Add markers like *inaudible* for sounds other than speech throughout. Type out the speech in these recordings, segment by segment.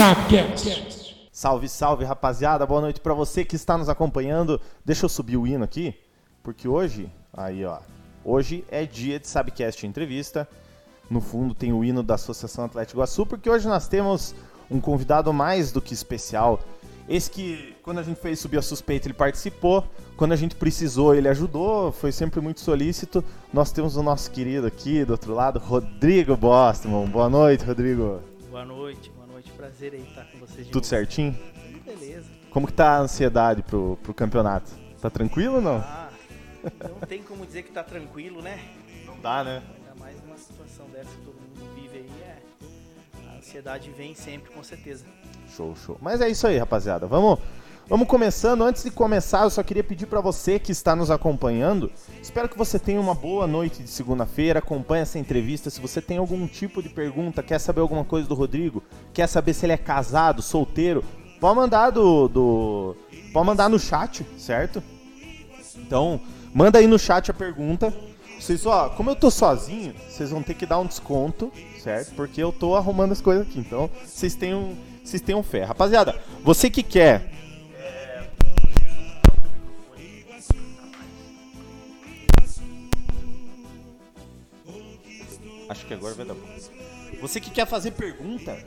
Sapcast. Salve, salve, rapaziada. Boa noite pra você que está nos acompanhando. Deixa eu subir o hino aqui, porque hoje, aí ó, hoje é dia de Sabcast entrevista. No fundo tem o hino da Associação Atlético Iguaçu, porque hoje nós temos um convidado mais do que especial. Esse que, quando a gente fez subir a suspeita, ele participou. Quando a gente precisou, ele ajudou. Foi sempre muito solícito. Nós temos o nosso querido aqui do outro lado, Rodrigo Bostman. Boa noite, Rodrigo. Boa noite. Prazer aí estar com vocês de Tudo novo. certinho? Beleza. Como que tá a ansiedade pro, pro campeonato? Tá tranquilo ou não? Ah, não tem como dizer que tá tranquilo, né? Não dá, né? Ainda mais numa situação dessa que todo mundo vive aí, é. A ansiedade vem sempre, com certeza. Show, show. Mas é isso aí, rapaziada. Vamos, vamos começando. Antes de começar, eu só queria pedir pra você que está nos acompanhando. Espero que você tenha uma boa noite de segunda-feira. Acompanhe essa entrevista. Se você tem algum tipo de pergunta, quer saber alguma coisa do Rodrigo, quer saber se ele é casado, solteiro, pode mandar do, do pode mandar no chat, certo? Então, manda aí no chat a pergunta. Vocês, ó, como eu tô sozinho, vocês vão ter que dar um desconto, certo? Porque eu tô arrumando as coisas aqui. Então, vocês tenham, vocês tenham fé. Rapaziada, você que quer. Acho que agora vai dar bom. Você que quer fazer pergunta,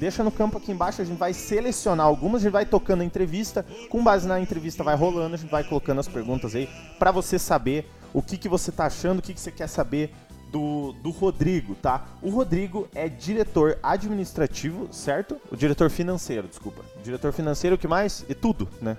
deixa no campo aqui embaixo, a gente vai selecionar algumas, a gente vai tocando a entrevista, com base na entrevista vai rolando, a gente vai colocando as perguntas aí pra você saber o que, que você tá achando, o que, que você quer saber do, do Rodrigo, tá? O Rodrigo é diretor administrativo, certo? O diretor financeiro, desculpa. Diretor financeiro, o que mais? E tudo, né?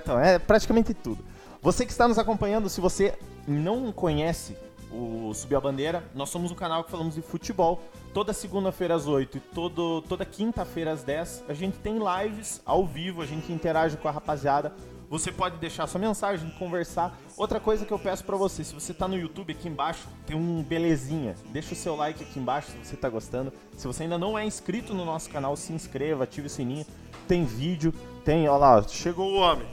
Então, é praticamente tudo. Você que está nos acompanhando, se você não conhece o Subir a Bandeira, nós somos um canal que falamos de futebol. Toda segunda-feira às 8 e todo, toda quinta-feira às 10, a gente tem lives ao vivo, a gente interage com a rapaziada. Você pode deixar sua mensagem, conversar. Outra coisa que eu peço pra você, se você tá no YouTube aqui embaixo, tem um belezinha. Deixa o seu like aqui embaixo se você tá gostando. Se você ainda não é inscrito no nosso canal, se inscreva, ative o sininho. Tem vídeo, tem, ó lá, chegou o homem.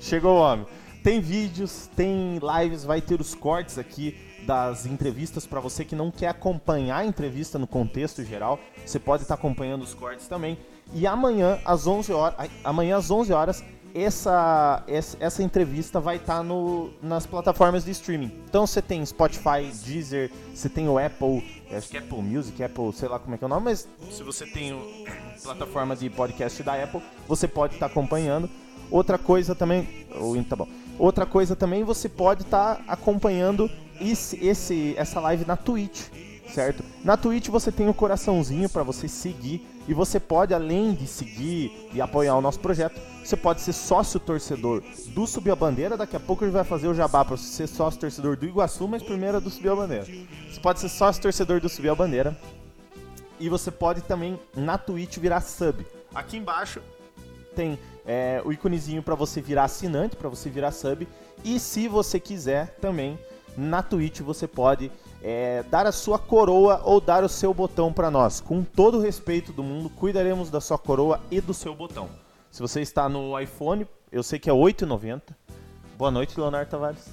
Chegou o homem. Tem vídeos, tem lives, vai ter os cortes aqui das entrevistas para você que não quer acompanhar a entrevista no contexto geral. Você pode estar acompanhando os cortes também. E amanhã às 11 horas, amanhã às 11 horas essa, essa, entrevista vai estar no, nas plataformas de streaming. Então você tem Spotify, Deezer, você tem o Apple, acho que é Apple Music, Apple, sei lá como é que é o nome, mas se você tem o, plataforma de podcast da Apple, você pode estar acompanhando. Outra coisa também, ou tá bom. Outra coisa também, você pode estar acompanhando esse, esse, essa live na Twitch, certo? Na Twitch você tem o coraçãozinho para você seguir e você pode, além de seguir e apoiar o nosso projeto, você pode ser sócio torcedor do Subir a Bandeira. Daqui a pouco a gente vai fazer o jabá para você ser sócio torcedor do Iguaçu, mas primeiro é do Subir a Bandeira. Você pode ser sócio torcedor do Subir a Bandeira e você pode também na Twitch virar sub. Aqui embaixo tem é, o íconezinho para você virar assinante, para você virar sub. E se você quiser também, na Twitch você pode é, dar a sua coroa ou dar o seu botão para nós. Com todo o respeito do mundo, cuidaremos da sua coroa e do seu botão. Se você está no iPhone, eu sei que é R$ 8,90. Boa noite, Leonardo Tavares.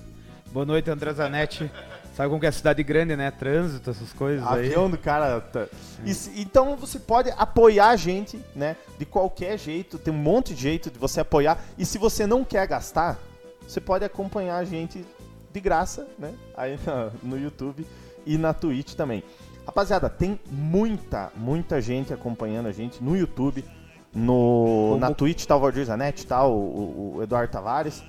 Boa noite, André Zanetti. Sabe como que é cidade grande, né? Trânsito, essas coisas aí. Avião do cara. tá- se- então você pode apoiar a gente, né? De qualquer jeito. Tem um monte de jeito de você apoiar. E se você não quer gastar, você pode acompanhar a gente de graça, né? Aí no YouTube e na Twitch também. Rapaziada, tem muita, muita gente acompanhando a gente no YouTube. No, Como- Na Twitch tá o Valdir Zanetti, tá o, o- Eduardo Tavares.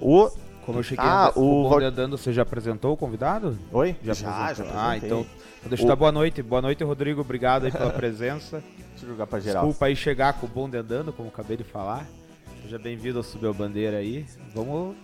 O. Como eu cheguei Ah, o o Val- Bonde Andando, você já apresentou o convidado? Oi? Já, já, apresentou. já Ah, então. então Deixa eu O- dar boa noite. Boa noite, Rodrigo. Obrigado aí pela presença. Deixa eu jogar pra geral. Desculpa aí chegar com o bonde andando, como acabei de falar. Seja bem-vindo ao Subiu a Bandeira aí. Vamos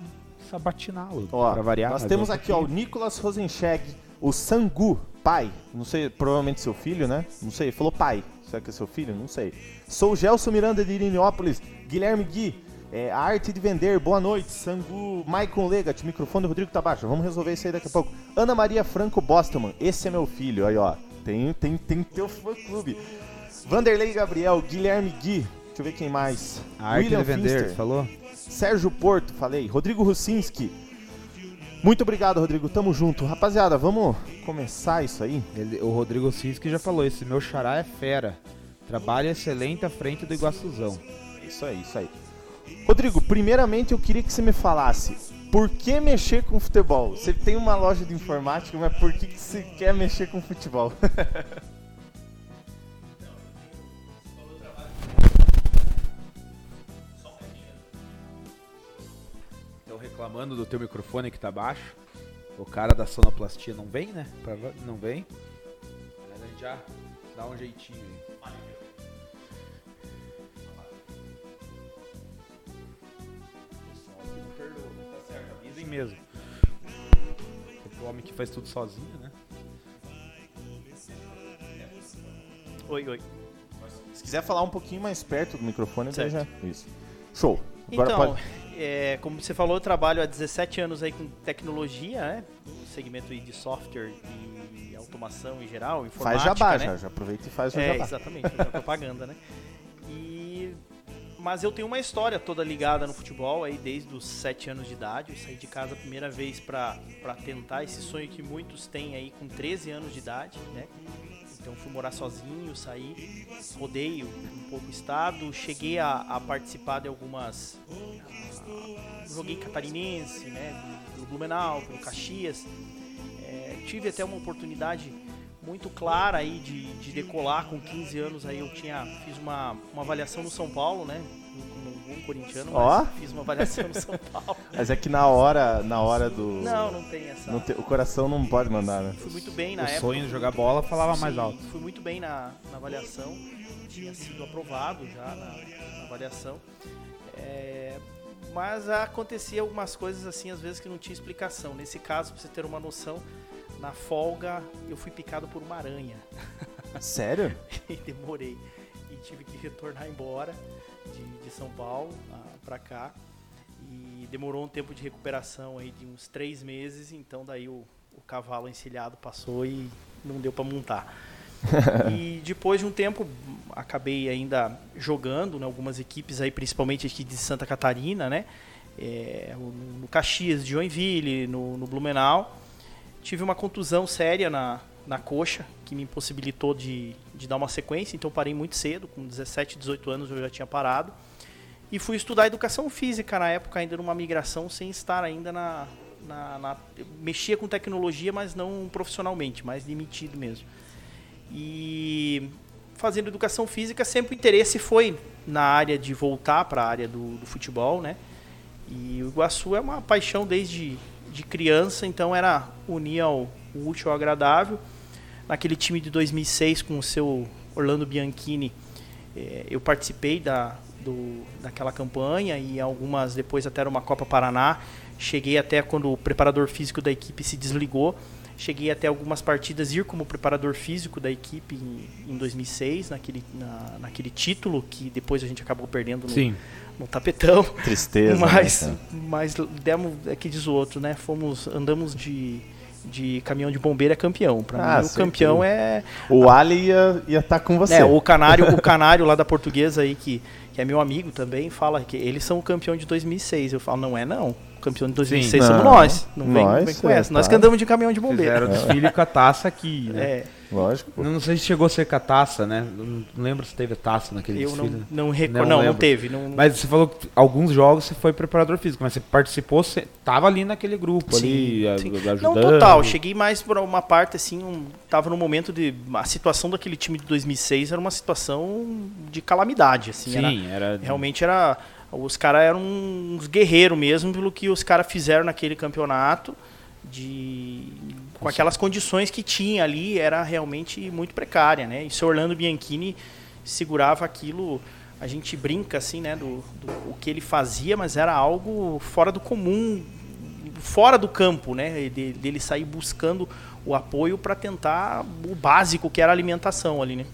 sabatiná-lo, Ó, pra variar. nós temos um aqui ó, o. Nicolas Rosencheg, o Sangu, pai. Não sei, provavelmente seu filho, né? Não sei, falou pai. Será que é seu filho? Não sei. Sou o Gelson Miranda de Irinópolis, Guilherme Gui, é, a arte de vender, boa noite. Sangu, Maicon Legat, microfone do Rodrigo tá baixo. Vamos resolver isso aí daqui a pouco. Ana Maria Franco Bostoman, esse é meu filho. Aí, ó. Tem, tem, tem teu fã clube. Vanderlei Gabriel, Guilherme Gui. Deixa eu ver quem mais. A arte William de vender, Finster. falou? Sérgio Porto, falei. Rodrigo Russinski. Muito obrigado, Rodrigo. Tamo junto. Rapaziada, vamos começar isso aí? Ele- o Rodrigo Siski já falou, esse meu xará é fera. Trabalho excelente à frente do Iguaçuzão. Isso aí, isso aí. Rodrigo, primeiramente eu queria que você me falasse por que mexer com futebol? Você tem uma loja de informática, mas por que, que você quer mexer com futebol? *laughs* reclamando do teu microfone que tá baixo. O cara da sonoplastia não vem, né? Pra- Não vem. Mas a gente já dá um jeitinho aí. Pessoal aqui não perdoa, tá certo, avisem mesmo. O homem que faz tudo sozinho, né? Oi, oi. Se quiser falar um pouquinho mais perto do microfone, Certo. já. Isso. Show. Agora Então, pode. É, como você falou, eu trabalho há 17 anos aí com tecnologia, né? No segmento de software e automação em geral, informática, Faz jabá né? já, já aproveita e faz o É, jabá. exatamente, a *laughs* propaganda, né? E mas eu tenho uma história toda ligada no futebol aí desde os 7 anos de idade. Eu saí de casa a primeira vez para tentar esse sonho que muitos têm aí com 13 anos de idade, né? Então fui morar sozinho, saí, rodei um pouco o estado, cheguei a, a participar de algumas. ah, joguei catarinense, né? Pelo Blumenau, pelo Caxias. É, tive até uma oportunidade muito clara aí de, de decolar com 15 anos aí eu tinha fiz uma, uma avaliação no São Paulo né um bom corintiano mas fiz uma avaliação no São Paulo *laughs* Mas é que na hora, na hora do. não não tem essa não te- o coração não pode mandar, né? fui muito bem na o época sonho de jogar bola falava mais Sim, alto. Fui muito bem na, na avaliação, tinha sido aprovado já na, na avaliação. É, mas acontecia algumas coisas assim, às vezes que não tinha explicação. Nesse caso, pra você ter uma noção, na folga eu fui picado por uma aranha *laughs* Sério? e demorei. E tive que retornar embora de, São Paulo ah, pra cá. E demorou um tempo de recuperação aí de uns três meses, então daí o, o cavalo encilhado passou e não deu pra montar. *laughs* e depois de um tempo acabei ainda jogando em algumas equipes aí, principalmente aqui de Santa Catarina, né? É, no no Caxias de Joinville, no, no Blumenau. Tive uma contusão séria na, na coxa, que me impossibilitou de, de dar uma sequência, então parei muito cedo, com 17, 18 anos eu já tinha parado. E fui estudar educação física na época, ainda numa migração, sem estar ainda na. na, na mexia com tecnologia, mas não profissionalmente, mais limitido mesmo. E fazendo educação física, sempre o interesse foi na área de voltar para a área do, do futebol, né? E o Iguaçu é uma paixão desde de criança, então era unir ao o útil ao agradável. Naquele time de 2006 com o seu Orlando Bianchini, eh, eu participei da, do, daquela campanha e algumas depois até era uma Copa Paraná. Cheguei até quando o preparador físico da equipe se desligou. Cheguei até algumas partidas ir como preparador físico da equipe em, em 2006, naquele, na, naquele título que depois a gente acabou perdendo no, Sim. no tapetão. Tristeza. *laughs* Mas, né, mas demos, é que diz o outro, né? Fomos, andamos de, de caminhão de bombeiro é campeão. Pra Ah, mim, o campeão é, cara? O Ali ia estar tá com você. é o canário, o *laughs* canário lá da portuguesa aí que, que é meu amigo também fala que eles são o campeão de 2006. Eu falo não é não. O campeão de 2006 Sim. somos Não, nós. Não vem, não nós, vem com é, essa. Nós tá. que andamos de caminhão de bombeiro. Fizeram desfile com a taça aqui, né? É, Lógico. pô. Não sei se chegou a ser com a taça, né? Não lembro se teve taça naquele eu desfile. não, não recordo. Não Não, não, teve. Não, Mas você falou que alguns jogos você foi preparador físico, mas você participou, você tava ali naquele grupo Sim, ali, sim. ajudando. Não, total. Cheguei mais por uma parte, assim, um, tava no momento de... A situação daquele time de 2006 era uma situação de calamidade, assim. era- Sim, era... realmente era... Os caras eram uns guerreiros mesmo pelo que os caras fizeram naquele campeonato. De, com aquelas condições que tinha ali, era realmente muito precária, né? E seu Orlando Bianchini segurava aquilo... A gente brinca, assim, né? Do, do o que ele fazia, mas era algo fora do comum, fora do campo, né? De- dele sair buscando o apoio para tentar o básico que era a alimentação ali, né?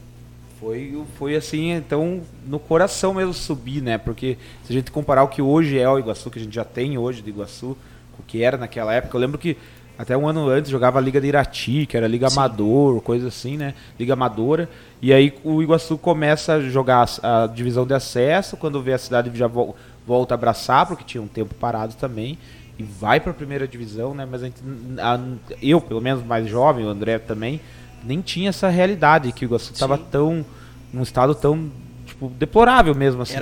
Foi, foi assim, então, no coração mesmo subir, né? Porque se a gente comparar o que hoje é o Iguaçu, que a gente já tem hoje do Iguaçu, o que era naquela época, eu lembro que até um ano antes jogava a Liga de Irati, que era Liga Amador, coisa assim, né? Liga Amadora. E aí o Iguaçu começa a jogar a, a divisão de acesso, quando vê a cidade já vol- volta a abraçar, porque tinha um tempo parado também. E vai para a primeira divisão, né? Mas a gente, a- eu, pelo menos mais jovem, o André também, nem tinha essa realidade que o Iguaçu estava Sim. tão num estado tão tipo, deplorável mesmo, assim,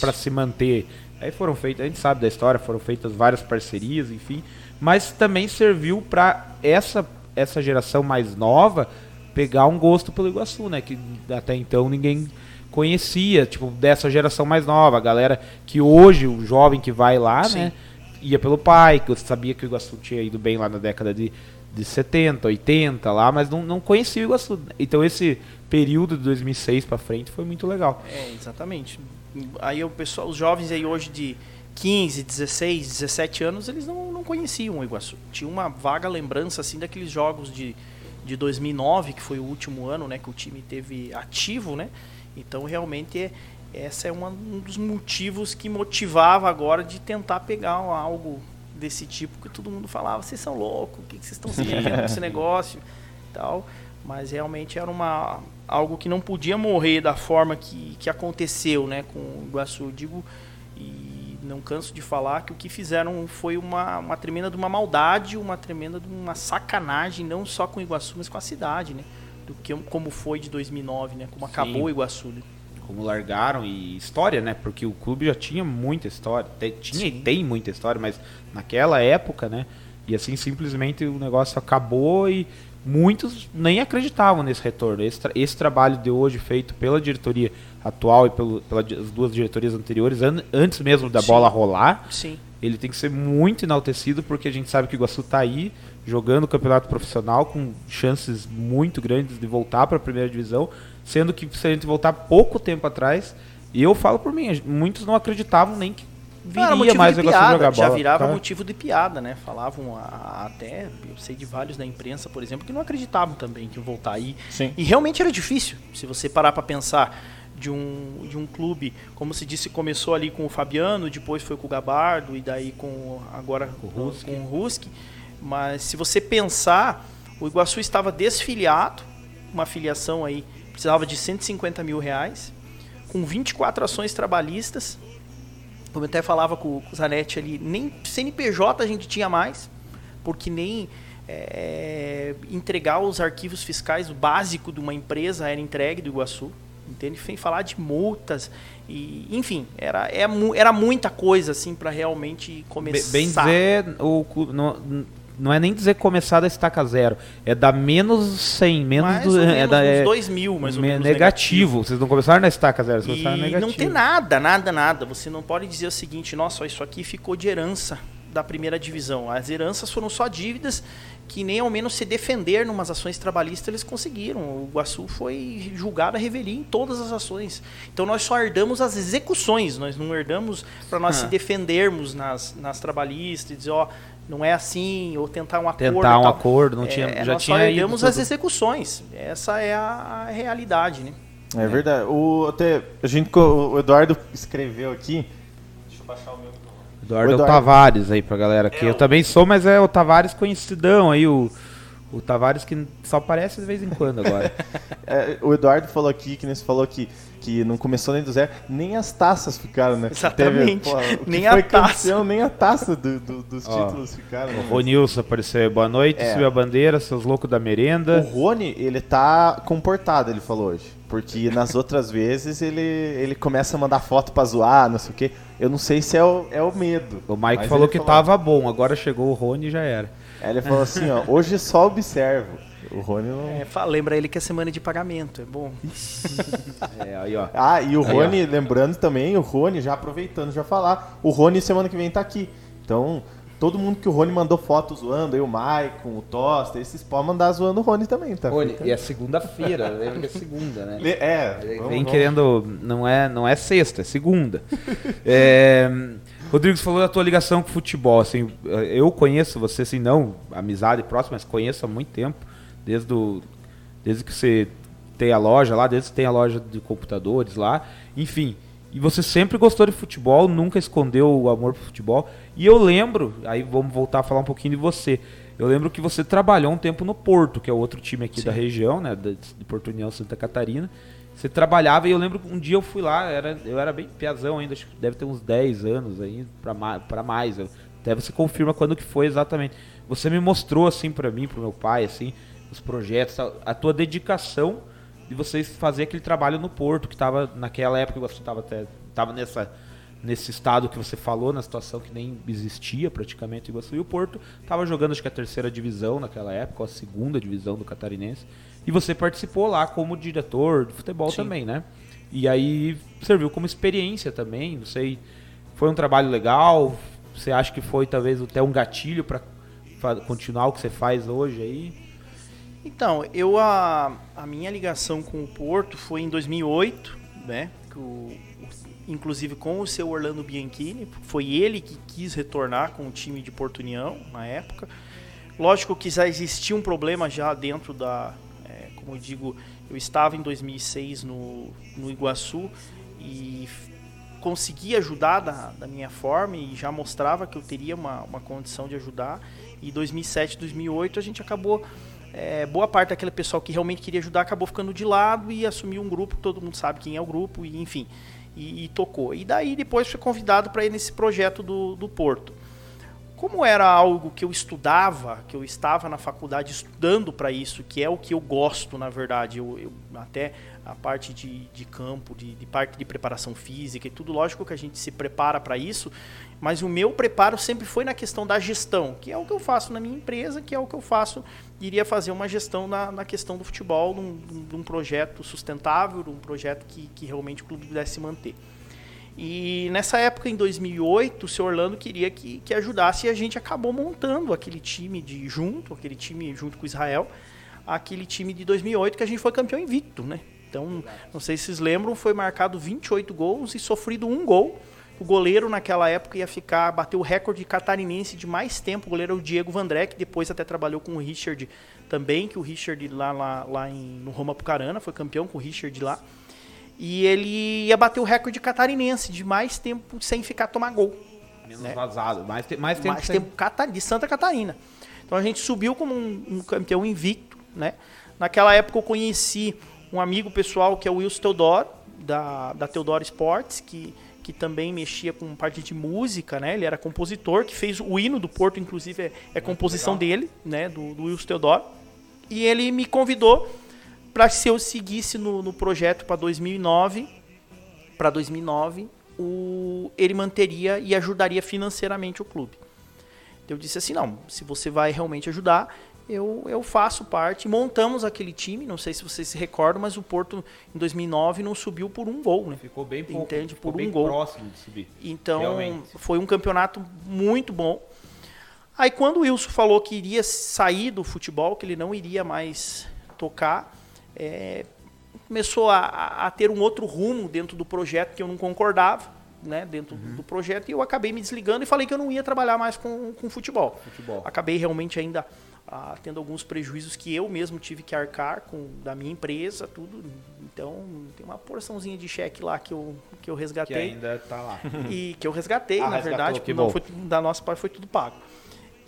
pra se manter. Aí foram feitas, a gente sabe da história, foram feitas várias parcerias, enfim. Mas também serviu pra essa, essa geração mais nova pegar um gosto pelo Iguaçu, né? Que até então ninguém conhecia, tipo, dessa geração mais nova, a galera que hoje, o jovem que vai lá, Sim. né? Ia pelo pai, que sabia que o Iguaçu tinha ido bem lá na década de, de 70, 80 lá, mas não, não conhecia o Iguaçu. Então esse período de 2006 pra frente foi muito legal. É, exatamente. Aí o pessoal, os jovens aí hoje de 15, 16, 17 anos, eles não, não conheciam o Iguaçu. Tinha uma vaga lembrança assim daqueles jogos de, de 2009, que foi o último ano, né, que o time teve ativo, né? Então realmente é essa é uma, um dos motivos que motivava agora de tentar pegar algo desse tipo que todo mundo falava, vocês são loucos, o que, que vocês estão *laughs* seguindo esse negócio, tal. Mas realmente era uma algo que não podia morrer da forma que, que aconteceu, né, com o Iguaçu. Eu digo e não canso de falar que o que fizeram foi uma, uma tremenda de uma maldade, uma tremenda de uma sacanagem, não só com o Iguaçu, mas com a cidade, né? Do que como foi de 2009, né? Como acabou o Iguaçu. né? Como largaram e história, né? Porque o clube já tinha muita história. Tinha e Sim. tem muita história, mas naquela época, né? E assim, simplesmente o negócio acabou e muitos nem acreditavam nesse retorno. Esse, tra- esse trabalho de hoje feito pela diretoria atual e pelo, pelas duas diretorias anteriores, an- antes mesmo da Sim. bola rolar, Sim. ele tem que ser muito enaltecido porque a gente sabe que o Iguaçu está aí jogando o campeonato profissional com chances muito grandes de voltar para a primeira divisão, sendo que se a gente voltar pouco tempo atrás, e eu falo por mim, muitos não acreditavam nem que viria mais de piada, jogar bola. já virava tá? motivo de piada, né? Falavam a- até, eu sei de vários da imprensa, por exemplo, que não acreditavam também que voltar aí. E realmente era difícil. Se você parar para pensar de um, de um clube, como se disse, começou ali com o Fabiano, depois foi com o Gabardo e daí com agora o com o Ruski. Mas se você pensar, o Iguaçu estava desfiliado, uma filiação aí precisava de 150 mil reais, com 24 ações trabalhistas. Como eu até falava com, com o Zanetti ali, nem CNPJ a gente tinha mais, porque nem é, entregar os arquivos fiscais, o básico de uma empresa era entregue do Iguaçu. Entende? Sem falar de multas. E, enfim, era, é era muita coisa assim para realmente começar. Bem dizer, o, clu- não, é nem dizer começar da estaca zero, é dar menos 100, menos, mais do, é menos da, uns é, 2 mil, mais ou me- menos. negativo. Vocês não começaram na estaca zero, vocês E começaram negativo. não tem nada, nada, nada. Você não pode dizer o seguinte, nossa, isso aqui ficou de herança da primeira divisão. As heranças foram só dívidas que nem ao menos se defender numas ações trabalhistas eles conseguiram. O Iguaçu foi julgado a revelia em todas as ações. Então nós só herdamos as execuções, nós não herdamos para nós Ah. se defendermos nas, nas trabalhistas e dizer, ó, não é assim, ou tentar um acordo. Tentar um acordo, não É, tinha, já nós tinha só ido herdamos tudo. as execuções. Essa é a, realidade, né? É verdade. O, até, a gente, o Eduardo escreveu aqui. Deixa eu baixar o meu. Eduardo, O é o Eduardo. Tavares aí pra galera aqui. É eu o- também sou, mas é o Tavares conhecidão aí, o, o Tavares que só aparece de vez em quando agora. *laughs* É, o Eduardo falou aqui, que nem você falou que, que não começou nem do zero, nem as taças ficaram, né? Exatamente. Teve, o que Nem foi a taça. campeão, nem a taça do- do- dos Ó, títulos ficaram. o né? Ronilson apareceu aí, boa noite, É. subiu a bandeira, seus loucos da O merenda. Rony, ele tá comportado, ele falou hoje. Porque nas outras *laughs* vezes ele, ele começa a mandar foto pra zoar, não sei o quê. Eu não sei se é o, é o medo. O Mike falou que tava bom, agora chegou o Rony e já era. Aí ele falou assim, ó, hoje só observo. O Rony não... É, fa- lembra ele que é semana de pagamento, é bom. *laughs* É, aí ó. Ah, e o Aí, Rony, lembrando também, o Rony, já aproveitando, já falar, o Rony semana que vem tá aqui. Então, todo mundo que o Rony mandou foto zoando, aí o Maicon, o Tosta, esses podem mandar zoando o Rony também, tá? Rony, Fica- e é segunda-feira, lembra que é segunda, né? É, vamos- Vem vamos- querendo. Não é, não é sexta, é segunda. *laughs* É, Rodrigo, você falou da tua ligação com o futebol. Assim, eu conheço você, assim, não amizade próxima, mas conheço há muito tempo. Desde, desde que você tem a loja lá, desde que tem a loja de computadores lá. Enfim. E você sempre gostou de futebol, nunca escondeu o amor pro futebol. E eu lembro, aí vamos voltar a falar um pouquinho de você. Eu lembro que você trabalhou um tempo no Porto, que é o outro time aqui da região, né, de Porto União Santa Catarina. Você trabalhava e eu lembro que um dia eu fui lá, era, eu era bem piazão ainda, acho que deve ter uns 10 anos aí, pra, ma pra mais. Eu- até você confirma quando que foi exatamente. Você me mostrou assim pra mim, pro meu pai, assim, os projetos, a, a tua dedicação de vocês fazer aquele trabalho no Porto, que estava naquela época, Iguaçu estava até tava nessa nesse estado que você falou, na situação que nem existia praticamente Iguaçu, e o Porto estava jogando acho que a terceira divisão naquela época, ou a segunda divisão do catarinense, e você participou lá como diretor de futebol Sim. também, né? E aí serviu como experiência também, não sei, foi um trabalho legal, você acha que foi talvez até um gatilho para continuar o que você faz hoje aí? Então, eu a, a minha ligação com o Porto foi em 2008, né? Que o, inclusive com o seu Orlando Bianchini, foi ele que quis retornar com o time de Porto União na época. Lógico que já existia um problema já dentro da, como eu digo, eu estava em 2006 no, no Iguaçu e consegui ajudar da, da minha forma e já mostrava que eu teria uma, uma condição de ajudar. E 2007, 2008 a gente acabou é, boa parte daquele pessoal que realmente queria ajudar acabou ficando de lado e assumiu um grupo, todo mundo sabe quem é o grupo, e enfim, e, e tocou. E daí depois foi convidado para ir nesse projeto do, do Porto. Como era algo que eu estudava, que eu estava na faculdade estudando para isso, que é o que eu gosto, na verdade, eu, eu até a parte de, de campo, de, de, parte de preparação física e tudo, lógico que a gente se prepara para isso, mas o meu preparo sempre foi na questão da gestão, que é o que eu faço na minha empresa, que é o que eu faço, iria fazer uma gestão na, na questão do futebol, de um, projeto sustentável, de um projeto que, que realmente o clube pudesse manter. E nessa época, em 2008, o seu Orlando queria que, que ajudasse e a gente acabou montando aquele time de junto, aquele time junto com Israel, aquele time de 2008 que a gente foi campeão invicto, né? Então, não sei se vocês lembram, foi marcado 28 gols e sofrido um gol. O goleiro naquela época ia ficar, bateu o recorde catarinense de mais tempo. O goleiro é o Diego Vandré, que depois até trabalhou com o Richard também, que o Richard lá, lá, lá em, no Roma Pucarana, foi campeão com o Richard lá. E ele ia bater o recorde catarinense de mais tempo sem ficar tomar gol. Menos né? vazado, mais, te, mais tempo, mais sem... tempo de Santa Catarina. Então a gente subiu como um, um campeão invicto, né? Naquela época eu conheci um amigo pessoal que é o Wilson Teodoro, da, da Teodoro Sports, que, que também mexia com parte de música, né? Ele era compositor, que fez o hino do Porto, inclusive é, é composição legal. dele, né? Do, do Wilson Teodoro. E ele me convidou para se eu seguisse no, no projeto para 2009, para 2009, o, ele manteria e ajudaria financeiramente o clube. Eu disse assim, não, se você vai realmente ajudar, eu, eu faço parte. Montamos aquele time, não sei se vocês se recordam, mas o Porto em 2009 não subiu por um gol, né? Ficou bem pouco, Entende? Ficou por bem um gol. próximo de subir. Então, Realmente. foi um campeonato muito bom. Aí quando o Wilson falou que iria sair do futebol, que ele não iria mais tocar, é, começou a, a, ter um outro rumo dentro do projeto que eu não concordava, né, dentro uhum. do projeto, e eu acabei me desligando e falei que eu não ia trabalhar mais com, com futebol. futebol. Acabei realmente ainda ah, tendo alguns prejuízos que eu mesmo tive que arcar com da minha empresa, tudo. Então, tem uma porçãozinha de cheque lá que eu, que eu resgatei. Que ainda está lá. *laughs* E que eu resgatei, ah, na verdade, porque não foi, da nossa parte foi tudo pago.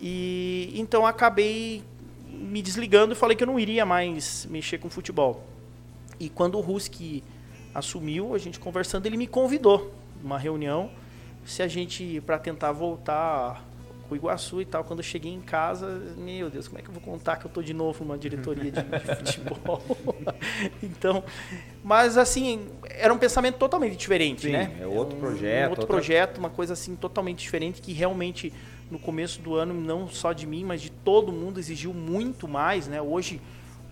E então acabei me desligando e falei que eu não iria mais mexer com futebol. E quando o Ruski assumiu, a gente conversando, ele me convidou numa reunião se a gente para tentar voltar o Iguaçu e tal. Quando eu cheguei em casa, meu Deus, como é que eu vou contar que eu tô de novo numa diretoria de, de futebol? *laughs* então, mas assim, era um pensamento totalmente diferente, Sim, né? É outro um, projeto. Um outro outra... projeto, uma coisa assim totalmente diferente que realmente no começo do ano, não só de mim, mas de todo mundo exigiu muito mais, né? Hoje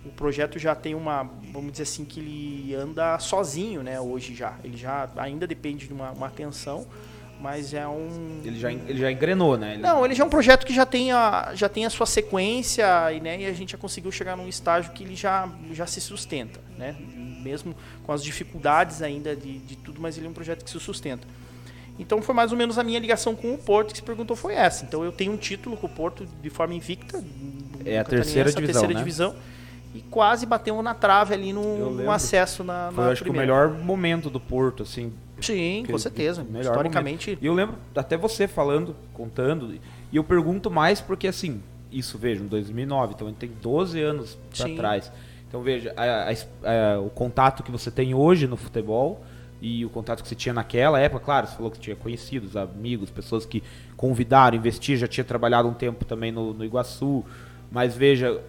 o projeto já tem uma, vamos dizer assim, que ele anda sozinho, né? Hoje já, ele já ainda depende de uma, uma atenção, mas é um ele já ele já engrenou né ele... não ele já é um projeto que já tem a já tem a sua sequência e né e a gente já conseguiu chegar num estágio que ele já já se sustenta né mesmo com as dificuldades ainda de, de tudo mas ele é um projeto que se sustenta então foi mais ou menos a minha ligação com o Porto que se perguntou foi essa então eu tenho um título com o Porto de forma invicta é a terceira divisão terceira né? divisão e quase bateu na trave ali no, no acesso na, foi, na acho que o melhor momento do Porto assim Sim, com certeza. Melhor Historicamente. E eu lembro até você falando, contando, e eu pergunto mais porque assim, isso veja, em 2009, então a gente tem 12 anos para trás. Então veja, a, a, a, o contato que você tem hoje no futebol e o contato que você tinha naquela época, claro, você falou que tinha conhecidos, amigos, pessoas que convidaram, investiram, já tinha trabalhado um tempo também no, no Iguaçu, Mas veja,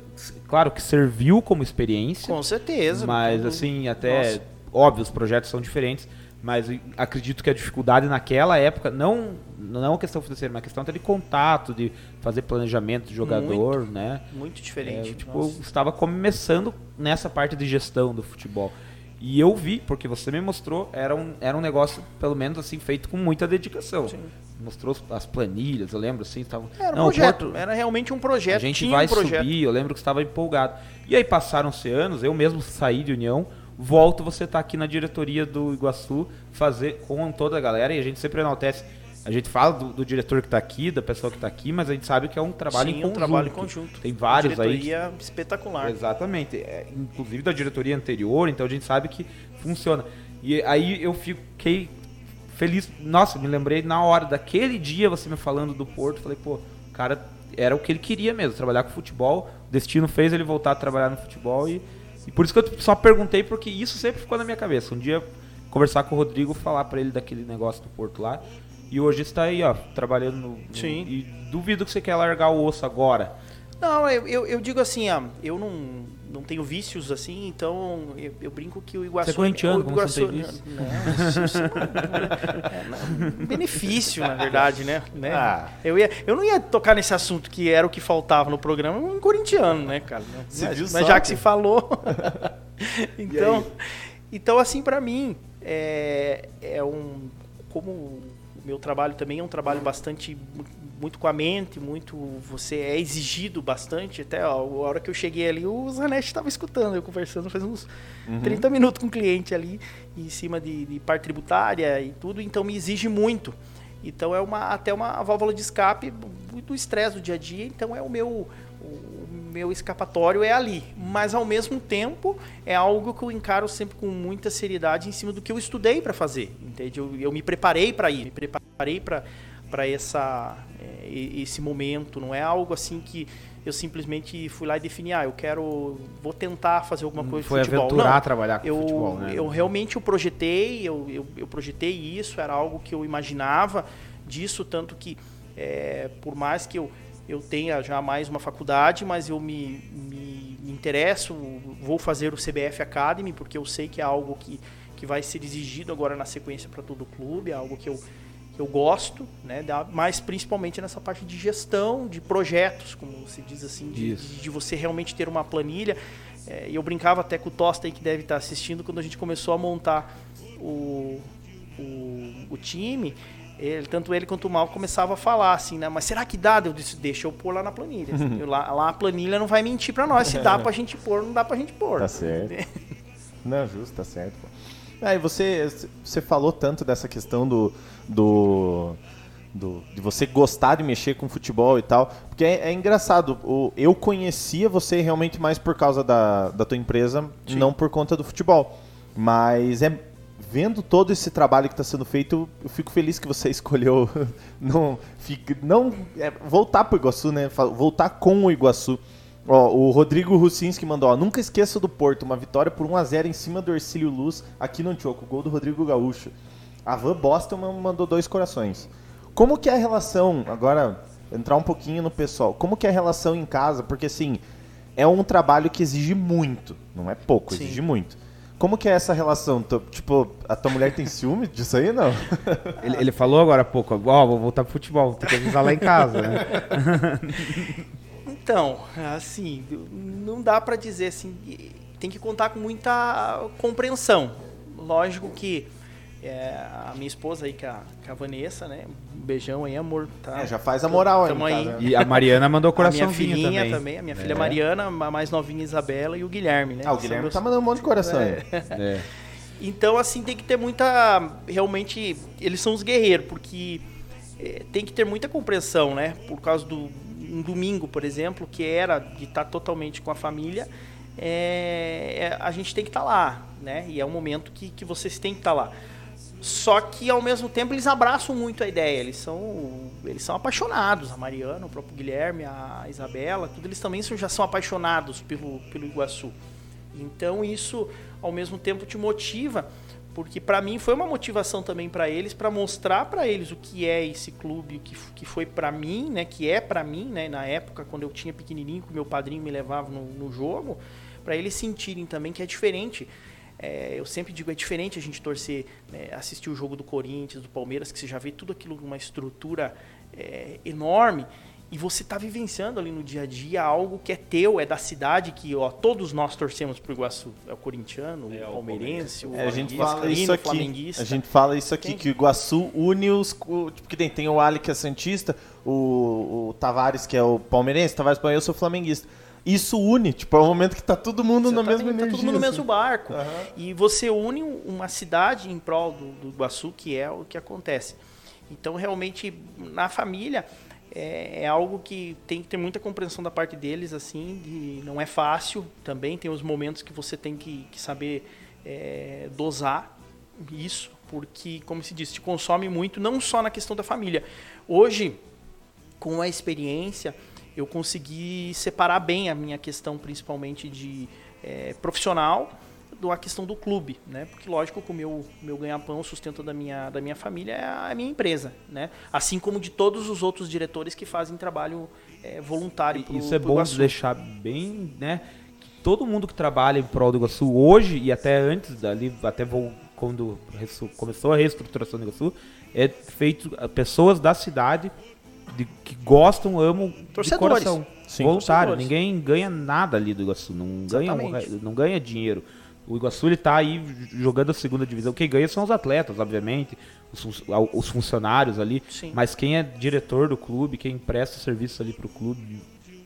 claro que serviu como experiência. Com certeza. Mas Tudo- assim, até Nossa. óbvio, os projetos são diferentes, mas acredito que a dificuldade naquela época, não não a questão financeira, mas a questão até de contato, de fazer planejamento de jogador, né? Muito É, diferente. eu, tipo, eu estava começando nessa parte de gestão do futebol. E eu vi, porque você me mostrou, era um, era um negócio, pelo menos assim, feito com muita dedicação. Sim. Mostrou as- as planilhas, eu lembro assim, estava. Era um Não, projeto, Porto- era realmente um projeto. a gente vai um subir, eu lembro que estava empolgado. E aí passaram-se anos, eu mesmo saí de União, volto, você tá aqui na diretoria do Iguaçu, fazer com toda a galera, e a gente sempre enaltece. A gente fala do, do diretor que está aqui, da pessoa que está aqui, mas a gente sabe que é um trabalho Sim, em um conjunto. trabalho em conjunto. Tem vários Uma aí. diretoria espetacular. Exatamente. É, inclusive da diretoria anterior, então a gente sabe que funciona. E aí eu fiquei feliz. Nossa, me lembrei na hora daquele dia você me falando do Porto, falei, pô, o cara era o que ele queria mesmo, trabalhar com futebol. O destino fez ele voltar a trabalhar no futebol e, e por isso que eu só perguntei porque isso sempre ficou na minha cabeça. Um dia conversar com o Rodrigo, falar pra ele daquele negócio do Porto lá. E hoje está aí, ó, trabalhando no, no- Sim. E duvido que você quer largar o osso agora. Não, eu, eu, eu digo assim, ó, eu não, não tenho vícios assim, então eu, eu brinco que o Iguaçu... Você é corintiano, o como você não tem Iguaçu- vício? Não, isso- isso é um benefício, na verdade, né? né? Ah. Eu, ia, eu não ia tocar nesse assunto que era o que faltava no programa, um corintiano, né, cara? Você mas viu mas só, já que se falou... *laughs* então, então, assim, pra mim, é, é um... Como meu trabalho também é um trabalho bastante mu- muito com a mente, muito você é exigido bastante. Até ó, a hora que eu cheguei ali, o Zanetti estava escutando, eu conversando faz uns Uhum. 30 minutos com o cliente ali, em cima de, de parte tributária e tudo, então me exige muito. Então é uma até uma válvula de escape do estresse do dia a dia, então é o meu meu escapatório é ali, mas ao mesmo tempo é algo que eu encaro sempre com muita seriedade em cima do que eu estudei para fazer, entende? Eu, eu me preparei para ir, me preparei para para essa é, e- esse momento, não é algo assim que eu simplesmente fui lá e defini, ah, eu quero vou tentar fazer alguma coisa Foi de futebol. aventurar Não, trabalhar com eu, futebol, né? eu realmente eu projetei, eu, eu, eu projetei isso, era algo que eu imaginava disso, tanto que é, por mais que eu, eu tenha já mais uma faculdade, mas eu me, me, me interesso, vou fazer o CBF Academy, porque eu sei que é algo que, que vai ser exigido agora na sequência para todo o clube, é algo que eu, que eu gosto, né, mas principalmente nessa parte de gestão, de projetos, como se diz assim, de, de, de você realmente ter uma planilha. É, eu brincava até com o Tosta aí que deve estar assistindo, quando a gente começou a montar o, o, o time, ele, tanto ele quanto o Mal começava a falar assim, né? Mas será que dá? Eu disse, deixa eu pôr lá na planilha. Eu lá, lá a planilha não vai mentir pra nós. Se dá pra gente pôr, não dá pra gente pôr. Tá certo. *laughs* Não, justo, tá certo. Aí você, você falou tanto dessa questão do, do, do- de você gostar de mexer com futebol e tal, porque é, é engraçado. O, eu conhecia você realmente mais por causa da, da tua empresa, não por conta do futebol. Mas é vendo todo esse trabalho que está sendo feito, eu fico feliz que você *laughs* escolheu não, não é, voltar para o Iguaçu, né? Voltar com o Iguaçu. Ó, o Rodrigo Russinski mandou, ó, nunca esqueça do Porto, uma vitória por 1x0 em cima do Ercílio Luz, aqui no Antioco, gol do Rodrigo Gaúcho. A Van Boston mandou dois corações. Como que é a relação, agora, entrar um pouquinho no pessoal, como que é a relação em casa? Porque, assim, é um trabalho que exige muito, não é pouco, Sim. exige muito. Como que é essa relação? Tipo, a tua mulher tem ciúme disso aí, não? *laughs* Ele, ele falou agora há pouco, ó, vou voltar pro futebol, tem que avisar lá em casa, né? *laughs* Então, assim, não dá pra dizer assim, tem que contar com muita compreensão. Lógico que é, a minha esposa aí, que é a, que é a Vanessa, né? Um beijão aí, amor. Tá? É, já faz a moral aí, aí. né? E a Mariana mandou *laughs* A minha coraçãozinho filhinha também. a minha filha É. Mariana, a mais novinha Isabela e o Guilherme, né? Ah, o Guilherme meus- tá mandando um monte de coração aí. *laughs* É. Então, assim, tem que ter muita. Realmente, eles são os guerreiros, porque tem que ter muita compreensão, né? Por causa do. Um domingo, por exemplo, que era de estar totalmente com a família, é, é, a gente tem que estar lá, né? E é um momento que, que vocês têm que estar lá. Só que ao mesmo tempo eles abraçam muito a ideia, eles são eles são apaixonados, a Mariana, o próprio Guilherme, a Isabela, tudo eles também já são apaixonados pelo, pelo Iguaçu. Então isso ao mesmo tempo te motiva, porque para mim foi uma motivação também para eles, para mostrar para eles o que é esse clube, o que, que foi para mim, né, que é para mim, né, na época quando eu tinha pequenininho, que meu padrinho me levava no, no jogo, para eles sentirem também que é diferente. É, eu sempre digo, é diferente a gente torcer, né, assistir o jogo do Corinthians, do Palmeiras, que você já vê tudo aquilo numa estrutura é, enorme e você está vivenciando ali no dia a dia algo que é teu, é da cidade, que ó, todos nós torcemos pro Iguaçu. É o corintiano, é, o palmeirense, o, é, a gente fala isso aqui. A gente fala isso aqui, que o Iguaçu une os. Tipo, que tem, tem o Ali que é Santista, o, o Tavares que é o palmeirense, o Tavares eu sou flamenguista isso une, tipo, é o momento que tá todo mundo na mesma energia. Tá todo mundo no mesmo barco. Uhum. E você une uma cidade em prol do, do Iguaçu, que é o que acontece. Então, realmente, na família, é, é, algo que tem que ter muita compreensão da parte deles, assim, de, não é fácil também, tem os momentos que você tem que, que saber é, dosar isso, porque, como se diz, te consome muito, não só na questão da família. Hoje, com a experiência, eu consegui separar bem a minha questão, principalmente de é, profissional, da questão do clube, né? Porque lógico que o meu, meu ganha-pão, o sustento da minha, da minha família é a minha empresa, né? Assim como de todos os outros diretores que fazem trabalho é, voluntário. Pro, Isso é bom Iguaçu. deixar bem, né? Que todo mundo que trabalha em prol do Iguaçu hoje e até antes dali, até vou, quando começou a reestruturação do Iguaçu, é feito pessoas da cidade de, que gostam, amam Torcedores. de coração. Sim, voluntário. Ninguém ganha nada ali do Iguaçu, não ganha, não ganha dinheiro. O Iguaçu está aí jogando a segunda divisão. Quem ganha são os atletas, obviamente, os, os funcionários ali. Sim. Mas quem é diretor do clube, quem presta serviço ali para o clube,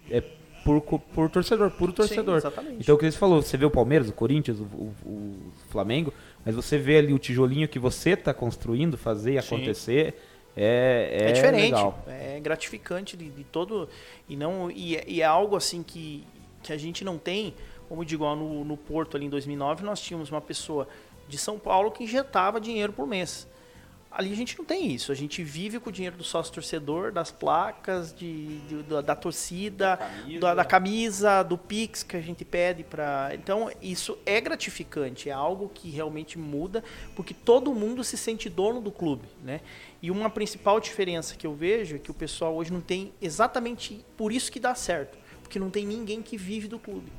é por, por torcedor, puro torcedor. Sim, então o que você falou, você vê o Palmeiras, o Corinthians, o, o, o Flamengo, mas você vê ali o tijolinho que você está construindo, fazer acontecer. É, é, é, diferente, legal. é gratificante de, de todo e não e, é, e é algo assim que, que a gente não tem como digo, no, no Porto ali em 2009, nós tínhamos uma pessoa de São Paulo que injetava dinheiro por mês. Ali a gente não tem isso. A gente vive com o dinheiro do sócio torcedor, das placas, de, de da, da, torcida, da camisa. Da, da camisa. do Pix que a gente pede para. Então, isso é gratificante, é algo que realmente muda, porque todo mundo se sente dono do clube. Né? E uma principal diferença que eu vejo é que o pessoal hoje não tem exatamente por isso que dá certo, porque não tem ninguém que vive do clube.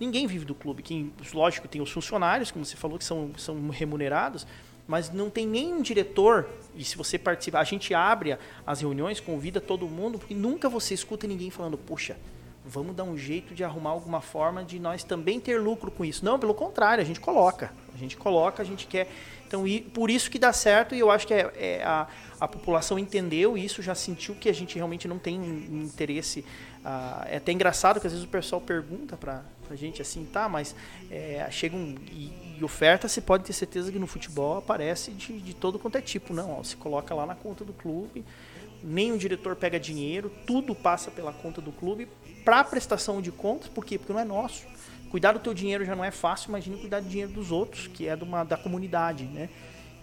Ninguém vive do clube. Quem, lógico, tem os funcionários, como você falou, que são, são remunerados, mas não tem nenhum diretor. E se você participar, a gente abre as reuniões, convida todo mundo, porque nunca você escuta ninguém falando, poxa, vamos dar um jeito de arrumar alguma forma de nós também ter lucro com isso. Não, pelo contrário, a gente coloca. A gente coloca, a gente quer. Então, e por isso que dá certo, e eu acho que é, é a, a população entendeu isso, já sentiu que a gente realmente não tem interesse. Ah, é até engraçado que às vezes o pessoal pergunta para a gente assim, tá, mas é, chega um. E, e, oferta, você pode ter certeza que no futebol aparece de, de todo quanto é tipo. Não, ó, você coloca lá na conta do clube, o diretor pega dinheiro, tudo passa pela conta do clube para prestação de contas, por quê? Porque não é nosso. Cuidar do teu dinheiro já não é fácil, imagine cuidar do dinheiro dos outros, que é de uma, da comunidade, né?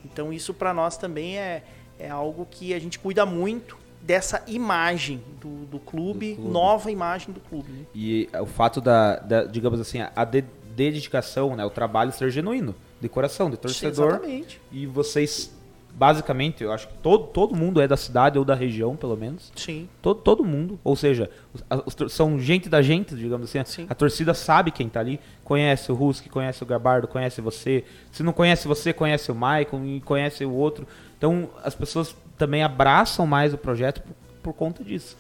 Então isso para nós também é, é algo que a gente cuida muito dessa imagem do, do, clube, do clube, nova imagem do clube. Né? E o fato da, da, digamos assim, a de, dedicação, né, o trabalho ser genuíno, de coração, de torcedor. Exatamente. E vocês, basicamente, eu acho que todo, todo mundo é da cidade ou da região, pelo menos. Sim. Todo, todo mundo, ou seja, os, os, são gente da gente, digamos assim. Sim. A torcida sabe quem está ali, conhece o Ruski, conhece o Gabardo, conhece você. Se não conhece você, conhece o Maicon e conhece o outro. Então, as pessoas também abraçam mais o projeto por, por conta disso.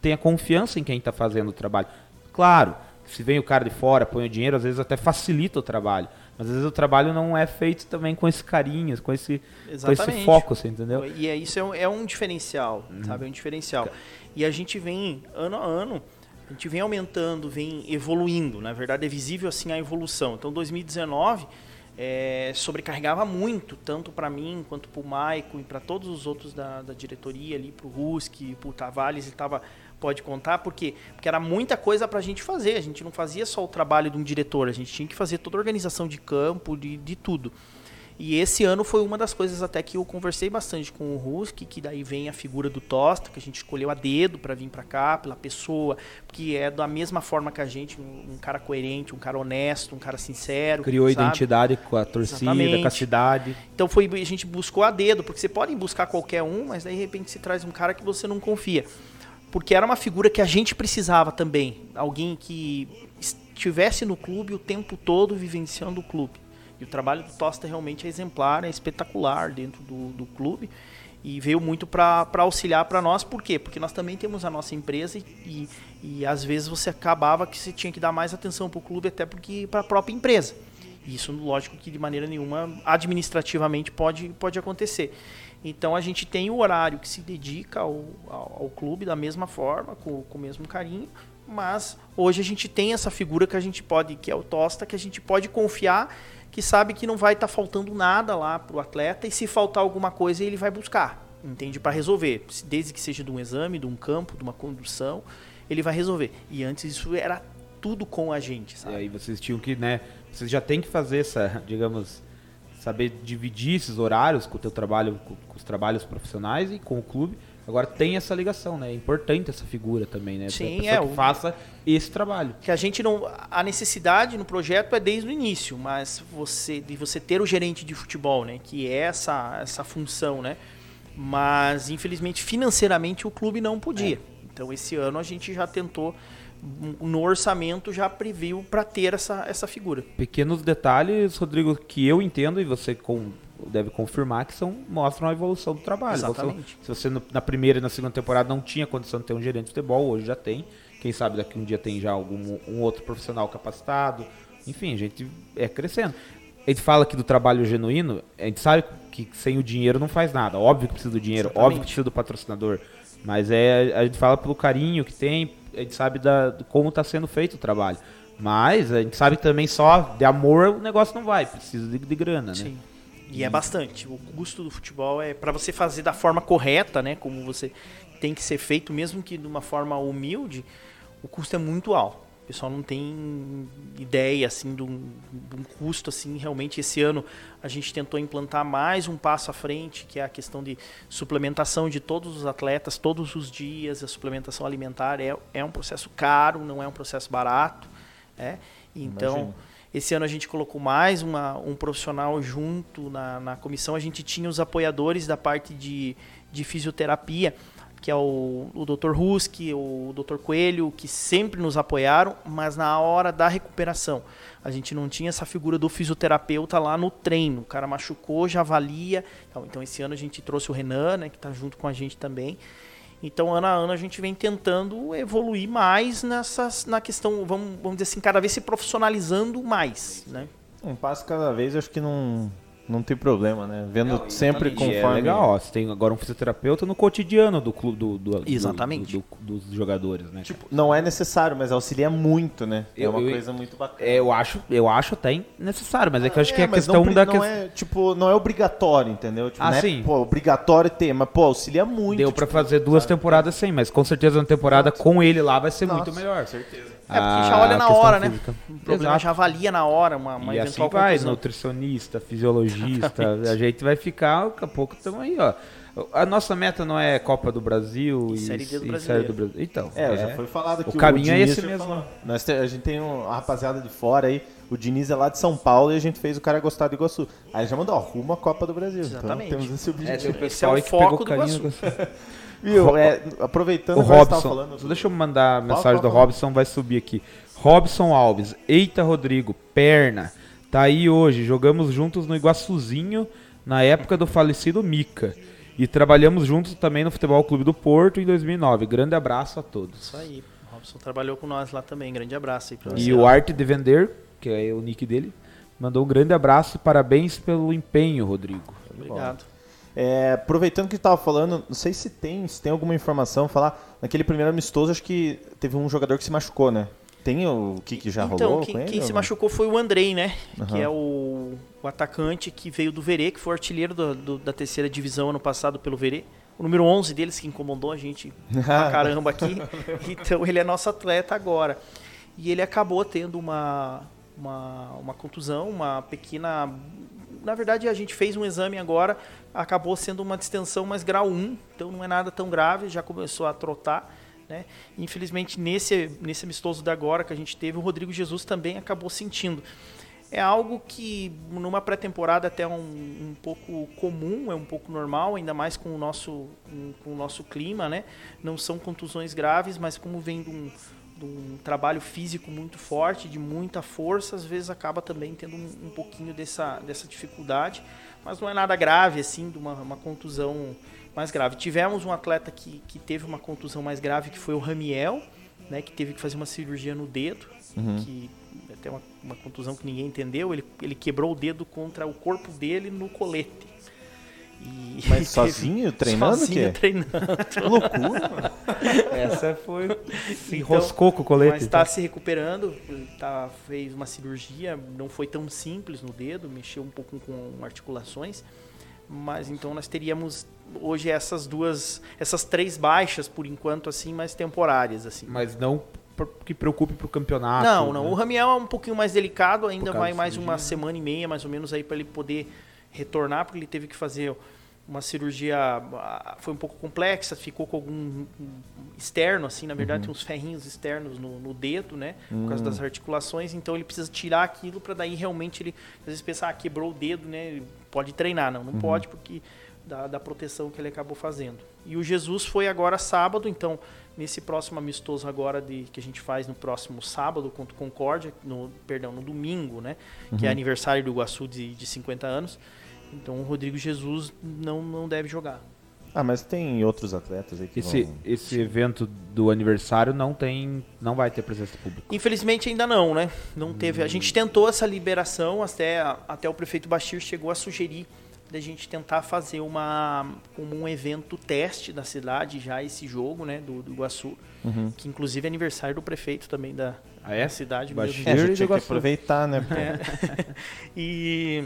Tenha confiança em quem está fazendo o trabalho. Claro, se vem o cara de fora, põe o dinheiro, às vezes até facilita o trabalho. Mas às vezes o trabalho não é feito também com esse carinho, com esse, com esse foco, você entendeu? E é, isso é um, é um diferencial, uhum. sabe? É um diferencial. E a gente vem, ano a ano, a gente vem aumentando, vem evoluindo. Na verdade, é visível assim a evolução. Então, 2019 é, sobrecarregava muito, tanto para mim quanto para o Maico e para todos os outros da, da diretoria ali, para o Ruski, para o Tavares, ele tava, pode contar, porque, porque era muita coisa para a gente fazer, a gente não fazia só o trabalho de um diretor, a gente tinha que fazer toda a organização de campo, de, de tudo. E esse ano foi uma das coisas até que eu conversei bastante com o Ruski, que daí vem a figura do Tosta, que a gente escolheu a dedo para vir para cá, pela pessoa, que é da mesma forma que a gente, um, um cara coerente, um cara honesto, um cara sincero. Criou sabe? identidade com a torcida, Exatamente. com a cidade. Então foi a gente buscou a dedo, porque você pode buscar qualquer um, mas daí de repente se traz um cara que você não confia. Porque era uma figura que a gente precisava também, alguém que estivesse no clube o tempo todo vivenciando o clube. E o trabalho do Tosta realmente é exemplar, é espetacular dentro do, do clube e veio muito para auxiliar para nós. Por quê? Porque nós também temos a nossa empresa e, e, e às vezes você acabava que você tinha que dar mais atenção para o clube até porque para a própria empresa. Isso, lógico, que de maneira nenhuma administrativamente pode, pode acontecer. Então a gente tem o horário que se dedica ao, ao, ao clube da mesma forma, com, com o mesmo carinho, mas hoje a gente tem essa figura que a gente pode, que é o Tosta, que a gente pode confiar, que sabe que não vai estar tá faltando nada lá para o atleta e se faltar alguma coisa ele vai buscar, entende? Para resolver, desde que seja de um exame, de um campo, de uma condução, ele vai resolver. E antes isso era tudo com a gente, sabe? E aí vocês tinham que, né? Vocês já tem que fazer essa, digamos, saber dividir esses horários com o teu trabalho, com, com, os trabalhos profissionais e com o clube. Agora tem essa ligação, né? É importante essa figura também, né? Sim, é. Que o... faça esse trabalho. Que a gente não, a necessidade no projeto é desde o início, mas você de você ter o gerente de futebol, né? Que é essa essa função, né? Mas infelizmente financeiramente o clube não podia. É. Então esse ano a gente já tentou no orçamento já previu para ter essa, essa figura. Pequenos detalhes, Rodrigo, que eu entendo e você com, deve confirmar que são mostram a evolução do trabalho. Exatamente. Você, se você no, na primeira e na segunda temporada não tinha condição de ter um gerente de futebol, hoje já tem. Quem sabe daqui um dia tem já algum um outro profissional capacitado. Enfim, a gente é crescendo. A gente fala aqui do trabalho genuíno, a gente sabe que sem o dinheiro não faz nada. Óbvio que precisa do dinheiro, Exatamente. óbvio que precisa do patrocinador. Mas é, a gente fala pelo carinho que tem, a gente sabe da, como está sendo feito o trabalho. Mas a gente sabe também só de amor o negócio não vai, precisa de, de grana, né? Sim. E é bastante. O custo do futebol é para você fazer da forma correta, né? Como você tem que ser feito, mesmo que de uma forma humilde, o custo é muito alto. O pessoal não tem ideia assim de um, de um, custo assim. Realmente esse ano a gente tentou implantar mais um passo à frente, que é a questão de suplementação de todos os atletas todos os dias. A suplementação alimentar é, é um processo caro, não é um processo barato. É? Então Imagina. Esse ano a gente colocou mais uma, um profissional junto na, na comissão. A gente tinha os apoiadores da parte de, de fisioterapia que é o, o Dr. Ruski, o Dr. Coelho, que sempre nos apoiaram, mas na hora da recuperação. A gente não tinha essa figura do fisioterapeuta lá no treino. O cara machucou, já avalia. Então, então esse ano a gente trouxe o Renan, né, que está junto com a gente também. Então, ano a ano, a gente vem tentando evoluir mais nessas, na questão, vamos, vamos dizer assim, cada vez se profissionalizando mais. Né? Um passo cada vez, acho que não, não tem problema, né? Vendo não, sempre conforme. É legal, ó, você tem agora um fisioterapeuta no cotidiano do clube do, do exatamente do, do, dos jogadores, né? Tipo, não é necessário, mas auxilia muito, né? É uma eu, coisa muito bacana. É, eu acho, eu acho até necessário, mas é que eu acho é, que é a questão não, da não é tipo não é obrigatório, entendeu? Tipo, ah, não é, sim. Pô, obrigatório ter, mas pô, auxilia muito. Deu tipo, para fazer duas sabe? temporadas sem, mas com certeza uma temporada Nossa. com ele lá vai ser Nossa, muito melhor. Certeza. É, porque já olha na hora, né? física. né? O problema Exato. já avalia na hora uma, uma e eventual assim vai, nutricionista, fisiologista, a gente vai ficar, daqui a pouco estamos aí, ó. A nossa meta não é Copa do Brasil e, e Série D do e Série do Brasil. Então, é, é, já foi falado que o caminho o é esse mesmo. Nós te, a gente tem um, a rapaziada de fora aí, o Diniz é lá de São Paulo e a gente fez o cara gostar do Iguaçu. Aí já mandou, ó, rumo à Copa do Brasil. Então Exatamente. Então, temos esse objetivo. É, o esse é o foco do Iguaçu. *laughs* Viu, é, aproveitando o Robson, falando do... deixa eu mandar a mensagem do Robson, vai subir aqui. Robson Alves, eita Rodrigo, perna. Tá aí hoje, jogamos juntos no Iguaçuzinho na época do falecido Mica. E trabalhamos juntos também no Futebol Clube do Porto em 2009. Grande abraço a todos. Isso aí. O Robson trabalhou com nós lá também. Grande abraço aí pra você. E o Arte de Vender, que é o nick dele, mandou um grande abraço e parabéns pelo empenho, Rodrigo. Obrigado. É, aproveitando que estava falando, não sei se tem, se tem alguma informação falar. Naquele primeiro amistoso, acho que teve um jogador que se machucou, né? Tem o que, que já então, rolou? Quem, ele, quem se machucou foi o Andrei, né? Uhum. Que é o, o, atacante que veio do Verê, que foi artilheiro do, do, da terceira divisão ano passado pelo Verê. O número 11 deles que incomodou a gente pra *laughs* caramba aqui. Então ele é nosso atleta agora. E ele acabou tendo uma, uma, uma contusão, uma pequena na verdade, a gente fez um exame agora, acabou sendo uma distensão mais grau 1, então não é nada tão grave, já começou a trotar. Né? Infelizmente, nesse, nesse amistoso da agora que a gente teve, o Rodrigo Jesus também acabou sentindo. É algo que numa pré-temporada até um, um pouco comum, é um pouco normal, ainda mais com o nosso, com o nosso clima, né? Não são contusões graves, mas como vem de um, de um trabalho físico muito forte, de muita força, às vezes acaba também tendo um, um pouquinho dessa, dessa dificuldade, mas não é nada grave, assim, de uma, uma contusão mais grave. Tivemos um atleta que, que teve uma contusão mais grave, que foi o Ramiel, né, que teve que fazer uma cirurgia no dedo, uhum. que até uma, uma contusão que ninguém entendeu, ele, ele quebrou o dedo contra o corpo dele no colete. E Mas *laughs* sozinho treinando? Sozinho o *laughs* treinando. loucura. *laughs* Essa foi. Se então, enroscou com o colete. Mas está então. se recuperando. Tá, fez uma cirurgia, não foi tão simples no dedo, mexeu um pouco com articulações. Mas então nós teríamos hoje essas duas, essas três baixas por enquanto assim, mas temporárias assim. Mas não que preocupe para o campeonato. Não, não. Né? O Ramiel é um pouquinho mais delicado, ainda vai mais uma semana e meia, mais ou menos aí para ele poder retornar, porque ele teve que fazer uma cirurgia ah, foi um pouco complexa, ficou com algum externo, assim, na verdade, uhum. tem uns ferrinhos externos no, no dedo, né? Por causa das hum. articulações, então ele precisa tirar aquilo para daí realmente ele, às vezes, pensar, ah, quebrou o dedo, né? Ele pode treinar. Não, não uhum. pode, porque da, da proteção que ele acabou fazendo. E o Jesus foi agora sábado, então, nesse próximo amistoso agora de, que a gente faz no próximo sábado contra o Concórdia, no, perdão, no domingo, né? Uhum. Que é uhum. aniversário do Iguaçu de, de 50 anos. Então o Rodrigo Jesus não, não deve jogar. Ah, mas tem outros atletas aí que esse, vão... Esse evento do aniversário não tem, não vai ter presença pública. Infelizmente ainda não, né? Não hum. teve. A gente tentou essa liberação, até, até o prefeito Bashir chegou a sugerir da gente tentar fazer uma como um evento teste da cidade já esse jogo, né, do, do Iguaçu, uhum. que inclusive é aniversário do prefeito também da, ah, é? da cidade. Bashir mesmo. É, tinha que aproveitar, né? É. *laughs* e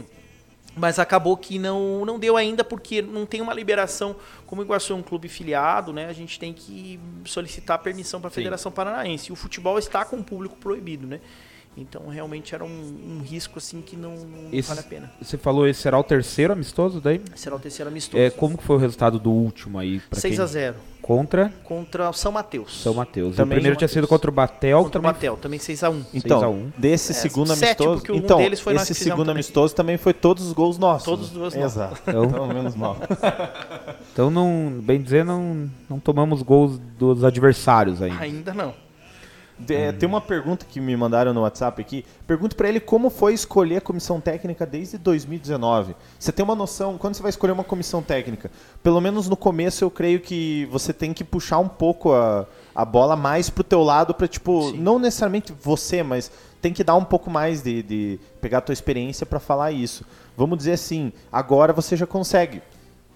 mas acabou que não, não deu ainda porque não tem uma liberação. Como o Iguaçu é um clube filiado, né, a gente tem que solicitar permissão para a Federação Paranaense. E o futebol está com o público proibido, né? Então realmente era um, um risco assim que não, não esse, vale a pena. Você falou esse será o terceiro amistoso daí? Será o terceiro amistoso. É, como que foi o resultado do último aí? 6 quem? a 0 Contra? Contra o São Mateus. São Mateus. Também o primeiro tinha sido contra o Batel. Contra também... o Batel, também 6x1. Então, 6 a 1. desse é, segundo amistoso. Um então, esse segundo amistoso também foi todos os gols nossos. Todos os gols nossos. Exato. *laughs* Então, então menos mal. então, não, bem dizer, não, não tomamos gols dos adversários ainda. Ainda não. É, tem uma pergunta que me mandaram no WhatsApp aqui. Pergunto para ele como foi escolher a comissão técnica desde 2019. Você tem uma noção, quando você vai escolher uma comissão técnica? Pelo menos no começo eu creio que você tem que puxar um pouco a, a bola mais pro teu lado para tipo, Sim. não necessariamente você, mas tem que dar um pouco mais de, de pegar a tua experiência para falar isso. Vamos dizer assim, agora você já consegue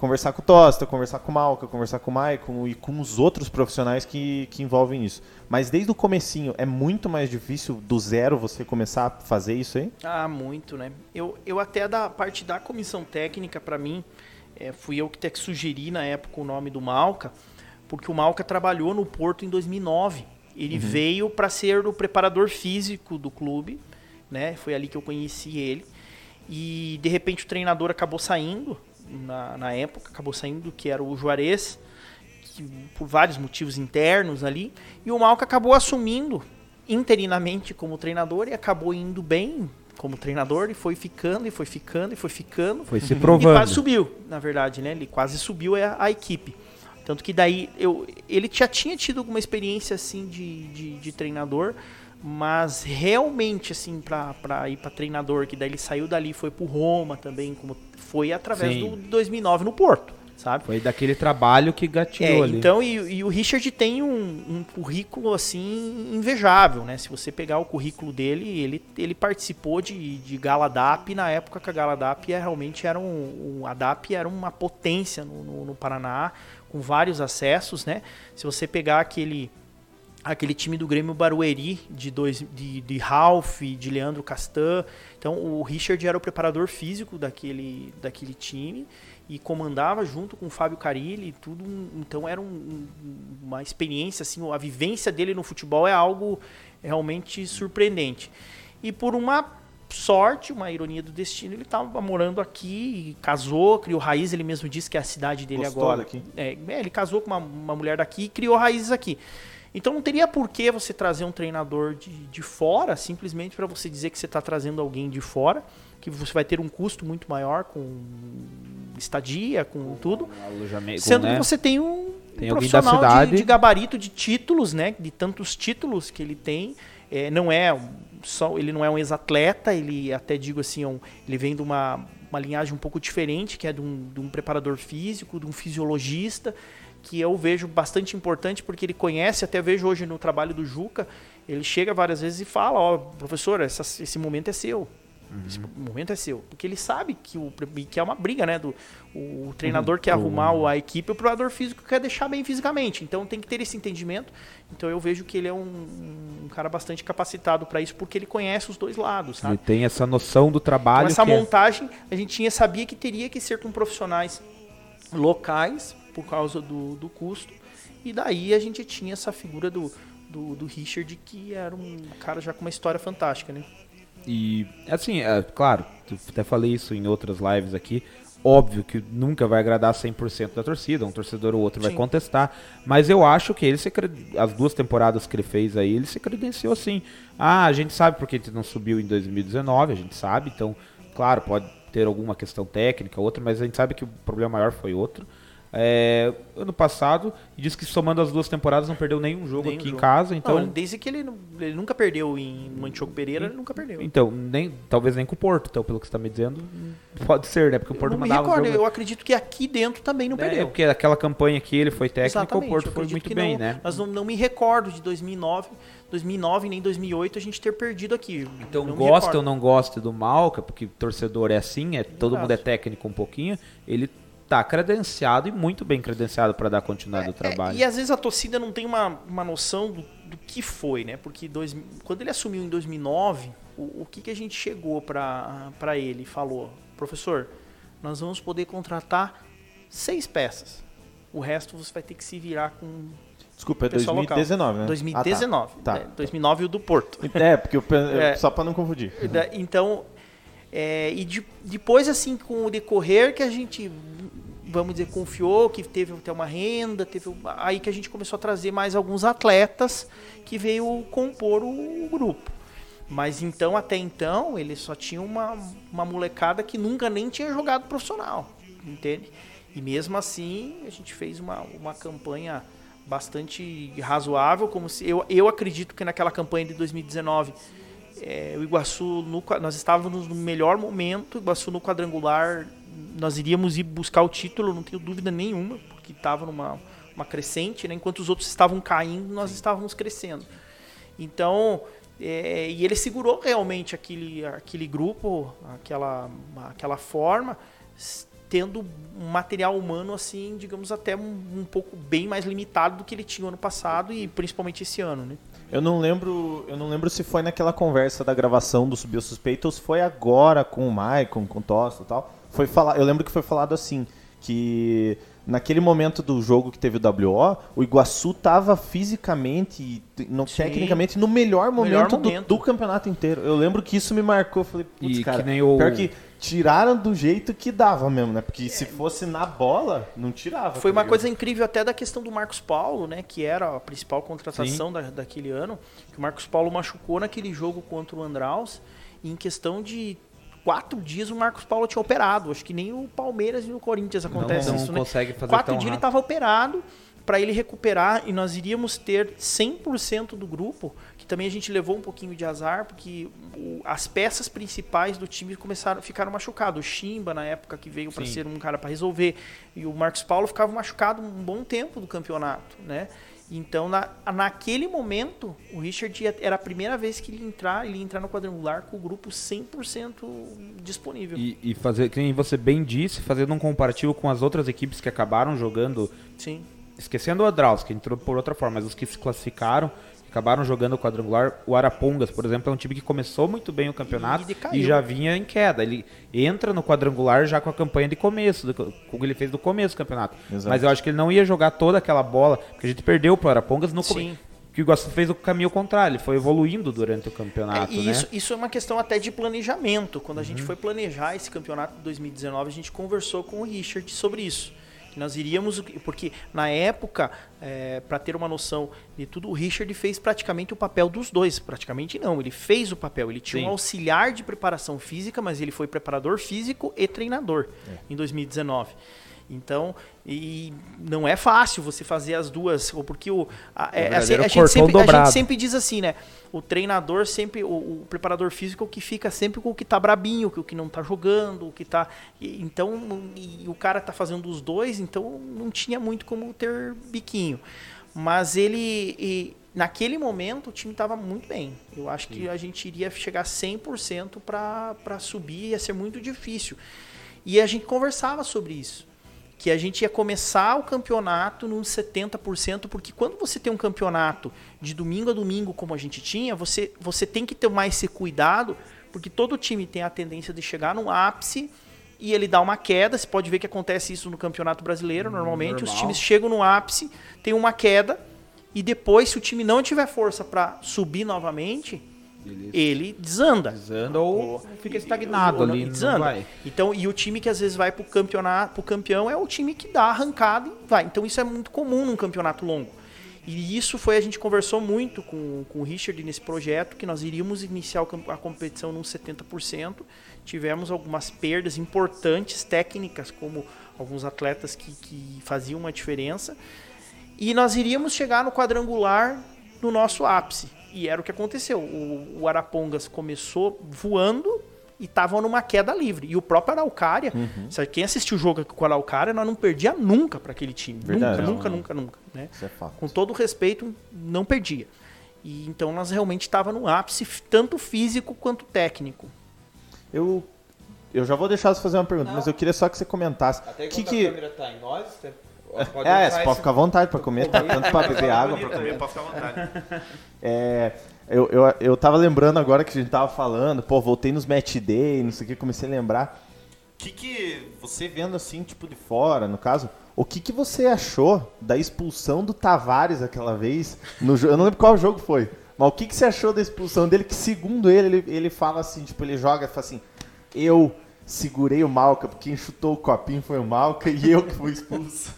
conversar com o Tosta, conversar com o Malca, conversar com o Maicon e com os outros profissionais que, que envolvem isso. Mas desde o comecinho é muito mais difícil do zero você começar a fazer isso aí? Ah, muito, né? Eu, eu até da parte da comissão técnica, para mim, é, fui eu que até que sugeri na época o nome do Malca, porque o Malca trabalhou no Porto em 2009. Ele uhum. veio para ser o preparador físico do clube, né? Foi ali que eu conheci ele. E de repente o treinador acabou saindo, na, na época, acabou saindo, que era o Juarez, que, por vários motivos internos ali, e o Malca acabou assumindo interinamente como treinador e acabou indo bem como treinador e foi ficando e foi ficando e foi ficando. Foi se provando. E quase subiu, na verdade, né? Ele quase subiu a, a equipe. Tanto que daí eu, ele já tinha tido alguma experiência assim de, de, de treinador, mas realmente assim para ir para treinador, que daí ele saiu dali foi pro Roma também como foi através Sim. do 2009 no Porto, sabe? Foi daquele trabalho que gatilhou é, ali. Então, e, e, o Richard tem um, um, currículo, assim, invejável, né? Se você pegar o currículo dele, ele, ele participou de, de Galadap na época que a Galadap é, realmente era um, um... A DAP era uma potência no, no, no Paraná, com vários acessos, né? Se você pegar aquele aquele time do Grêmio Barueri de dois de, de Ralph, de Leandro Castan. Então o Richard era o preparador físico daquele, daquele time e comandava junto com o Fábio Carilli, tudo. Então era um, uma experiência assim, a vivência dele no futebol é algo realmente surpreendente. E por uma sorte, uma ironia do destino, ele estava morando aqui, casou, criou raiz, ele mesmo disse que é a cidade dele Gostou agora. daqui? É, é, ele casou com uma, uma mulher daqui e criou raízes aqui. Então não teria por que você trazer um treinador de, de fora, simplesmente para você dizer que você está trazendo alguém de fora, que você vai ter um custo muito maior com estadia, com tudo. Alojamento, Sendo né? que você tem um, Tem profissional de, de gabarito de títulos, né? De tantos títulos que ele tem. É, não é só, ele não é um ex-atleta, ele até digo assim, é um- ele vem de uma, uma linhagem um pouco diferente, que é de um, de um preparador físico, de um fisiologista, que eu vejo bastante importante porque ele conhece, até vejo hoje no trabalho do Juca, ele chega várias vezes e fala, ó, professor, essa- esse momento é seu. Esse momento é seu. Porque ele sabe que, o, que é uma briga, né? Do, o treinador quer arrumar a equipe, o preparador físico quer deixar bem fisicamente. Então tem que ter esse entendimento. Então eu vejo que ele é um, um cara bastante capacitado para isso, porque ele conhece os dois lados, Ele sabe? tem essa noção do Então trabalho. essa é- montagem a gente tinha, sabia que teria que ser com profissionais locais, por causa do, do custo. E daí a gente tinha essa figura do, do, do Richard, que era um cara já com uma história fantástica, né? E, assim, é, claro, até falei isso em outras lives aqui. Óbvio que nunca vai agradar 100% da torcida, um torcedor ou outro vai Sim. contestar, mas eu acho que ele se as duas temporadas que ele fez aí, ele se credenciou assim. Ah, a gente sabe porque ele não subiu em 2019, a gente sabe, então, claro, pode ter alguma questão técnica, outra, mas a gente sabe que o problema maior foi outro. É, ano passado, e disse que somando as duas temporadas não perdeu nenhum jogo Nenhum aqui em jogo. casa, então Não, desde que ele, ele nunca perdeu em Manchoco Pereira, ele nunca perdeu. então, nem, talvez nem com o Porto, então, pelo que você está me dizendo, pode ser, né? Porque o Porto eu mandava recordo, jogo- eu acredito que aqui dentro também não É, perdeu. porque aquela campanha que ele foi técnico, Exatamente, o Porto foi muito bem, não, né? Mas não, não me recordo de 2009, 2009 nem 2008 a gente ter perdido aqui. Então, Não gosta ou não gosta do Malca, porque torcedor é assim, é, todo Exato. mundo é técnico um pouquinho, ele tá credenciado e muito bem credenciado para dar continuidade ao É, trabalho. e às vezes a torcida não tem uma, uma noção do, do que foi, né? Porque dois, quando ele assumiu em 2009, o, o que, que a gente chegou para ele e falou? Professor, nós vamos poder contratar seis peças. O resto você vai ter que se virar com Desculpa, é Pessoal local. 2019, né? 2019. Ah, tá. né? 2009 o do Porto. tá. É, porque eu, *laughs* É. só pra não confundir. Então, é, e de- depois, assim, com o decorrer que a gente, vamos dizer, confiou, que teve até uma renda, teve aí que a gente começou a trazer mais alguns atletas que veio compor o, grupo. Mas então, até então, ele só tinha uma, uma molecada que nunca nem tinha jogado profissional, entende? E mesmo assim, a gente fez uma, uma campanha bastante razoável, como se eu, eu acredito que naquela campanha de 2019 é, o Iguaçu, no nós estávamos no melhor momento, o Iguaçu no quadrangular, nós iríamos ir buscar o título, não tenho dúvida nenhuma, porque estava numa uma crescente, né? enquanto os outros estavam caindo, nós estávamos crescendo. Então, é, e ele segurou realmente aquele, aquele grupo, aquela, aquela forma, tendo um material humano assim, digamos até um, um pouco bem mais limitado do que ele tinha ano passado e principalmente esse ano, né? Eu não lembro, eu não lembro se foi naquela conversa da gravação do Subiu Suspeito ou se foi agora com o Maicon, com o Tosto e tal. Foi falar, eu lembro que foi falado assim, que naquele momento do jogo que teve o WO, o Iguaçu tava fisicamente e Sim. tecnicamente no melhor momento, Melhor do- momento. Do, campeonato inteiro. Eu lembro que isso me marcou. Eu falei, putz, E cara, que nem o- pior que tiraram do jeito que dava mesmo, né? Porque se fosse na bola, não tirava. Foi tá uma coisa incrível até da questão do Marcos Paulo, né? Que era a principal contratação da, daquele ano. Que o Marcos Paulo machucou naquele jogo contra o Andraus. E em questão de quatro dias o Marcos Paulo tinha operado. Acho que nem o Palmeiras e o Corinthians acontece não isso, né? consegue fazer Quatro dias ele estava operado para ele recuperar e nós iríamos ter 100% do grupo, que também a gente levou um pouquinho de azar, porque as peças principais do time começaram ficaram machucados. O Chimba na época que veio para ser um cara para resolver e o Marcos Paulo ficava machucado um bom tempo do campeonato, né? Então, na, naquele momento, o Richard ia- era a primeira vez que ele ia entrar, ele ia entrar no quadrangular com o grupo 100% disponível. E, e fazer, que você bem disse, fazendo um comparativo com as outras equipes que acabaram jogando, Sim. esquecendo o Adraus, que entrou por outra forma, mas os que se classificaram, acabaram jogando o quadrangular. O Arapongas, por exemplo, é um time que começou muito bem o campeonato E e, já vinha em queda. Ele entra no quadrangular já com a campanha de começo, do, com o que ele fez no começo do campeonato. Exato. Mas eu acho que ele não ia jogar toda aquela bola, porque a gente perdeu pro Arapongas no Sim. começo. que o Iguaçu fez o caminho contrário, ele foi evoluindo durante o campeonato, É, e isso, né? isso é uma questão até de planejamento. Quando a gente foi planejar esse campeonato de 2019, a gente conversou com o Richard sobre isso. Nós iríamos, porque na época, para ter uma noção de tudo, o Richard fez praticamente o papel dos dois. Praticamente não, ele fez o papel. Ele tinha Sim. um auxiliar de preparação física, mas ele foi preparador físico e treinador em 2019. Então, e não é fácil você fazer as duas, ou porque o, a, é, É assim, a, gente cortão sempre, a gente sempre diz assim, né? O treinador sempre, o, o preparador físico é o que fica sempre com o que tá brabinho, com o que não tá jogando, o que tá. e- então, e o cara tá fazendo os dois, então não tinha muito como ter biquinho. Mas ele. e naquele momento o time estava muito bem. Eu acho que a gente iria chegar 100% para subir, ia ser muito difícil. E a gente conversava sobre isso que a gente ia começar o campeonato nos 70%, porque quando você tem um campeonato de domingo a domingo, como a gente tinha, você, você tem que ter mais esse cuidado, porque todo time tem a tendência de chegar no ápice e ele dá uma queda. Você pode ver que acontece isso no Campeonato Brasileiro, normalmente. Os normal. times chegam no ápice, tem uma queda, e depois, se o time não tiver força para subir novamente, Ele ele desanda. desanda ou fica estagnado Ou ali, e desanda. vai. Então, e o time que às vezes vai pro campeonato, pro campeão é o time que dá arrancada e vai. Então isso é muito comum num campeonato longo. E isso foi a gente conversou muito com, com o Richard nesse projeto que nós iríamos iniciar a competição num 70%. Tivemos algumas perdas importantes técnicas, como alguns atletas que, que faziam uma diferença. E nós iríamos chegar no quadrangular no nosso ápice. E era o que aconteceu. O, o Arapongas começou voando e estava numa queda livre. E o próprio Araucária, sabe, quem assistiu o jogo com o Araucária, nós não perdia nunca para aquele time. Verdade. Nunca, Não, nunca, não. nunca, nunca. Né? Isso é fato. Com todo o respeito, não perdia. E então nós realmente estava no ápice, tanto físico quanto técnico. Eu, eu já vou deixar você fazer uma pergunta, mas eu queria só que você comentasse. que que... tá em nós, É, você pode ficar à vontade para comer, tá? tanto para beber água, para comer. pode ficar à vontade. É, eu, eu, eu tava lembrando agora que a gente tava falando, pô, voltei nos match day, não sei o que, comecei a lembrar. O que que você vendo assim, tipo de fora, no caso, o que que você achou da expulsão do Tavares aquela vez no? Eu não lembro qual jogo foi, mas o que que você achou da expulsão dele? Que segundo ele, ele, ele fala assim, tipo, ele joga e fala assim, eu segurei o Malca, porque quem chutou o copinho foi o Malca e eu que fui expulso.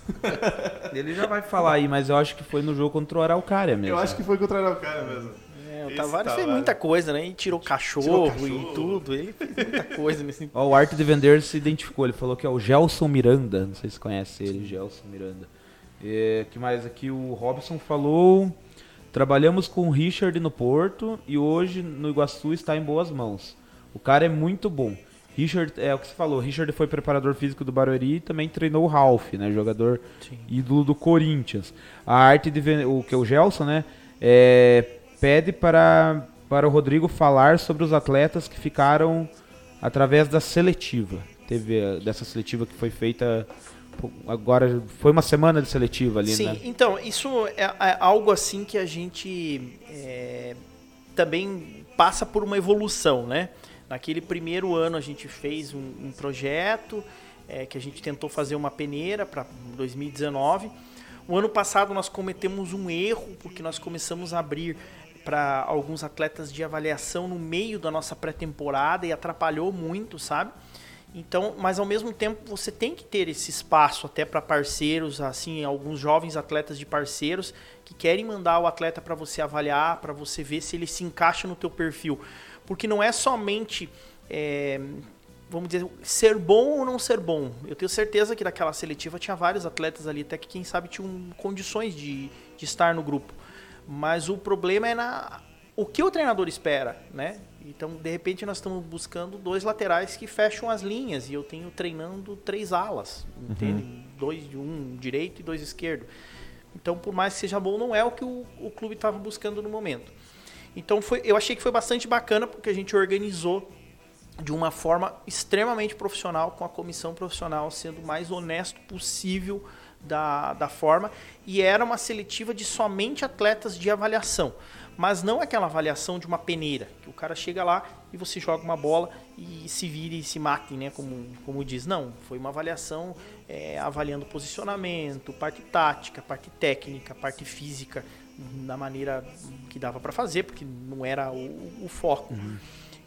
*laughs* Ele já vai falar aí, mas eu acho que foi no jogo contra o Araucária mesmo. Eu acho que foi contra o Araucária mesmo. É, o Tavares fez Tavares. muita coisa, né? E tirou cachorro, Tirou cachorro. e tudo. Ele fez muita coisa nesse. Ó, o Arte de Vender se identificou, ele falou que é o Gelson Miranda, não sei se conhece ele, Gelson Miranda. É, que mais aqui o Robson falou, trabalhamos com o Richard no Porto e hoje no Iguaçu está em boas mãos. O cara é muito bom. Richard, é o que você falou, Richard foi preparador físico do Barueri e também treinou o Ralph, né, jogador Sim. ídolo do Corinthians. A arte de o que é o Gelson, né, é, pede para para o Rodrigo falar sobre os atletas que ficaram através da seletiva. Teve dessa seletiva que foi feita agora foi uma semana de seletiva ali, Sim, né? então, isso é, é algo assim que a gente é, também passa por uma evolução, né? Naquele primeiro ano a gente fez um, um projeto é, que a gente tentou fazer uma peneira para 2019. O ano passado nós cometemos um erro porque nós começamos a abrir para alguns atletas de avaliação no meio da nossa pré-temporada e atrapalhou muito, sabe? Então, mas ao mesmo tempo você tem que ter esse espaço até para parceiros, assim, alguns jovens atletas de parceiros que querem mandar o atleta para você avaliar, para você ver se ele se encaixa no teu perfil, porque não é somente é, vamos dizer ser bom ou não ser bom. Eu tenho certeza que daquela seletiva tinha vários atletas ali, até que quem sabe tinham condições de, de estar no grupo. Mas o problema é na o que o treinador espera, né? Então, de repente, nós estamos buscando dois laterais que fecham as linhas e eu tenho treinando três alas, entende? Dois de um direito e dois esquerdo. Então, por mais que seja bom, não é o que o, o clube estava buscando no momento. Então, foi, eu achei que foi bastante bacana porque a gente organizou de uma forma extremamente profissional, com a comissão profissional sendo o mais honesto possível da, da forma. E era uma seletiva de somente atletas de avaliação. Mas não aquela avaliação de uma peneira, que o cara chega lá e você joga uma bola e se vire e se mate, né? Como, como diz. Não, foi uma avaliação é, avaliando posicionamento, parte tática, parte técnica, parte física da maneira que dava para fazer, porque não era o, o foco. Uhum.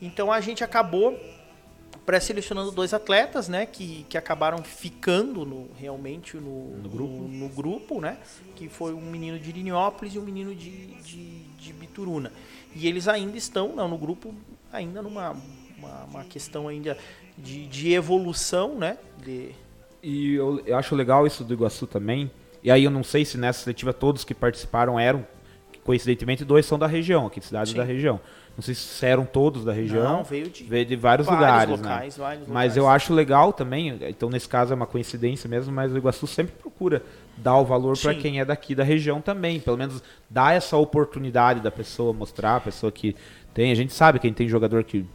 Então a gente acabou pré-selecionando dois atletas, né, que, que acabaram ficando no, realmente no, no grupo. No, no, grupo, né, que foi um menino de Irinópolis e um menino de, de, de Bituruna. E eles ainda estão não, no grupo, ainda numa uma, uma questão ainda de, de evolução, né, de... E eu, eu acho legal isso do Iguaçu também, e aí eu não sei se nessa seletiva todos que participaram eram, coincidentemente, dois são da região, aqui cidades da região. Não sei se eram todos da região. Não, veio de, veio de vários, vários lugares. Locais, né? vários mas locais. eu acho legal também, então nesse caso é uma coincidência mesmo, mas o Iguaçu sempre procura dar o valor para quem é daqui da região também. Pelo menos dar essa oportunidade da pessoa, mostrar a pessoa que tem. A gente sabe quem tem jogador que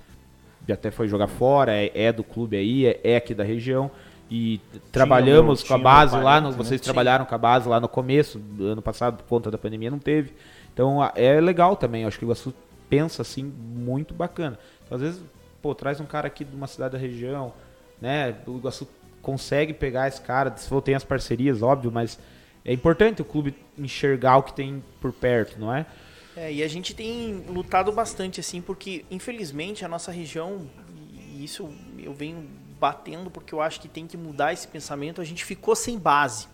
até foi jogar fora, é, é do clube aí, é, é, aqui da região. E trabalhamos com a base lá, no, vocês né? trabalharam com a base lá no começo, ano passado, por conta da pandemia, não teve. Então é legal também, acho que o Iguaçu pensa assim muito bacana. Então, às vezes, pô, traz um cara aqui de uma cidade da região, né? O Iguaçu consegue pegar esse cara, se for tem as parcerias, óbvio, mas é importante o clube enxergar o que tem por perto, não é? É, e a gente tem lutado bastante assim, porque infelizmente a nossa região, e isso eu venho batendo porque eu acho que tem que mudar esse pensamento, a gente ficou sem base.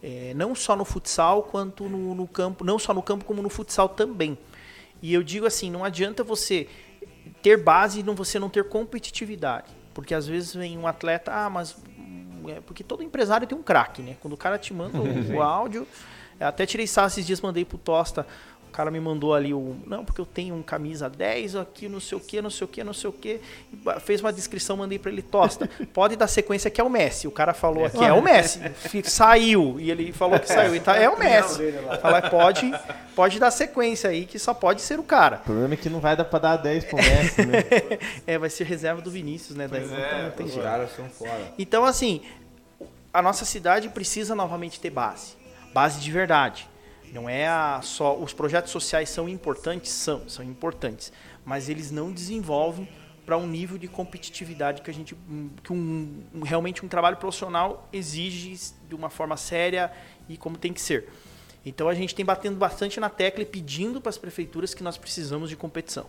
É, não só no futsal quanto no, no campo, não só no campo como no futsal também. E eu digo assim, não adianta você ter base e não, você não ter competitividade. Porque às vezes vem um atleta, ah, mas. É, porque todo empresário tem um craque, né? Quando o cara te manda o, *laughs* o áudio. Até tirei sal esses dias, mandei pro Tosta o cara me mandou ali o. Não, porque eu tenho um camisa 10 aqui, não sei o que, não sei o que, não sei o que. Fez uma descrição, mandei para ele, tosta. Pode dar sequência que é o Messi. O cara falou aqui, é o Messi. Saiu. E ele falou que saiu. Então é o Messi. Fala, pode, pode dar sequência aí, que só pode ser o cara. O problema é que não vai dar para dar 10 pro Messi, né? *laughs* é, vai ser reserva do Vinícius, né? Daí, então, é, não tem jeito. caras são fora. Então, assim, a nossa cidade precisa novamente ter base. Base de verdade. Não é a só os projetos sociais são importantes, são, são importantes, mas eles não desenvolvem para um nível de competitividade que a gente que um, realmente um trabalho profissional exige de uma forma séria e como tem que ser. Então a gente tem batendo bastante na tecla e pedindo para as prefeituras que nós precisamos de competição.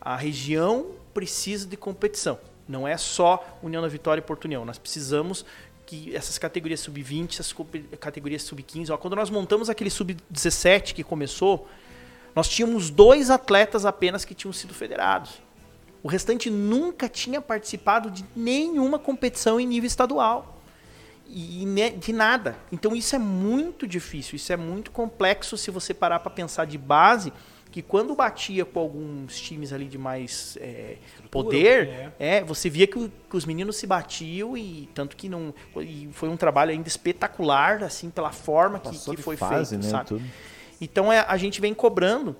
A região precisa de competição. Não é só União da Vitória e Porto União. Nós precisamos que essas categorias sub-20, essas categorias sub-15, quando nós montamos aquele sub-17 que começou, nós tínhamos dois atletas apenas que tinham sido federados. O restante nunca tinha participado de nenhuma competição em nível estadual. E de nada. Então isso é muito difícil, isso é muito complexo se você parar para pensar de base que quando batia com alguns times ali de mais é, poder, é. é. você via que, que, os meninos se batiam e tanto que não e foi um trabalho ainda espetacular assim pela forma que, que foi fase, feito, né, sabe? Tudo. Então é, a gente vem cobrando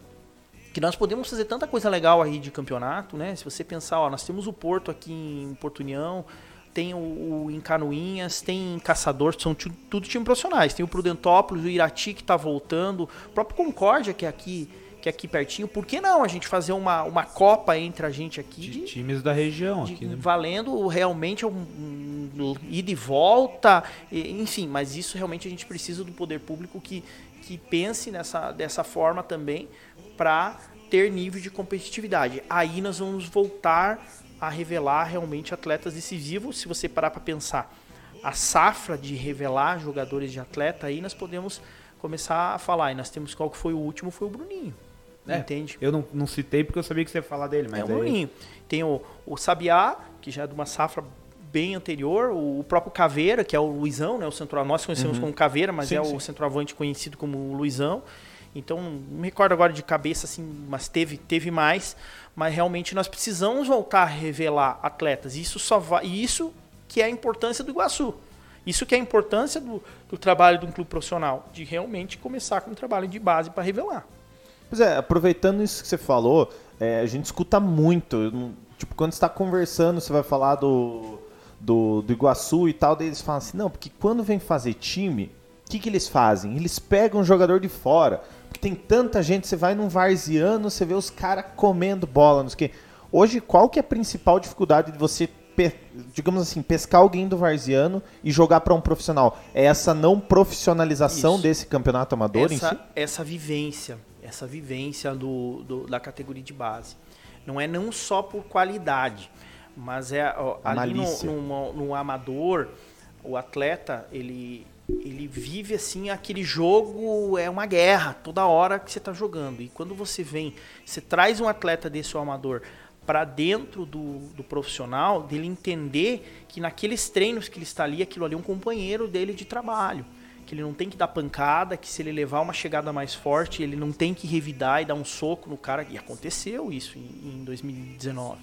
que nós podemos fazer tanta coisa legal aí de campeonato, né? Se você pensar, ó, nós temos o Porto aqui em Porto União, tem o, o em Canoinhas, tem em Caçador, são tudo times profissionais. Tem o Prudentópolis, o Irati que está voltando, o próprio Concórdia que é aqui que é aqui pertinho. Por que não a gente fazer uma, uma copa entre a gente aqui? De, de times da região. De, aqui, né? Valendo realmente um, um, ida e volta, enfim, mas isso realmente a gente precisa do poder público que, que pense nessa, dessa forma também para ter nível de competitividade. Aí nós vamos voltar a revelar realmente atletas decisivos. Se você parar para pensar a safra de revelar jogadores de atleta, aí nós podemos começar a falar. E nós temos qual que foi o último, foi o Bruninho. É, entende? Eu não, não citei porque eu sabia que você ia falar dele, mas. É o Bruninho. Tem o, o Sabiá, que já é de uma safra bem anterior, o próprio Caveira, que é o Luizão, né? O centroavante, nós conhecemos uhum. como Caveira, mas sim, é sim. o centroavante conhecido como Luizão. Então, não me recordo agora de cabeça, assim, mas teve, teve mais. Mas realmente nós precisamos voltar a revelar atletas. Isso só vai. E isso que é a importância do Iguaçu. Isso que é a importância do, do trabalho de um clube profissional, de realmente começar com um trabalho de base para revelar. Pois é, aproveitando isso que você falou, é, a gente escuta muito. Tipo, quando você está conversando, você vai falar do, do, do Iguaçu e tal, daí eles falam assim, não, porque quando vem fazer time, o que, que eles fazem? Eles pegam um jogador de fora. Porque tem tanta gente, você vai num varziano, você vê os caras comendo bola, não sei o quê. Hoje, qual que é a principal dificuldade de você digamos assim, pescar alguém do Varziano e jogar para um profissional. É essa não profissionalização Isso. desse campeonato amador em essa, si? essa vivência, essa vivência do, do- da categoria de base. Não é não só por qualidade, mas é ó, A ali no, no, no amador, o atleta, ele, ele vive assim, aquele jogo é uma guerra toda hora que você está jogando. E quando você vem, você traz um atleta desse o amador para dentro do, do profissional, dele entender que naqueles treinos que ele está ali, aquilo ali é um companheiro dele de trabalho que ele não tem que dar pancada, que se ele levar uma chegada mais forte, ele não tem que revidar e dar um soco no cara. E aconteceu isso em, em 2019,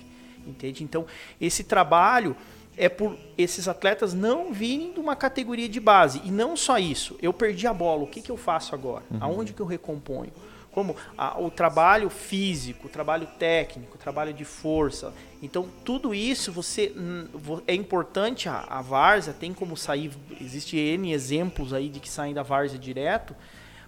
entende? Então, esse trabalho é por esses atletas não virem de uma categoria de base. E não só isso, eu perdi a bola, o que, que eu faço agora? Aonde que eu recomponho? Como a- o trabalho físico, o trabalho técnico, o trabalho de força. Então, tudo isso você hum, é importante. A, a várzea tem como sair. Existe N exemplos aí de que saem da várzea direto,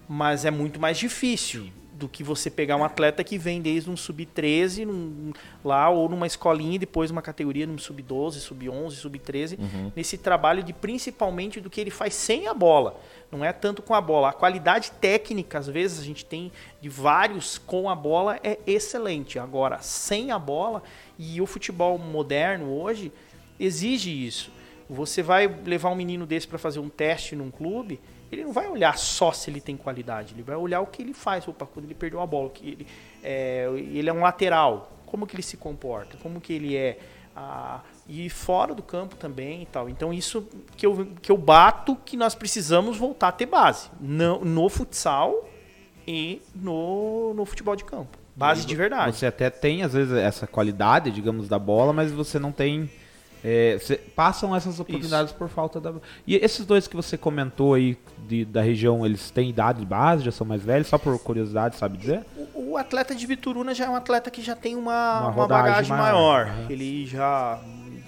mas é muito mais difícil do que você pegar um atleta que vem desde um sub-13 num- lá ou numa escolinha e depois uma categoria num sub-12, sub-11, sub-13, nesse trabalho de principalmente do que ele faz sem a bola. Não é tanto com a bola. A qualidade técnica, às vezes, a gente tem de vários com a bola é excelente. Agora, sem a bola, e o futebol moderno hoje exige isso. Você vai levar um menino desse para fazer um teste num clube, ele não vai olhar só se ele tem qualidade, ele vai olhar o que ele faz, opa, quando ele perdeu a bola, que ele é, ele é um lateral, como que ele se comporta, como que ele é, ah, e fora do campo também e tal. Então isso que eu, que eu bato que nós precisamos voltar a ter base no, no futsal e no, no futebol de campo. Base de verdade. Você até tem, às vezes, essa qualidade, digamos, da bola, mas você não tem. É, você- passam essas oportunidades por falta da. E esses dois que você comentou aí de- da região, eles têm idade de base, já são mais velhos, só por curiosidade, sabe dizer? O, o atleta de Vituruna já é um atleta que já tem uma, Uma uma, bagagem maior. maior. Uhum. Ele já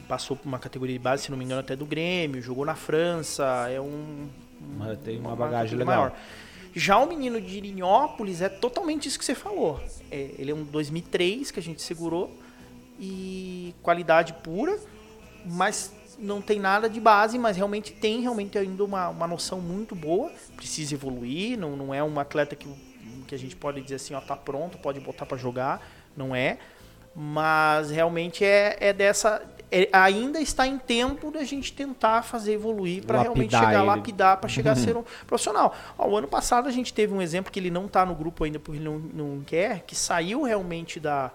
passou por uma categoria de base, se não me engano, até do Grêmio, jogou na França, é um. Uma- tem uma bagagem categoria legal. Já o menino de Irinhópolis é totalmente isso que você falou. É, ele é um 2003 que a gente segurou e qualidade pura, mas não tem nada de base, mas realmente tem realmente ainda uma, uma noção muito boa. Precisa evoluir, não, não é um atleta que, que a gente pode dizer assim, ó, tá pronto, pode botar para jogar, não é. Mas realmente é, é dessa. é- ainda está em tempo da gente tentar fazer evoluir para realmente chegar lá, lapidar para chegar a ser *laughs* um profissional. Ó, o ano passado a gente teve um exemplo que ele não está no grupo ainda porque ele não, não quer, que saiu realmente da,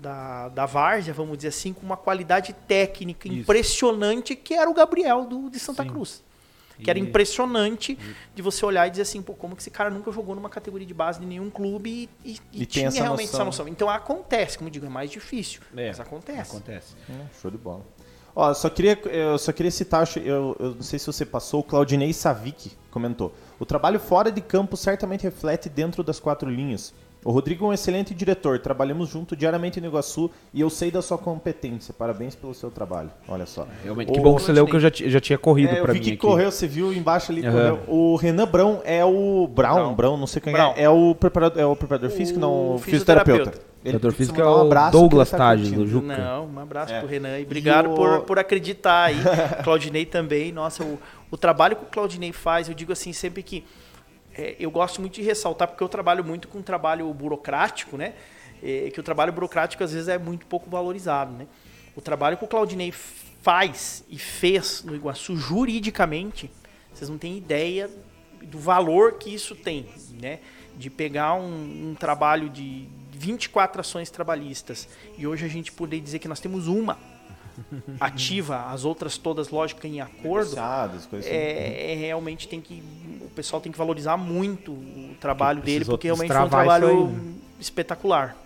da, da várzea, vamos dizer assim, com uma qualidade técnica Isso. impressionante, que era o Gabriel do, de Santa Sim. Cruz. Que era E- impressionante de você olhar e dizer assim, pô, como que esse cara nunca jogou numa categoria de base de nenhum clube e, e- e E tinha essa realmente noção. essa noção. Então acontece, como eu digo, é mais difícil, É, mas acontece. Acontece. Hum, Show de bola. Ó, só queria, eu só queria citar, eu, eu não sei se você passou, o Claudinei Savic comentou. O trabalho fora de campo certamente reflete dentro das quatro linhas. O Rodrigo é um excelente diretor, trabalhamos junto diariamente no Iguaçu e eu sei da sua competência. Parabéns pelo seu trabalho. Olha só. Realmente, O- que bom que você leu que eu já, já tinha corrido É, eu pra vi mim que aqui. correu, você viu embaixo ali, correu. O Renan Brão é o Brown, Brown, Brown. não sei quem Brown. é. É o preparador, é o preparador físico, não, o O fisioterapeuta. fisioterapeuta. Ele físico é um o que Douglas tá Tage, curtindo. do Juca. Não, um abraço É. pro Renan e obrigado o- por, por acreditar aí. *laughs* Claudinei também. Nossa, o, o trabalho que o Claudinei faz, eu digo assim, sempre que. É, eu gosto muito de ressaltar, porque eu trabalho muito com trabalho burocrático, né? É, que o trabalho burocrático às vezes é muito pouco valorizado, né? O trabalho que o Claudinei faz e fez no Iguaçu juridicamente, vocês não têm ideia do valor que isso tem, né? De pegar um, um trabalho de 24 ações trabalhistas e hoje a gente poder dizer que nós temos uma *laughs* ativa, as outras todas, lógico, em acordo, coisas assim. é, é realmente tem que o pessoal tem que valorizar muito o trabalho dele porque realmente foi um trabalho né? espetacular.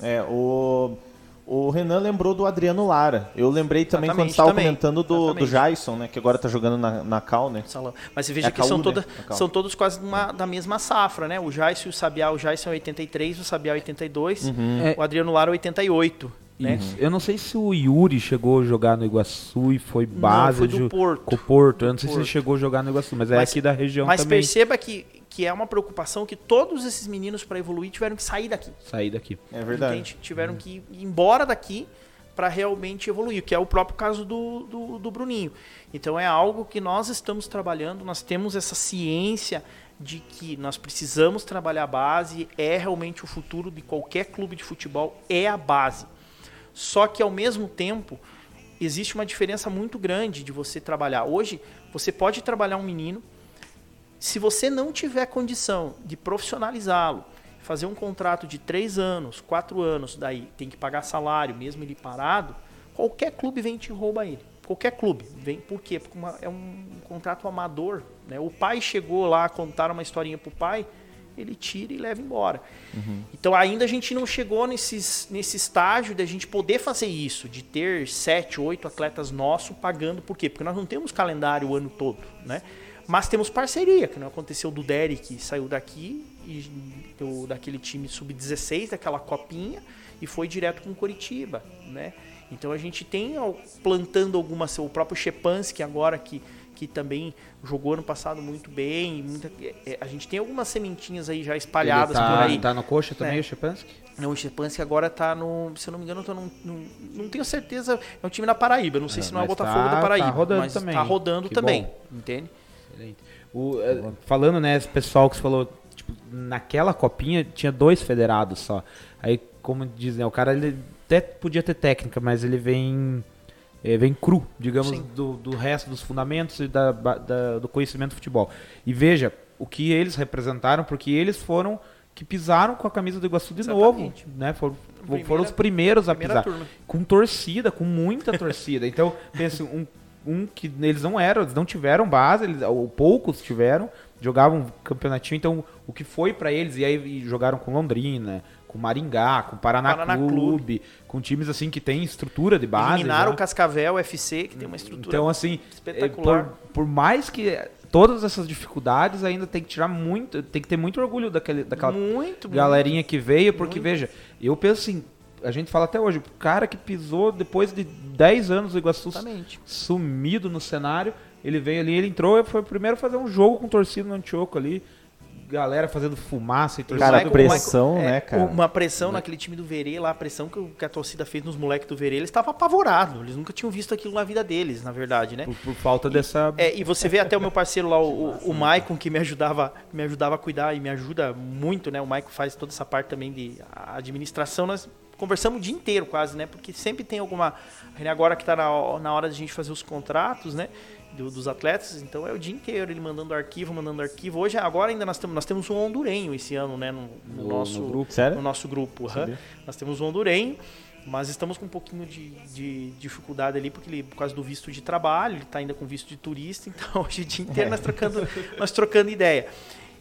É, o, o Renan lembrou do Adriano Lara. Eu lembrei também quando Exatamente, estava também. comentando do, do. Jason, né? Que agora tá jogando na, na Cal, né? Mas você veja É que são, Caú, né? toda, Caú. são todos quase uma- da mesma safra, né? O Jaisso e o Sabiá, o Jaisso é 83, o Sabiá é 82, Uhum. É. o Adriano Lara é 88, né? Eu não sei se o Yuri chegou a jogar no Iguaçu e foi base foi do de- Porto. com o Porto. Eu não Do sei se ele Porto. chegou a jogar no Iguaçu, mas é Mas- aqui da região Mas também. perceba que, que é uma preocupação que todos esses meninos para evoluir tiveram que sair daqui. Sair daqui. É verdade. Entende? Tiveram que ir embora daqui para realmente evoluir, que é o próprio caso do, do, do Bruninho. Então é algo que nós estamos trabalhando, nós temos essa ciência de que nós precisamos trabalhar a base, é realmente o futuro de qualquer clube de futebol, é a base. Só que ao mesmo tempo, existe uma diferença muito grande de você trabalhar. Hoje, você pode trabalhar um menino, se você não tiver condição de profissionalizá-lo, fazer um contrato de três anos, quatro anos, daí tem que pagar salário, mesmo ele parado, qualquer clube vem e te rouba ele. Qualquer clube. Vem, por quê? Porque uma, é um contrato amador. Né? O pai chegou lá, contaram uma historinha pro pai, ele tira e leva embora. Uhum. Então ainda a gente não chegou nesses, nesse estágio de a gente poder fazer isso, de ter sete, oito atletas nossos pagando. Por quê? Porque nós não temos calendário o ano todo, né? Mas temos parceria, que não aconteceu do Derek, saiu daqui, e do, daquele time sub-16, daquela copinha, e foi direto com Curitiba, né? Então a gente tem plantando algumas, o próprio Chepansky agora que, que também jogou ano passado muito bem. Muita, é, a gente tem algumas sementinhas aí já espalhadas tá, por aí. Tá no coxa também é. o Chepansky? Não, o Chepansky agora tá no. Se eu não me engano, tô num, num, não tenho certeza. É um time na Paraíba. Não sei é, se não é o Botafogo tá, da Paraíba. Tá rodando mas também. Tá rodando que também. Bom. Entende? Excelente. O, é, falando, né, esse pessoal que você falou, tipo, naquela copinha tinha dois federados só. Aí, como dizem, né, o cara ele até podia ter técnica, mas ele vem é, vem cru, digamos, do, do, resto dos fundamentos e da, da, do conhecimento do futebol. E veja o que eles representaram, porque eles foram que pisaram com a camisa do Iguaçu de Exatamente. novo, né? Foram, primeira, foram os primeiros a pisar. Turma. Com torcida, com muita torcida. Então, *laughs* pense, um, um que eles não eram, eles não tiveram base, eles, ou poucos tiveram, jogavam campeonatinho, então o que foi para eles, e aí jogaram com Londrina, com Maringá, com Paraná, Paraná Clube, Clube, com times assim que tem estrutura de base. Eliminaram o Cascavel FC, que tem uma estrutura então, assim, espetacular. Por, por, mais que todas essas dificuldades, ainda tem que tirar muito, tem que ter muito orgulho daquele, daquela muito, galerinha muito, que veio, porque muito. veja, eu penso assim, a gente fala até hoje, o cara que pisou depois de 10 anos o Iguaçu Exatamente. sumido no cenário, ele veio ali, ele entrou e foi o primeiro a fazer um jogo com torcida no Antioco ali galera fazendo fumaça e torcida. Cara, pressão, Michael, né, é, cara? Uma pressão naquele time do Verê lá, a pressão que, que a torcida fez nos moleques do Verê, eles estavam apavorados. Eles nunca tinham visto aquilo na vida deles, na verdade, né? Por, por falta e, dessa. É, e você vê até o meu parceiro lá, o, o, o Maicon, que me ajudava, me ajudava a cuidar e me ajuda muito, né? O Maicon faz toda essa parte também de administração. Nós conversamos o dia inteiro quase, né? Porque sempre tem alguma. Agora que está na, na hora de a gente fazer os contratos, né? Do, dos atletas, então é o dia inteiro ele mandando arquivo, mandando arquivo. Hoje, agora ainda nós temos, nós temos um hondurenho esse ano, né, no, no, no nosso no grupo. Sério? No nosso grupo. Uhum. Nós temos um hondurenho, mas estamos com um pouquinho de, de dificuldade ali, porque ele, por causa do visto de trabalho, ele está ainda com visto de turista, *laughs* então hoje o dia inteiro nós trocando, *laughs* nós trocando ideia.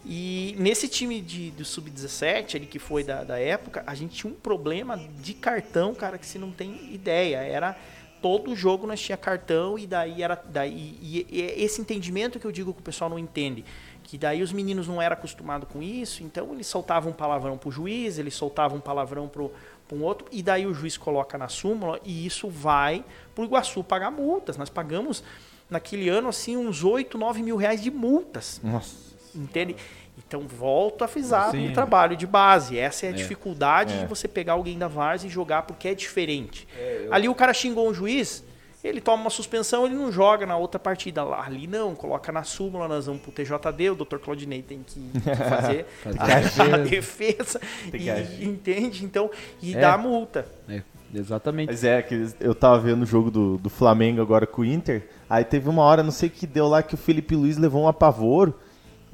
E nesse time de, do Sub-17, ali que foi da, da época, a gente tinha um problema de cartão, cara, que você não tem ideia. Era todo jogo nós tinha cartão e daí era daí e, e, esse entendimento que eu digo que o pessoal não entende que daí os meninos não eram acostumados com isso então eles soltavam um palavrão pro juiz eles soltavam um palavrão pro, pro um outro e daí o juiz coloca na súmula e isso vai pro Iguaçu pagar multas nós pagamos naquele ano assim uns 8, 9 mil reais de multas Nossa. entende então, volto a frisar o trabalho de base. Essa é a é. dificuldade é. de você pegar alguém da Vars e jogar porque é diferente. É, eu... Ali o cara xingou um juiz, ele toma uma suspensão, ele não joga na outra partida. lá Ali não, coloca na súmula, nós vamos pro TJD, o Dr. Claudinei tem que, fazer *laughs* a, a, defesa. E, entende? Então, e é. dá multa. É, exatamente. Mas é, que eu tava vendo o jogo do, do Flamengo agora com o Inter. Aí teve uma hora, não sei o que deu lá, que o Felipe Luiz levou um apavoro.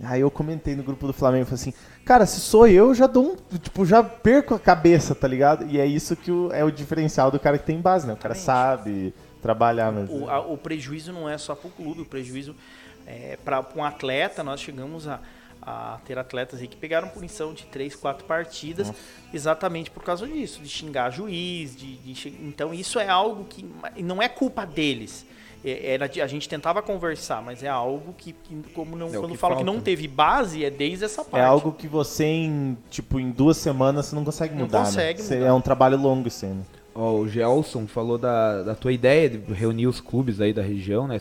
Aí eu comentei no grupo do Flamengo, falei assim, cara, se sou eu, já dou um, tipo, já perco a cabeça, tá ligado? E é isso que o, é o diferencial do cara que tem base, né? O cara sabe trabalhar mesmo. O, a, o prejuízo não é só pro clube, o prejuízo é para um atleta, nós chegamos a, a ter atletas aí que pegaram punição de três, quatro partidas, Nossa. exatamente por causa disso, de xingar juiz, de, de, então isso é algo que não é culpa deles. É, era, a gente tentava conversar, mas é algo que, que como não, é quando fala que não teve base, é desde essa parte. É algo que você em, tipo, em duas semanas você não consegue mudar, não consegue né? Mudar. É um trabalho longo isso né? Oh, o Gelson falou da, da tua ideia de reunir os clubes aí da região, né?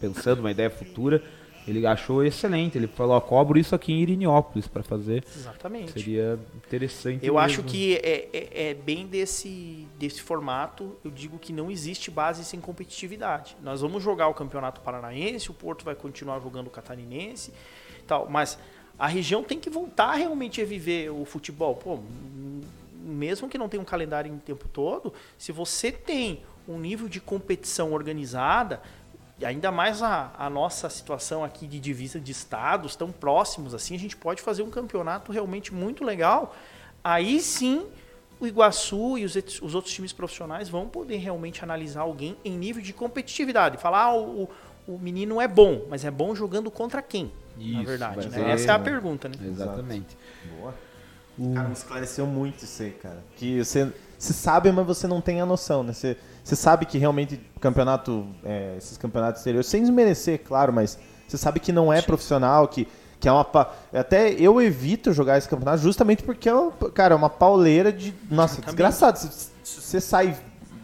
Pensando uma ideia futura. Ele achou excelente. Ele falou, ó, cobro isso aqui em Irineópolis para fazer. Exatamente. Seria interessante. Eu mesmo. acho que é, é, é bem desse, desse formato. Eu digo que não existe base sem competitividade. Nós vamos jogar o Campeonato Paranaense, o Porto vai continuar jogando o Catarinense, tal. Mas a região tem que voltar realmente a viver o futebol. Pô, mesmo que não tenha um calendário em tempo todo, se você tem um nível de competição organizada, e ainda mais a, a nossa situação aqui de divisa de estados tão próximos assim, a gente pode fazer um campeonato realmente muito legal. Aí sim, o Iguaçu e os, os outros times profissionais vão poder realmente analisar alguém em nível de competitividade. Falar, ah, o, o menino é bom, mas é bom jogando contra quem? na Isso, verdade, vai né? ser- Essa é a pergunta, né? Exatamente. Boa. Cara, me esclareceu muito isso aí, cara. Que você, você sabe, mas você não tem a noção, né? Você, você sabe que realmente campeonato, é, esses campeonatos exteriores, sem desmerecer, claro, mas você sabe que não é profissional, que, que é uma. pa- Até eu evito jogar esse campeonato justamente porque é, uma, cara, é uma pauleira de. Nossa, Exatamente. desgraçado. Se, se você sai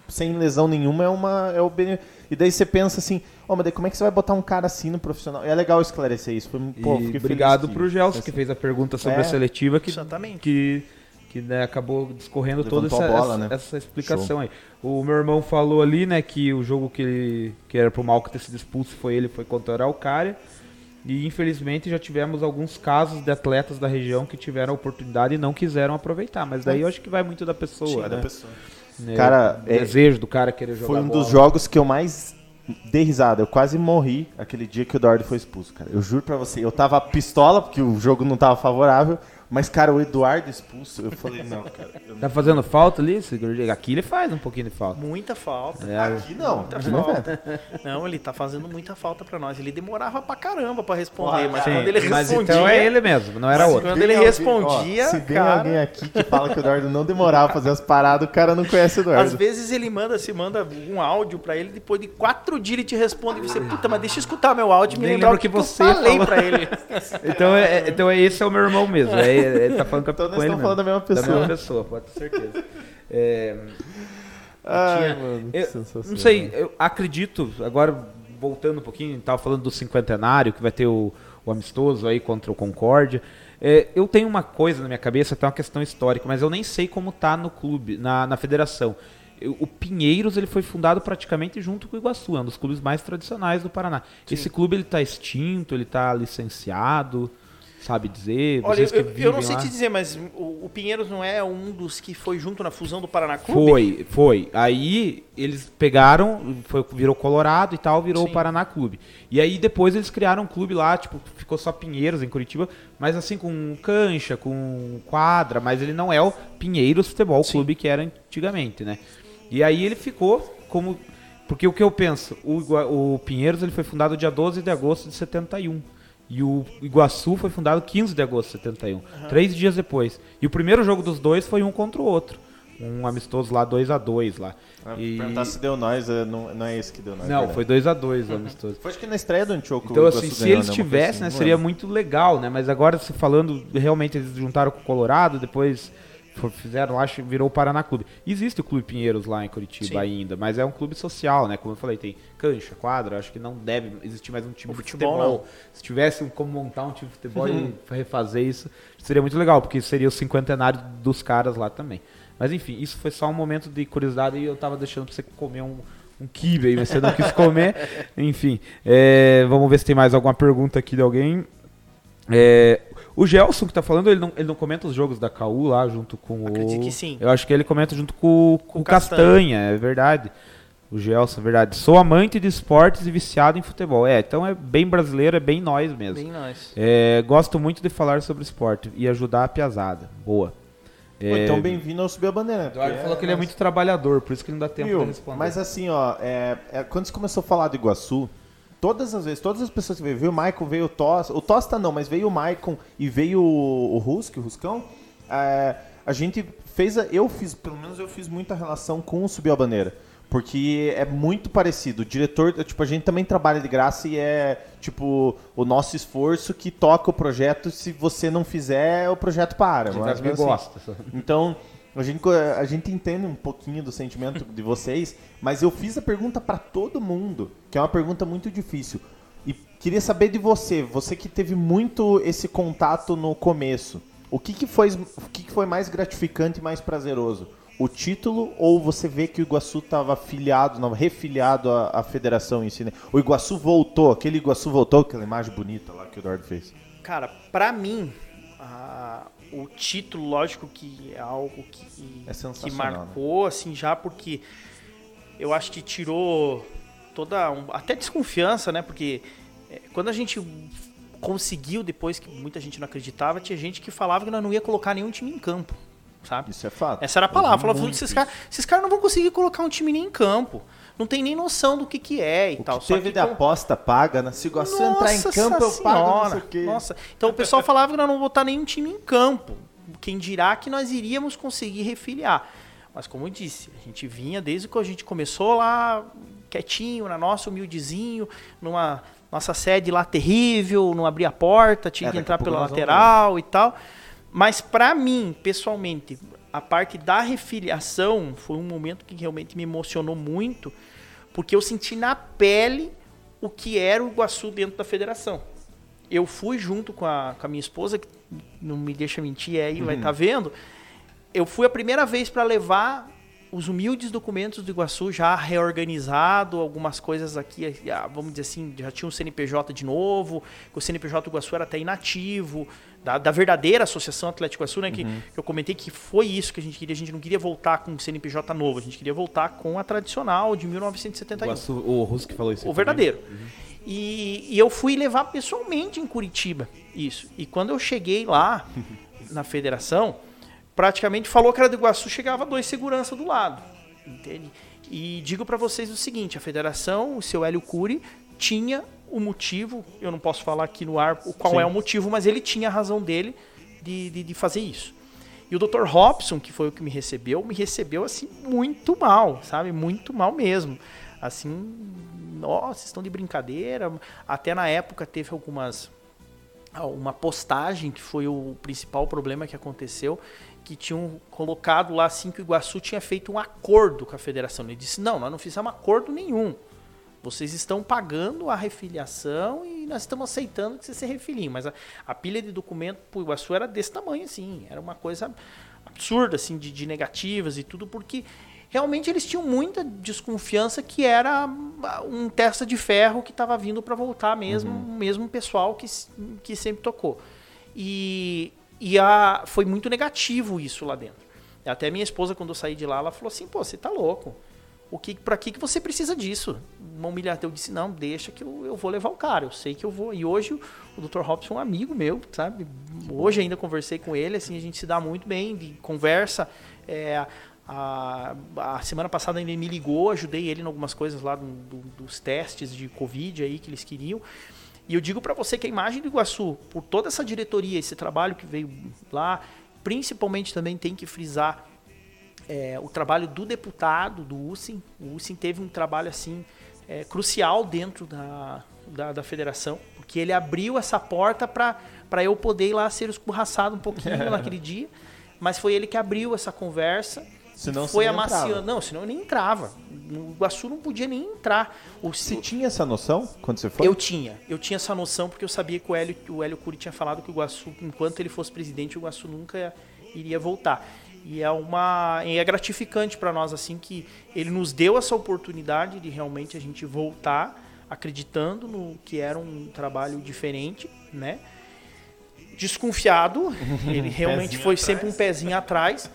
sem lesão nenhuma, é uma. É o bene- E daí você pensa assim, ó, mas daí como é que você vai botar um cara assim no profissional? É legal esclarecer isso. Foi, pô, E obrigado feliz pro que- Gelson, que fez a pergunta sobre É. a seletiva, que, Exatamente. que, que né, acabou discorrendo toda essa, bola, essa, né? essa explicação aí. O meu irmão falou ali, né, que o jogo que, ele, que era pro Malco ter sido expulso foi ele, foi contra o Araucária. E infelizmente já tivemos alguns casos de atletas da região que tiveram a oportunidade e não quiseram aproveitar. Mas daí eu acho que vai muito da pessoa, né? da pessoa. Né, Cara, o é- desejo do cara querer jogar Foi um bola. dos jogos que eu mais dei risada. Eu quase morri aquele dia que o Eduardo foi expulso, cara. Eu juro pra você. Eu tava pistola, porque o jogo não tava favorável. Mas, cara, o Eduardo expulso, eu falei, não, cara. eu não- Tá fazendo falta ali? Aqui ele faz um pouquinho de falta. Muita falta. É, Aqui não. Muita Aqui não é. falta. Não, ele tá fazendo muita falta pra nós. Ele demorava pra caramba pra responder, Porra, mas Sim, quando ele mas respondia. então é ele mesmo, não era Mas outro. quando ele alguém- respondia, ó, se tem cara- alguém aqui que fala que o Eduardo não demorava pra fazer as paradas, o cara não conhece o Às Eduardo. vezes ele manda, se manda um áudio pra ele, depois de quatro dias ele te responde e você, puta, mas deixa eu escutar meu áudio e me lembrar o que, que você falei falou. pra ele. *laughs* *laughs* Então, é, é- então é- esse é o meu irmão mesmo. É, ele tá falando com, Então nós com ele falando da mesma Da pessoa. mesma pessoa, pode ter certeza. *laughs* É, Ai, tinha- mano, eu não sei, eu acredito, agora voltando um pouquinho, tava falando do cinquentenário, que vai ter o, o amistoso aí contra o Concórdia. É, eu tenho uma coisa na minha cabeça, até uma questão histórica, mas eu nem sei como tá no clube, na, na federação. Eu- O Pinheiros ele foi fundado praticamente junto com o Iguaçu, é um dos clubes mais tradicionais do Paraná. Esse clube ele tá extinto, ele tá licenciado, sabe dizer? Olha, que eu, eu não sei lá. te dizer, mas o, o Pinheiros não é um dos que foi junto na fusão do Paraná Clube? Foi, foi. Aí eles pegaram, foi, virou Colorado e tal, virou Sim. o Paraná Clube. E aí depois eles criaram um clube lá, tipo, ficou só Pinheiros em Curitiba, mas assim com cancha, com quadra, mas ele não é o Pinheiros Futebol Sim. Clube que era antigamente, né? E aí ele ficou como porque o que eu penso, o, o Pinheiros ele foi fundado dia 12 de agosto de 71. E o Iguaçu foi fundado 15 de agosto de 71. Três dias depois. E o primeiro jogo dos dois foi um contra o outro. Um amistoso lá, 2 a 2 lá. Ah, E- Perguntar se deu nós, é, não, não é esse que deu nós. Não, verdade. foi 2 a 2 o amistoso. Foi acho que na estreia do Antioco. Então, assim, se eles né, tivessem, assim, né, seria muito legal, né? Mas agora, se falando, realmente eles juntaram com o Colorado, depois fizeram, acho, virou o Paraná Clube. Existe o Clube Pinheiros lá em Curitiba Sim. ainda, mas é um clube social, né? Como eu falei, tem cancha, quadra, acho que não deve existir mais um time O de futebol, futebol. não. Se tivesse como montar um time de futebol e *laughs* refazer isso, seria muito legal, porque seria o cinquentenário dos caras lá também. Mas enfim, isso foi só um momento de curiosidade e eu tava deixando pra você comer um, um kibe aí, mas você não quis comer. *laughs* Enfim, é, vamos ver se tem mais alguma pergunta aqui de alguém. É, o Gelson que tá falando, ele não, ele não comenta os jogos da KU lá junto com Acredito o. que sim. Eu acho que ele comenta junto com, com, Com o Castanha, Castanha. é verdade. O Gelson, é verdade. Sou amante de esportes e viciado em futebol. É, então é bem brasileiro, é bem nós mesmo. Bem nós. É, gosto muito de falar sobre esporte e ajudar a piazada. Boa. Pô, É, então bem-vindo ao Subir a Bandeira. Eduardo porque falou que ele é muito trabalhador, por isso que não dá tempo Viu? de responder. Mas assim, ó, é, é, quando você começou a falar do Iguaçu, todas as vezes, todas as pessoas que veio, veio o Maicon, veio o Tosta, o Tosta não, mas veio o Maicon e veio o, o Rusk, o Ruscão, é, a gente fez, a- eu fiz, pelo menos eu fiz muita relação com o Subiu a Bandeira. Porque é muito parecido. O diretor, tipo, a gente também trabalha de graça e é, tipo, o nosso esforço que toca o projeto. Se você não fizer, o projeto para. que menos assim. gosta. Então, a gente, a gente entende um pouquinho do sentimento de vocês, mas eu fiz a pergunta pra todo mundo, que é uma pergunta muito difícil. E Queria saber de você, você que teve muito esse contato no começo. O que, que, foi, o que, que foi mais gratificante e mais prazeroso? O título ou você vê que o Iguaçu estava filiado, não, refiliado à, à federação em si? Né? O Iguaçu voltou, aquele Iguaçu voltou, aquela imagem bonita lá que o Eduardo fez. Cara, pra mim, a- o título, lógico que é algo que, É que sensacional, marcou, assim, já porque eu acho que tirou toda, um- até desconfiança, né? Porque é, quando a gente conseguiu, depois que muita gente não acreditava, tinha gente que falava que nós não ia colocar nenhum time em campo, sabe? Isso é fato. Essa era a palavra. Falava, esses caras esses caras não vão conseguir colocar um time nem em campo. Não tem nem noção do que, que é e O tal. que teve que de aposta paga, né? Se o Iguaçu entrar em campo, eu pago não sei o quê. Nossa. Então o pessoal falava que nós não vamos botar nenhum time em campo. Quem dirá que nós iríamos conseguir refiliar. Mas como eu disse, a gente vinha desde que a gente começou lá, quietinho, na nossa, humildezinho, numa nossa sede lá terrível, não abria a porta, tinha É, que entrar pela lateral e tal. Mas pra mim, pessoalmente, a parte da refiliação foi um momento que realmente me emocionou muito, porque eu senti na pele o que era o Iguaçu dentro da federação. Eu fui junto com a, com a minha esposa, que não me deixa mentir aí, vai estar vendo. Eu fui a primeira vez para levar os humildes documentos do Iguaçu já reorganizado, algumas coisas aqui, ah, vamos dizer assim, já tinha um CNPJ de novo, o CNPJ do Iguaçu era até inativo, da, da verdadeira Associação Atlético Iguaçu, né, que, que eu comentei que foi isso que a gente queria, a gente não queria voltar com um CNPJ novo, a gente queria voltar com a tradicional de 1971. Iguaçu, o Russo que falou isso. O verdadeiro. E, e eu fui levar pessoalmente em Curitiba isso. E quando eu cheguei lá *laughs* na federação, praticamente falou que era do Iguaçu, chegava dois segurança do lado. Entende? E digo para vocês o seguinte, a federação, o seu Hélio Cury, tinha o motivo, eu não posso falar aqui no ar o qual Sim. é o motivo, mas ele tinha a razão dele de, de, de fazer isso. E o Dr. Robson, que foi o que me recebeu, me recebeu assim muito mal, sabe? Muito mal mesmo. Assim, nossa, estão de brincadeira. Até na época teve algumas uma postagem que foi o principal problema que aconteceu, que tinham colocado lá assim que o Iguaçu tinha feito um acordo com a federação. Ele disse: "Não, nós não fizemos acordo nenhum. Vocês estão pagando a refiliação e nós estamos aceitando que você se refilie. Mas a, a pilha de documento pro Iguaçu era desse tamanho, assim. Era uma coisa absurda, assim, de, de negativas e tudo, porque realmente eles tinham muita desconfiança que era um testa de ferro que estava vindo para voltar mesmo, o mesmo pessoal que, que sempre tocou. E, e a, foi muito negativo isso lá dentro. Até minha esposa, quando eu saí de lá, ela falou assim, pô, você tá louco. O que, pra que, que você precisa disso? Uma humilhação. Eu disse, não, deixa que eu, eu vou levar o cara, eu sei que eu vou. E hoje o, Dr. Robson é um amigo meu, sabe? Hoje ainda conversei com ele, assim, a gente se dá muito bem, conversa. É, a, a semana passada ele me ligou, ajudei ele em algumas coisas lá do- do- dos testes de Covid aí que eles queriam. E eu digo para você que a imagem do Iguaçu, por toda essa diretoria, esse trabalho que veio lá, principalmente também tem que frisar é, o trabalho do deputado, do USIM. O USIM teve um trabalho assim é, crucial dentro da, da, da federação, porque ele abriu essa porta para eu poder ir lá ser escorraçado um pouquinho *laughs* naquele dia. Mas foi ele que abriu essa conversa. Senão foi amaciando. entrava. Não, senão eu nem entrava. No Iguaçu não podia nem entrar. O, Você tinha essa noção quando você foi? eu tinha. Eu tinha essa noção porque eu sabia que o Hélio, o Hélio Cury tinha falado que o Iguaçu, enquanto ele fosse presidente, o Iguaçu nunca iria voltar. E é uma e é gratificante para nós assim que ele nos deu essa oportunidade de realmente a gente voltar acreditando no que era um trabalho diferente, né? Desconfiado, *laughs* ele realmente foi sempre um pezinho atrás,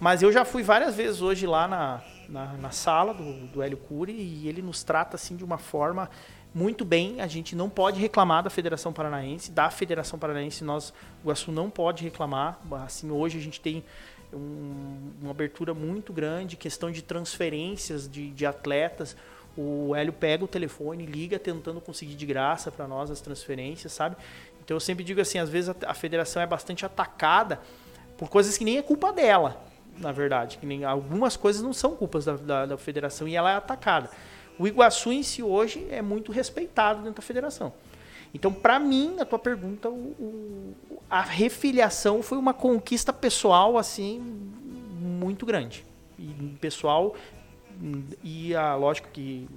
mas eu já fui várias vezes hoje lá na, na, na sala do, do Hélio Cury e ele nos trata assim de uma forma muito bem. A gente não pode reclamar da Federação Paranaense, da Federação Paranaense nós, o Iguaçu não pode reclamar. Assim, hoje a gente tem um- uma abertura muito grande, questão de transferências de, de atletas. O Hélio pega o telefone, liga tentando conseguir de graça para nós as transferências, sabe? Então eu sempre digo assim, às vezes a, a federação é bastante atacada por coisas que nem é culpa dela, na verdade. Que nem, algumas coisas não são culpas da, da, da federação e ela é atacada. O Iguaçu em si hoje é muito respeitado dentro da federação. Então, para mim, a tua pergunta, o- o- a refiliação foi uma conquista pessoal assim muito grande. E pessoal e a lógico que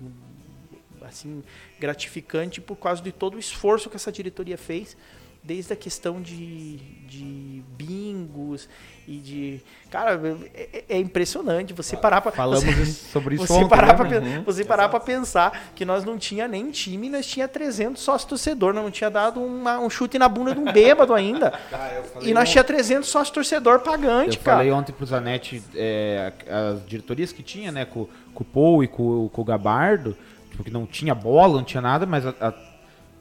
assim gratificante por causa de todo o esforço que essa diretoria fez desde a questão de, de bingos e de. Cara, é, é impressionante você parar para Falamos você, sobre isso você ontem, parar né? pra, uhum, você parar para pensar que nós não tinha nem time, nós tinha 300 sócios torcedor, nós não tinha dado uma, um chute na bunda de um bêbado ainda. *laughs* Ah, e nós tinha 300 sócios torcedor pagante, eu cara. falei ontem pro Zanetti é, as diretorias que tinha, né, com, com o Paul e com, com o Gabardo, tipo, que não tinha bola, não tinha nada, mas a, a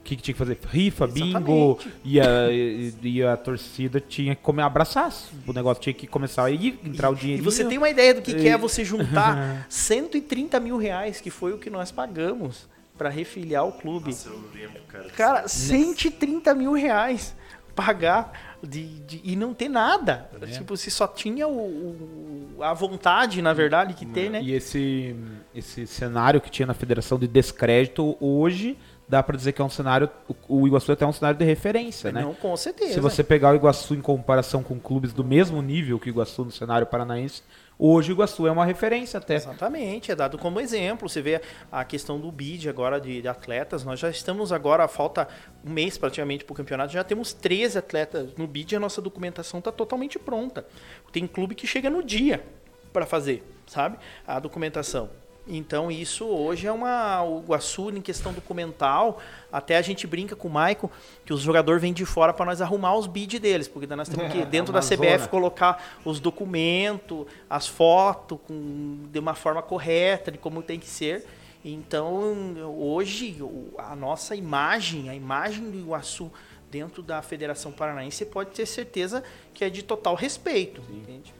o que, que, tinha que fazer? Rifa, bingo, e a, e, e a, torcida tinha que comer, abraçar. O negócio tinha que começar a ir, entrar e, o dinheiro. E você tem uma ideia do que, que é você juntar *laughs* 130 mil reais, que foi o que nós pagamos para refiliar o clube. Nossa, eu lembro, cara. Cara, 130 mil reais pagar de, de, e não ter nada. É. Tipo, você só tinha o, o, a vontade, na verdade, que tem, né? E esse, esse cenário que tinha na federação de descrédito hoje dá para dizer que é um cenário. O, Iguaçu é até um cenário de referência, né? Não, com certeza. Se você pegar o Iguaçu em comparação com clubes do mesmo nível que o Iguaçu no cenário paranaense, hoje o Iguaçu é uma referência até. Exatamente, é dado como exemplo. Você vê a questão do bid agora de, de atletas. Nós já estamos agora, falta um mês praticamente para o campeonato, já temos 13 atletas no bid e a nossa documentação está totalmente pronta. Tem clube que chega no dia para fazer, sabe? A documentação. Então isso hoje é uma o Iguaçu em questão documental, até a gente brinca com o Maicon que os jogadores vêm de fora para nós arrumar os bid deles, porque nós temos que *laughs* dentro da CBF colocar os documentos, as fotos com, de uma forma correta de como tem que ser. Então hoje a nossa imagem, a imagem do Iguaçu dentro da Federação Paranaense pode ter certeza que é de total respeito, Sim. entende?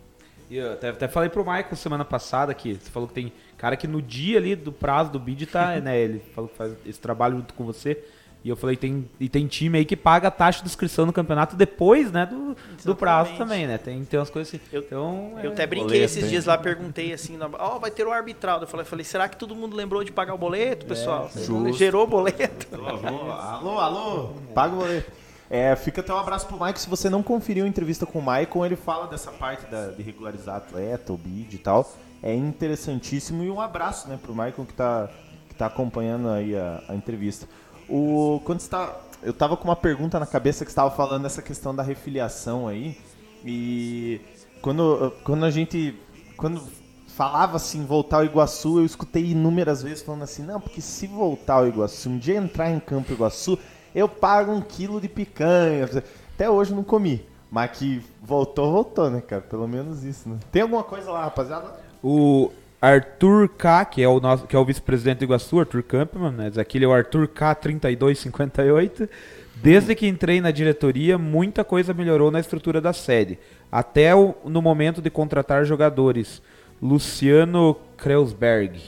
E eu até, até falei pro Michael semana passada que você falou que tem cara que no dia ali do prazo do bid tá, *laughs* né? Ele falou que faz esse trabalho junto com você. E eu falei, tem, e tem time aí que paga a taxa de inscrição no campeonato depois, né, do, do prazo também, né? Tem, tem umas coisas assim. Eu, então, eu é, até brinquei boleto, esses dias lá, perguntei assim, ó, oh, vai ter o arbitral. Eu falei, falei, será que todo mundo lembrou de pagar o boleto, pessoal? É, Gerou o boleto. Alô, alô, alô, paga o boleto. É, fica até um abraço pro Maicon. Se você não conferiu a entrevista com o Maicon, ele fala dessa parte da, de regularizar atleta, o bid e tal. É interessantíssimo. E um abraço né, pro Maicon que tá, que tá acompanhando aí a, a entrevista. O, quando está, eu tava com uma pergunta na cabeça que estava falando dessa questão da refiliação aí. E quando, quando a gente. Quando falava assim, voltar ao Iguaçu, eu escutei inúmeras vezes falando assim, não, porque se voltar ao Iguaçu, um dia entrar em campo Iguaçu, eu pago um quilo de picanha. Até hoje não comi. Mas que voltou, voltou, né, cara? Pelo menos isso, né? Tem alguma coisa lá, rapaziada? O Arthur K, que é o, nosso, que é o vice-presidente do Iguaçu, Arthur Campman, né? Aqui ele é o Arthur K3258. Desde que entrei na diretoria, muita coisa melhorou na estrutura da sede. Até o, no momento de contratar jogadores. Luciano Kreuzberg,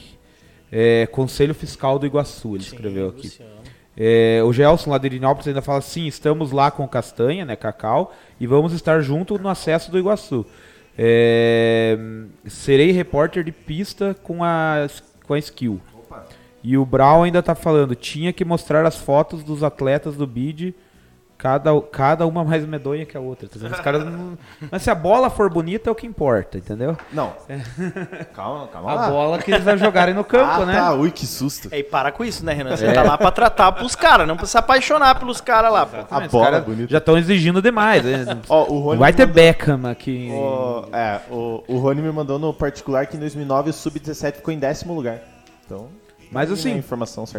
é, Conselho Fiscal do Iguaçu, ele Sim, escreveu aqui. Luciano. É, o Gelson lá de Irinópolis ainda fala assim: estamos lá com Castanha, né, Cacau, e vamos estar junto no acesso do Iguaçu. É, serei repórter de pista com a, com a skill. Opa. E o Brau ainda tá falando: tinha que mostrar as fotos dos atletas do BID Cada, cada uma mais medonha que a outra. Tá Os caras não... Mas se a bola for bonita, é o que importa, entendeu? Não. É. Calma, calma. A lá. bola que eles vão jogarem no campo, ah, né? Tá. Ui, que susto. E para com isso, né, Renan? Você é. tá lá pra tratar pros caras, não pra se apaixonar pelos caras lá. Pô. A bola bonita. Já estão exigindo demais. Né? Ó, o Rony Vai ter mandou... Beckham aqui. O, é, o, o Rony me mandou no particular que em 2009 o Sub-17 ficou em décimo lugar. Então... Mas assim,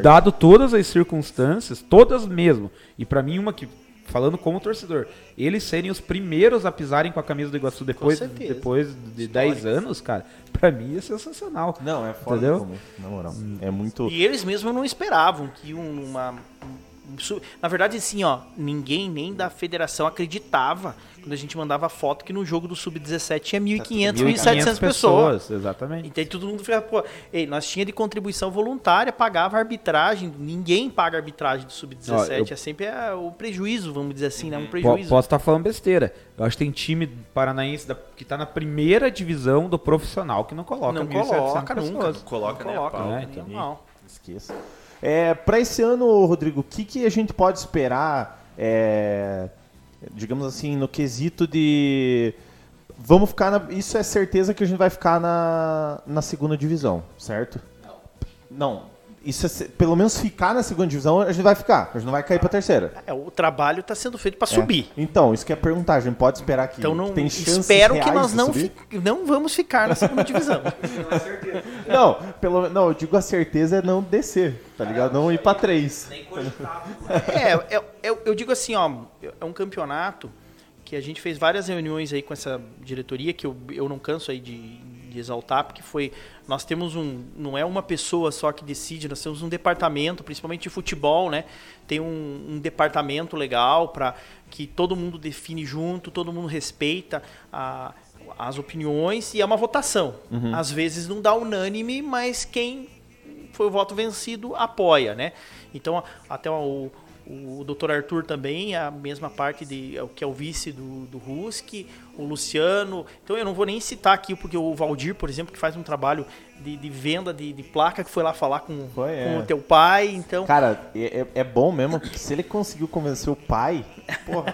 dado todas as circunstâncias, todas mesmo, e para mim uma que falando como torcedor, eles serem os primeiros a pisarem com a camisa do Iguaçu depois, depois de 10 anos, cara, pra mim é sensacional. Não, é foda entendeu? Como, na moral. É muito. E eles mesmos não esperavam que uma. Na verdade, assim, ó, ninguém nem da federação acreditava quando a gente mandava foto que no jogo do Sub-17 tinha 1.500, 1.700 pessoas. Exatamente. Então todo mundo ficava, pô, ei, nós tinha de contribuição voluntária, pagava arbitragem, ninguém paga arbitragem do Sub-17, é sempre é, o prejuízo, vamos dizer assim, né? Um prejuízo. Posso estar tá falando besteira. Eu acho que tem time paranaense da, que está na primeira divisão do profissional que não coloca Não coloca nunca. Não coloca, não coloca, né? Pau, né? Esqueça. É, para esse ano, Rodrigo, o que, que a gente pode esperar? É, digamos assim, no quesito de. Vamos ficar na, Isso é certeza que a gente vai ficar na, na segunda divisão, certo? Não. Não. Isso é se- pelo menos ficar na segunda divisão, a gente vai ficar. A gente não vai cair pra terceira. É, o trabalho está sendo feito para É. subir. Então, isso que é perguntar, a gente pode esperar que Então não tem chances espero que nós não, fi- não vamos ficar na segunda divisão. *laughs* Não, pelo não, eu digo a certeza é não descer, tá ligado? Não ir pra três. É, eu, eu, eu digo assim, ó, é um campeonato que a gente fez várias reuniões aí com essa diretoria, que eu, eu não canso aí de, de exaltar, porque foi, nós temos um, não é uma pessoa só que decide, nós temos um departamento, principalmente de futebol, né, tem um, um departamento legal para que todo mundo define junto, todo mundo respeita a, as opiniões e é uma votação. Às vezes não dá unânime, mas quem foi o voto vencido, apoia, né? Então, até o, o Dr. Arthur também, a mesma parte de é o que é o vice do, do Ruski, o Luciano. Então, eu não vou nem citar aqui, porque o Valdir, por exemplo, que faz um trabalho de, de venda de, de placa, que foi lá falar com, Foi, é. com o teu pai. Então, Cara, é, é- é bom mesmo, porque se ele conseguiu convencer o pai, porra,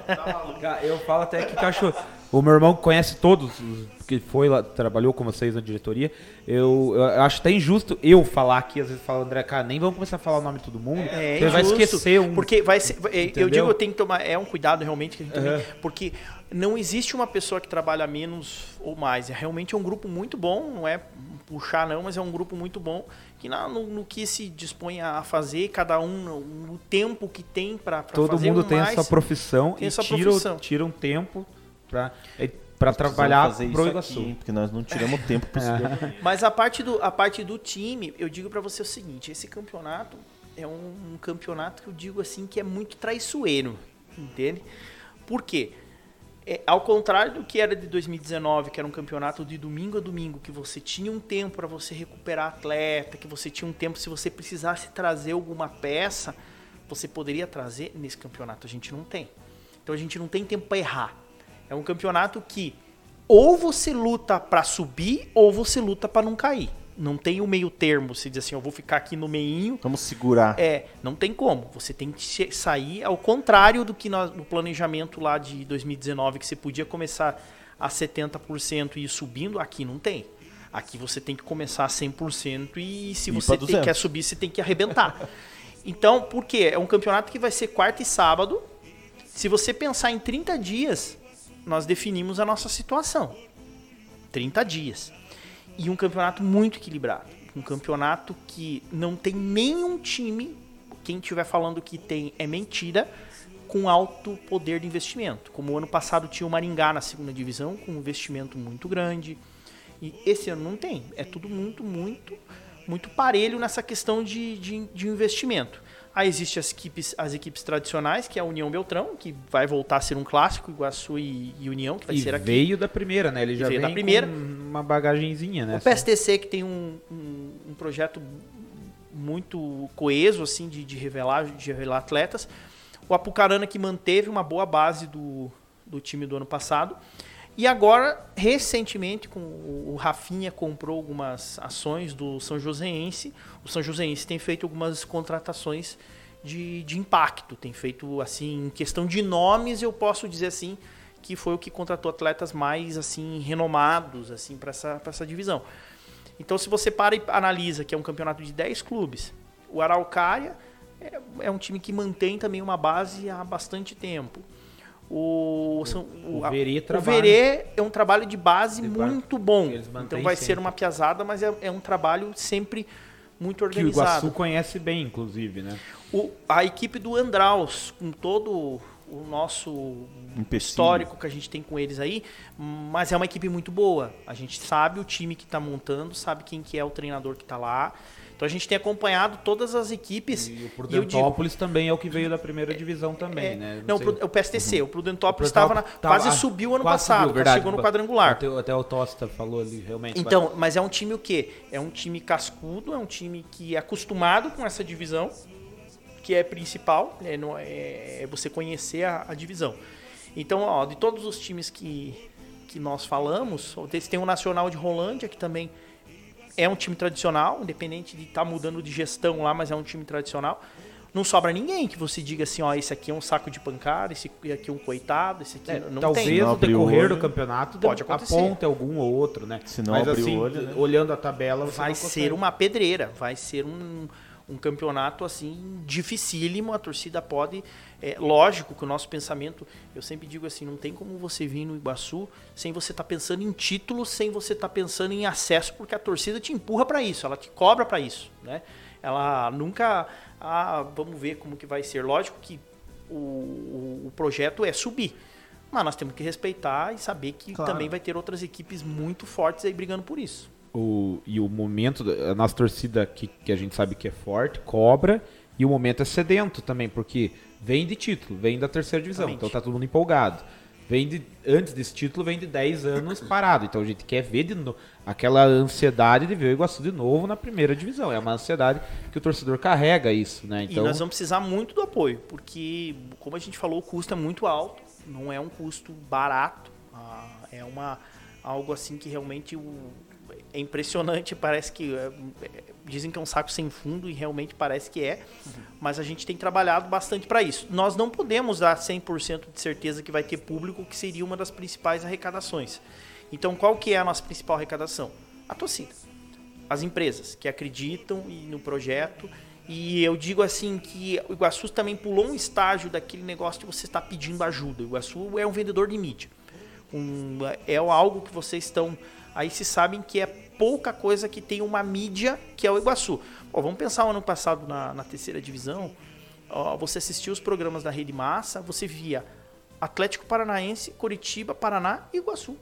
Cara, Eu falo até que cachorro. O meu irmão conhece todos, os que foi lá, trabalhou com vocês na diretoria. Eu, eu acho até injusto eu falar aqui, às vezes falar, André, cara, nem vamos começar a falar o nome de todo mundo. É, você vai injusto, esquecer um. Porque vai ser, é, eu digo, eu tenho que tomar. É um cuidado realmente que a gente tem, Aham. porque não existe uma pessoa que trabalha menos ou mais. É realmente é um grupo muito bom, não é puxar não, mas é um grupo muito bom que na- no, no que se dispõe a fazer, cada um no, no tempo que tem para Todo fazer mundo o tem a mais- sua profissão tem e tira, profissão. tira um tempo pra, é, pra trabalhar fazer pro isso Iguaçu. aqui, porque nós não tiramos tempo *laughs* pra isso. Mas a parte do, a parte do time, eu digo pra você o seguinte: esse campeonato é um, um campeonato que eu digo assim que é muito traiçoeiro, entende? Por quê? É, ao contrário do que era de 2019, que era um campeonato de domingo a domingo, que você tinha um tempo para você recuperar atleta, que você tinha um tempo se você precisasse trazer alguma peça, você poderia trazer nesse campeonato. A gente não tem. Então a gente não tem tempo para errar. É um campeonato que ou você luta para subir ou você luta para não cair. Não tem o meio termo, se diz assim, eu vou ficar aqui no meinho. Vamos segurar. É, não tem como. Você tem que sair ao contrário do que no planejamento lá de 2019, que você podia começar a 70% e ir subindo, aqui não tem. Aqui você tem que começar a 100% e se você tem- 200. quer subir, você tem que arrebentar. Então, por quê? É um campeonato que vai ser quarta e sábado. Se você pensar em 30 dias, nós definimos a nossa situação. 30 dias. E um campeonato muito equilibrado. Um campeonato que não tem nenhum time, quem estiver falando que tem é mentira, com alto poder de investimento. Como o ano passado tinha o Maringá na segunda divisão, com um investimento muito grande. E esse ano não tem. É tudo muito, muito, muito parelho nessa questão de, de, de investimento. Aí existem as equipes, as equipes tradicionais, que é a União Beltrão, que vai voltar a ser um clássico, Iguaçu e, e União, que vai E ser aqui. veio da primeira, né? Ele já Veio da primeira. com uma bagagenzinha, né? O PSTC que tem um, um, um projeto muito coeso assim de, de revelar de revelar atletas. O Apucarana que manteve uma boa base do, do time do ano passado. E agora, recentemente, com o Rafinha comprou algumas ações do São Joséense. O São Joséense tem feito algumas contratações de, de impacto. Tem feito, assim, em questão de nomes, eu posso dizer assim, que foi o que contratou atletas mais, assim, renomados, assim, para essa, essa divisão. Então, se você para e analisa que é um campeonato de 10 clubes, o Araucária é, é um time que mantém também uma base há bastante tempo. O, são- o a- Verê o. Verê é um trabalho de base De muito bom. Então vai ser sempre. uma piazada, mas é, é um trabalho sempre muito Que o Iguaçu organizado. conhece bem, inclusive, né? O- a equipe do Andraus, com todo o nosso Empecilho. histórico que a gente tem com eles aí, mas é uma equipe muito boa. A gente sabe o time que está montando, sabe quem que é o treinador que está lá. Então a gente tem acompanhado todas as equipes. E o e eu digo, Prudentópolis também é o que veio da primeira divisão também, é, né? não, sei- o PSTC, o Prudentópolis O Prudentópolis estava na, tava- quase subiu ano quase passado, subiu, verdade. chegou no quadrangular. Até, até o Tosta falou ali, realmente. Então, mas é um time o quê? É um time cascudo, é um time que é acostumado com essa divisão, que é principal, é, é- é você conhecer a, a divisão. Então, ó, de todos os times que, que nós falamos, tem o Nacional de Rolândia, que também é um time tradicional, independente de estar mudando de gestão lá, mas é um time tradicional. Não sobra ninguém que você diga assim, ó, esse aqui é um saco de pancada, esse aqui é um coitado, esse aqui É, não talvez tem. Não o abrir o decorrer olho. do campeonato Pode acontecer. aponte algum ou outro, né? Se não Mas abrir o assim, olho, né? olhando a tabela, você vai ser uma pedreira, vai ser um, um campeonato assim dificílimo, a torcida pode. É, lógico que o nosso pensamento, eu sempre digo assim, não tem como você vir no Iguaçu sem você estar tá pensando em título, sem você estar tá pensando em acesso, porque a torcida te empurra para isso, ela te cobra para isso, né? Ela nunca, ah, vamos ver como que vai ser. Lógico que o, o, o projeto é subir, mas nós temos que respeitar e saber que claro. também vai ter outras equipes muito fortes aí brigando por isso o, e o momento, a nossa torcida que, que a gente sabe que é forte, cobra, e o momento é sedento também, porque vem de título, vem da terceira divisão, Exatamente. então tá todo mundo empolgado. Vem de, antes desse título, vem de 10 anos parado. Então a gente quer ver de novo aquela ansiedade de ver o Iguaçu de novo na primeira divisão. É uma ansiedade que o torcedor carrega isso, né? Então... E nós vamos precisar muito do apoio, porque, como a gente falou, o custo é muito alto, não é um custo barato. Ah, é uma, algo assim que realmente o, é impressionante, parece que. É, dizem que é um saco sem fundo e realmente parece que é, uhum. mas a gente tem trabalhado bastante para isso. Nós não podemos dar 100% de certeza que vai ter público, que seria uma das principais arrecadações. Então, qual que é a nossa principal arrecadação? A torcida. As empresas que acreditam no projeto. E eu digo assim que o Iguaçu também pulou um estágio daquele negócio de você estar pedindo ajuda. O Iguaçu é um vendedor de mídia. Um, é algo que vocês estão aí se sabem que é pouca coisa que tem uma mídia que é o Iguaçu. Pô, vamos pensar o ano passado na, na terceira divisão, ó, você assistia os programas da Rede Massa, você via Atlético Paranaense, Curitiba, Paraná e Iguaçu.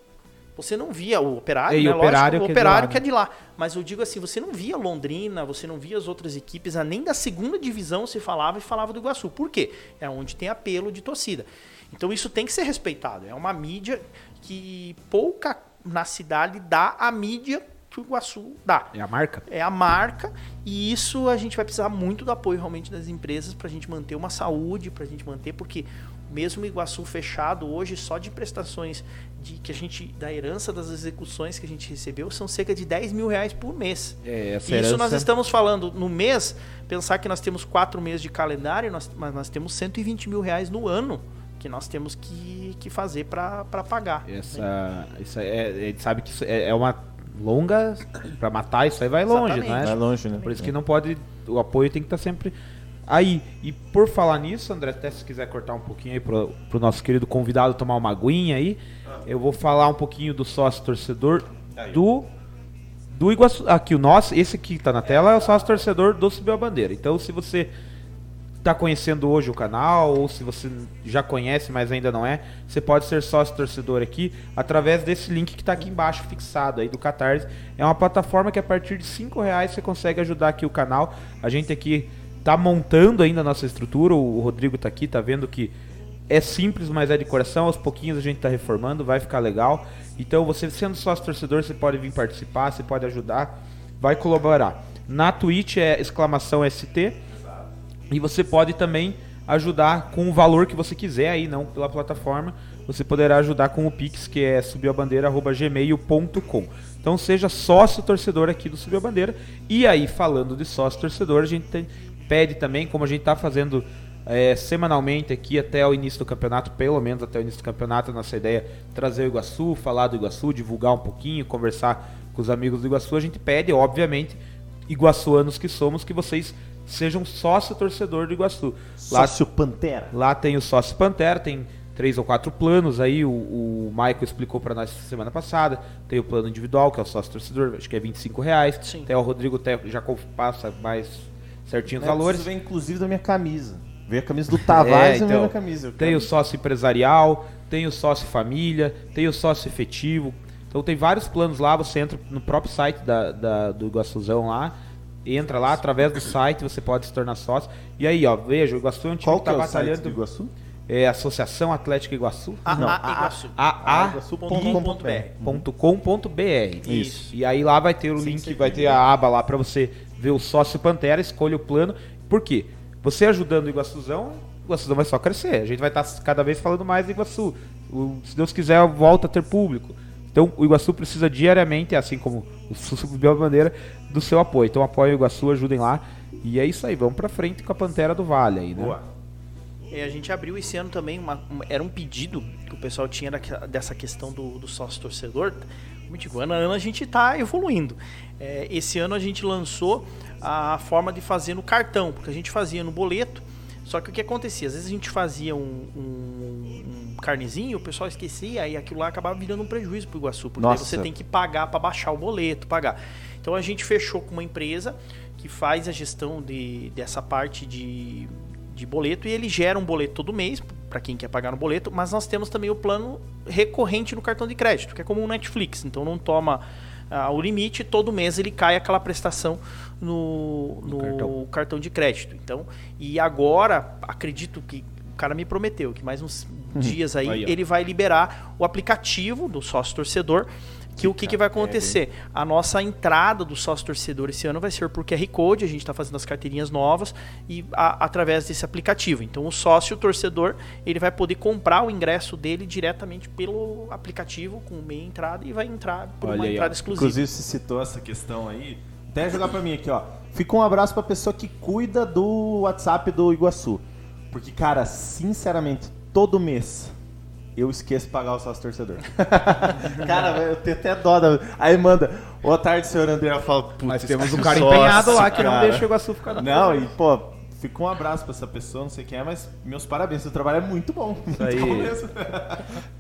Você não via o operário, e né? operário, Lógico, o operário que é, de lá. Mas eu digo assim, você não via Londrina, você não via as outras equipes, nem da segunda divisão se falava e falava do Iguaçu. Por quê? É onde tem apelo de torcida. Então isso tem que ser respeitado. É uma mídia que pouca na cidade dá a mídia que o Iguaçu dá. É a marca? É a marca. E isso a gente vai precisar muito do apoio realmente das empresas para a gente manter uma saúde, para a gente manter, porque mesmo o Iguaçu fechado hoje, só de prestações de que a gente da herança das execuções que a gente recebeu são cerca de 10 mil reais por mês. É, essa herança... Isso nós estamos falando no mês, pensar que nós temos quatro meses de calendário, nós, mas nós temos 120 mil reais no ano que nós temos que, que fazer para pagar. Essa, né? isso é, a gente sabe que isso é, é uma longa para matar isso aí vai longe, Exatamente. né? Vai longe, né? Por isso que não pode o apoio tem que estar tá sempre aí. E por falar nisso, André, até se quiser cortar um pouquinho aí pro, pro nosso querido convidado tomar uma aguinha aí, eu vou falar um pouquinho do sócio torcedor do do Iguaçu, aqui o nosso, esse que está na tela é o sócio torcedor do Subiu a Bandeira. Então, se você está conhecendo hoje o canal, ou se você já conhece, mas ainda não é, você pode ser sócio torcedor aqui através desse link que está aqui embaixo fixado aí do Catarse. É uma plataforma que a partir de cinco reais você consegue ajudar aqui o canal. A gente aqui está montando ainda a nossa estrutura. O Rodrigo está aqui, está vendo que é simples, mas é de coração. Aos pouquinhos a gente está reformando, vai ficar legal. Então você sendo sócio torcedor, você pode vir participar, você pode ajudar, vai colaborar. Na Twitch é exclamação ST e você pode também ajudar com o valor que você quiser aí, não pela plataforma. Você poderá ajudar com o Pix, que é subiabandeira.gmail.com. Então seja sócio torcedor aqui do Subiu a Bandeira. E aí, falando de sócio torcedor, a gente tem, pede também, como a gente está fazendo é, semanalmente aqui até o início do campeonato, pelo menos até o início do campeonato, nossa ideia é trazer o Iguaçu, falar do Iguaçu, divulgar um pouquinho, conversar com os amigos do Iguaçu. A gente pede, obviamente, iguaçuanos que somos, que vocês seja um sócio torcedor do Iguaçu. Lá, sócio Pantera. Lá tem o sócio Pantera, tem três ou quatro planos aí, o, o Michael explicou para nós semana passada. Tem o plano individual, que é o sócio torcedor, acho que é 25 reais. Sim. Tem o Rodrigo já passa mais certinho os é, valores. Isso vem inclusive da minha camisa. Vem a camisa do Tavares é, então, e a camisa. Tem o sócio empresarial, tem o sócio família, tem o sócio efetivo. Então tem vários planos lá, você entra no próprio site da, da do Iguaçuzão lá entra lá através do site, você pode se tornar sócio. E aí, ó, veja, o Iguaçu é um time Qual que tá é batalhando. do Iguaçu? É Associação Atlética Iguaçu. A, Não, a, Iguaçu. AA.com.br. Isso. E aí lá vai ter o link, vai ter a aba lá para você ver o sócio Pantera, escolha o plano. Por quê? Você ajudando o Iguaçuzão, o Iguaçuzão vai só crescer. A gente vai estar tá cada vez falando mais do Iguaçu. Se Deus quiser, volta a ter público. Então o Iguaçu precisa diariamente, assim como o Subiu a Bandeira, do seu apoio. Então apoiem o Iguaçu, ajudem lá. E é isso aí, vamos pra frente com a Pantera do Vale aí, né? Boa. E a gente abriu esse ano também, uma, uma, era um pedido que o pessoal tinha da, dessa questão do, do sócio torcedor. Como digo, ano a ano a gente está evoluindo. É, esse ano a gente lançou a forma de fazer no cartão, porque a gente fazia no boleto, só que o que acontecia? Às vezes a gente fazia um, um carnezinho, o pessoal esquecia e aquilo lá acabava virando um prejuízo para o Iguaçu, porque Nossa. você tem que pagar para baixar o boleto, pagar. Então a gente fechou com uma empresa que faz a gestão de, dessa parte de, de boleto e ele gera um boleto todo mês para quem quer pagar no boleto, mas nós temos também o plano recorrente no cartão de crédito, que é como um Netflix, então não toma ah, o limite, todo mês ele cai aquela prestação no, no, cartão. cartão. de crédito. Então, e agora, acredito que cara me prometeu que mais uns dias aí, Aí, ele vai liberar o aplicativo do sócio torcedor. Que o que, que vai acontecer? A nossa entrada do sócio torcedor esse ano vai ser por QR Code, a gente está fazendo as carteirinhas novas e a- através desse aplicativo. Então o sócio torcedor ele vai poder comprar o ingresso dele diretamente pelo aplicativo com meia entrada e vai entrar por Olha uma aí, ó. entrada exclusiva. Inclusive, você citou essa questão aí. Até jogar pra mim aqui, ó. Fica um abraço pra pessoa que cuida do WhatsApp do Iguaçu. Porque, cara, sinceramente, todo mês eu esqueço de pagar o sócio torcedor. *laughs* cara, eu tenho até dó. Da... Aí manda, boa tarde, senhor André. Eu falo, putz, Mas temos um cara cara de empenhado sócio, lá que não cara. deixa o Iguaçu ficar na Não, e pô, fica um abraço pra essa pessoa, não sei quem é, mas meus parabéns, seu trabalho é muito bom. *laughs* Muito aí.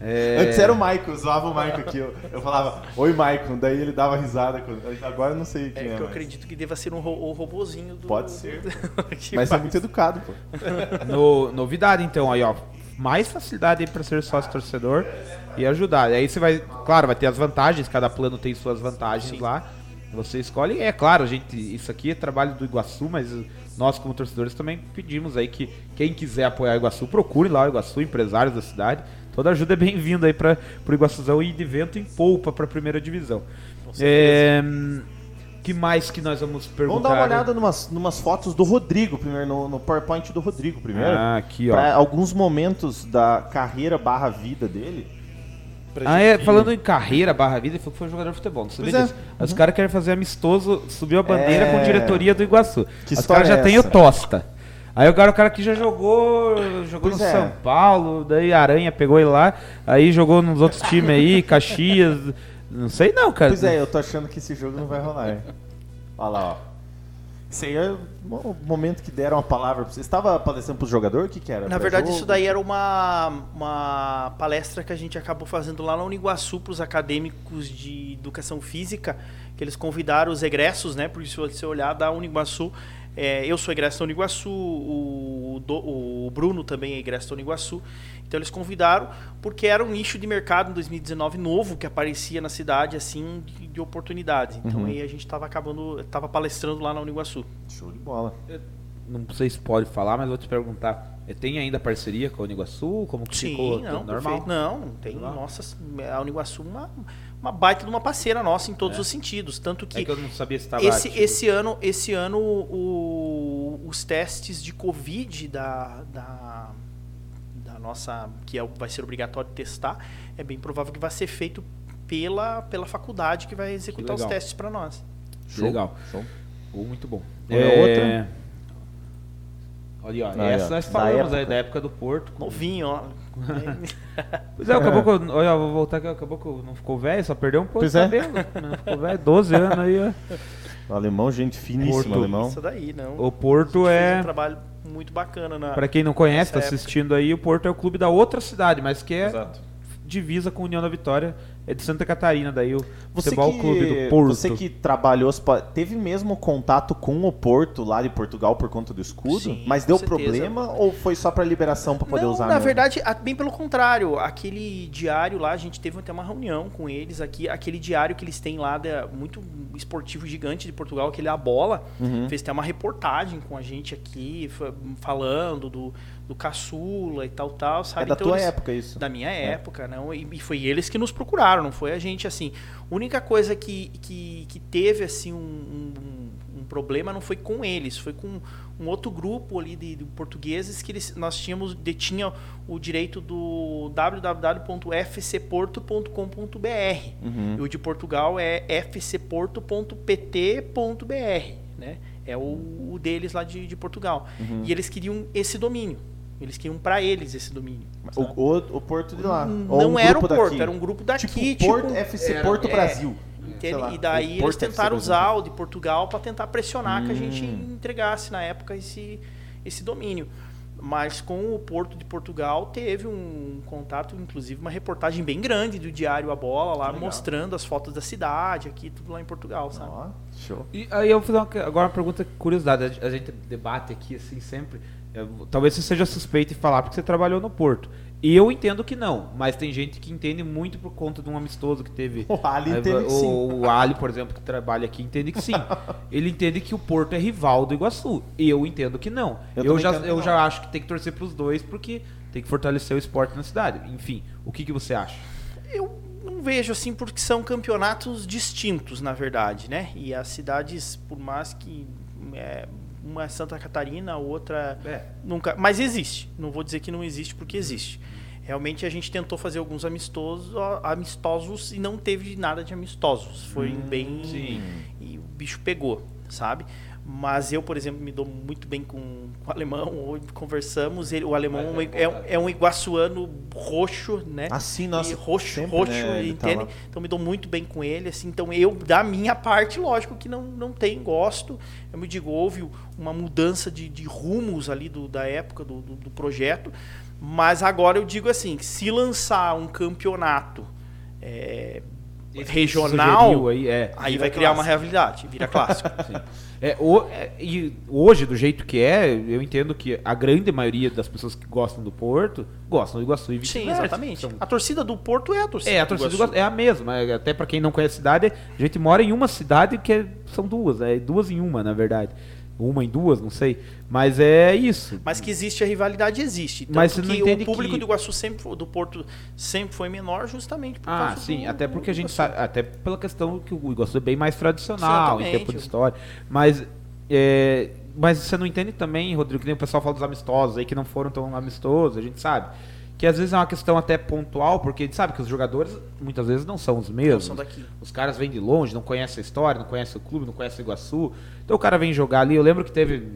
É... Antes era o Maicon, zoava o Maicon aqui. Eu, eu falava, oi Maicon, daí ele dava risada. Agora eu não sei É quem que é. eu mas- acredito que deva ser um ro o robozinho do. Pode ser. *laughs* que Mas é faz. muito educado, pô. *laughs* No- novidade, então, aí, ó. Mais facilidade aí pra ser sócio torcedor e ajudar. E aí você vai, claro, vai ter as vantagens, cada plano tem suas vantagens lá. Você escolhe, é claro, gente, isso aqui é trabalho do Iguaçu, mas nós como torcedores também pedimos aí que quem quiser apoiar o Iguaçu, procure lá o Iguaçu, empresários da cidade. Toda ajuda é bem-vinda aí para pro Iguaçuzão e de vento em polpa para a primeira divisão. É, que mais que nós vamos perguntar? Vamos dar uma olhada numas, numas fotos do Rodrigo primeiro, no, no PowerPoint do Rodrigo primeiro. Ah, aqui, ó. Pra alguns momentos da carreira barra vida dele. Pra Ah, gente- é, falando em carreira barra vida, ele falou que foi jogador de futebol. Não sabia é. disso. Os caras querem fazer amistoso, subiu a bandeira É. com diretoria do Iguaçu. Que Os caras já é têm o Tosta. Aí agora o cara que já jogou, jogou Pois no é. São Paulo, daí Aranha pegou ele lá, aí jogou nos outros times aí, *laughs* Caxias. Não sei não, cara. Pois é, eu tô achando que esse jogo não vai rolar. hein? Olha lá, ó. Isso aí é o momento que deram a palavra pra você. Estava palestrando pro jogador? O que, que era? Na verdade, Pré-jogo? isso daí era uma, uma palestra que a gente acabou fazendo lá na Uniguaçu para os acadêmicos de educação física, que eles convidaram os egressos, né? Porque se você olhar da Uniguaçu, é, eu sou egresso da Uniguaçu, o, Do- o Bruno também é egresso da Uniguaçu. Então eles convidaram porque era um nicho de mercado em 2019 novo que aparecia na cidade assim de, de oportunidades. Então Uhum. aí a gente estava acabando, estava palestrando lá na Uniguaçu. Show de bola. Não sei se pode falar, mas vou te perguntar. eh, Tem ainda parceria com o Uniguaçu? Como que ficou? Sim, não, normal? Não, tem, Normal. nossa, a Uniguaçu é uma, uma baita de uma parceira nossa em todos É. os sentidos. Tanto que, É que eu não sabia se esse, ativo. esse ano, esse ano o- os testes de Covid da, da, da nossa, que é, o- vai ser obrigatório testar, é bem provável que vai ser feito pela, pela faculdade que vai executar os legal. testes para nós. Que Legal. Show. Oh, muito bom. Olha a outra. Olha, ó, essa nós da falamos aí da época do Porto. com- Novinho, ó. *laughs* Pois é, acabou que eu, olha, vou voltar aqui, acabou que não ficou velho, só perdeu um pouco Pois de é. cabelo. Não ficou velho, 12 anos aí, ó. O alemão, gente finíssima, Porto. alemão. Isso daí, não. O Porto é, um trabalho muito bacana na. pra quem não conhece, tá assistindo aí, o Porto é o clube da outra cidade, mas que é Exato. divisa com a União da Vitória, é de Santa Catarina, daí o Você futebol que, clube do Porto. você que trabalhou, teve mesmo contato com o Porto lá de Portugal por conta do escudo? Sim, mas deu certeza. problema ou foi só pra liberação pra poder não, usar na mesmo? verdade, bem pelo contrário. Aquele diário lá, a gente teve até uma reunião com eles aqui. Aquele diário que eles têm lá, da- muito esportivo gigante de Portugal, aquele A Bola, Uhum. fez até uma reportagem com a gente aqui, fa- falando do, do caçula e tal, tal, sabe? É da Então tua eles- época isso. Da minha época, não. E, e foi eles que nos procuraram, não foi a gente, assim. A única coisa que, que, que teve, assim, um, um- um problema não foi com eles, foi com um outro grupo ali de, de portugueses que eles, nós tínhamos, detinha o direito do www.fcporto.com.br. Uhum. E o de Portugal é fcporto.pt.br, né? É o, o deles lá de, de Portugal. Uhum. E eles queriam esse domínio. Eles queriam para eles esse domínio. O, o, o Porto de lá. Ou não um era o Porto, daqui. era um grupo daqui. Tipo, Porto, FC era, Porto é, Brasil. Lá, e daí eles tentaram usar o de Portugal para tentar pressionar hum. que a gente hum. entregasse na época esse, esse domínio. Mas com o Porto de Portugal teve um contato, inclusive uma reportagem bem grande do Diário A Bola lá, mostrando as fotos da cidade aqui, tudo lá em Portugal, sabe? Ah, show. E aí eu vou fazer uma, agora uma pergunta curiosidade, a gente debate aqui assim sempre. Talvez você seja suspeito de falar porque você trabalhou no Porto. E eu entendo que não, mas tem gente que entende muito por conta de um amistoso que teve. *laughs* O Ali é, entende o, sim. O Ali, por exemplo, que trabalha aqui, entende que sim. *laughs* Ele entende que o Porto é rival do Iguaçu. E eu entendo que não. Eu, eu já, eu já acho que tem que torcer para os dois porque tem que fortalecer o esporte na cidade. Enfim, o que, que você acha? Eu não vejo assim porque são campeonatos distintos, na verdade, né? E as cidades, por mais que é, uma é Santa Catarina, a outra é. nunca. Mas existe. Não vou dizer que não existe porque existe. Realmente a gente tentou fazer alguns amistosos, amistosos e não teve nada de amistosos. Foi hum, bem sim. e o bicho pegou, sabe? Mas eu, por exemplo, me dou muito bem com, alemão. Conversamos. Ele, o alemão é, é, é, um iguaçuano roxo, né? Assim, nossa. E roxo, sempre, roxo, né? entende? Tá então me dou muito bem com ele. Assim, então eu, da minha parte, lógico que não, não tem, gosto. Eu me digo, houve uma mudança de, de rumos ali do, da época do, do, do projeto. Mas agora eu digo assim, se lançar um campeonato é, regional, aí, é, aí vai criar clássico. uma realidade, vira clássico. *laughs* É, o, é, e hoje, do jeito que é, eu entendo que a grande maioria das pessoas que gostam do Porto gostam do Iguaçu e Sim, exatamente. Então, a torcida do Porto é a torcida É, a torcida do Iguaçu. é a mesma. Até para quem não conhece a cidade, a gente mora em uma cidade que é, são duas, é duas em uma, na verdade uma em duas, não sei. Mas é isso. Mas que existe a rivalidade, existe. Tanto Mas entende o público que... do Iguaçu sempre, do Porto sempre foi menor justamente por Ah, sim, do, até porque a gente sabe, até pela questão que o Iguaçu é bem mais tradicional Exatamente. em tempo de história. Mas é, mas você não entende também, Rodrigo, que nem o pessoal fala dos amistosos aí que não foram tão amistosos, a gente sabe que às vezes é uma questão até pontual, porque a gente sabe que os jogadores muitas vezes não são os mesmos. Não são daqui. Os caras vêm de longe, não conhecem a história, não conhecem o clube, não conhecem o Iguaçu. Então o cara vem jogar ali. Eu lembro que teve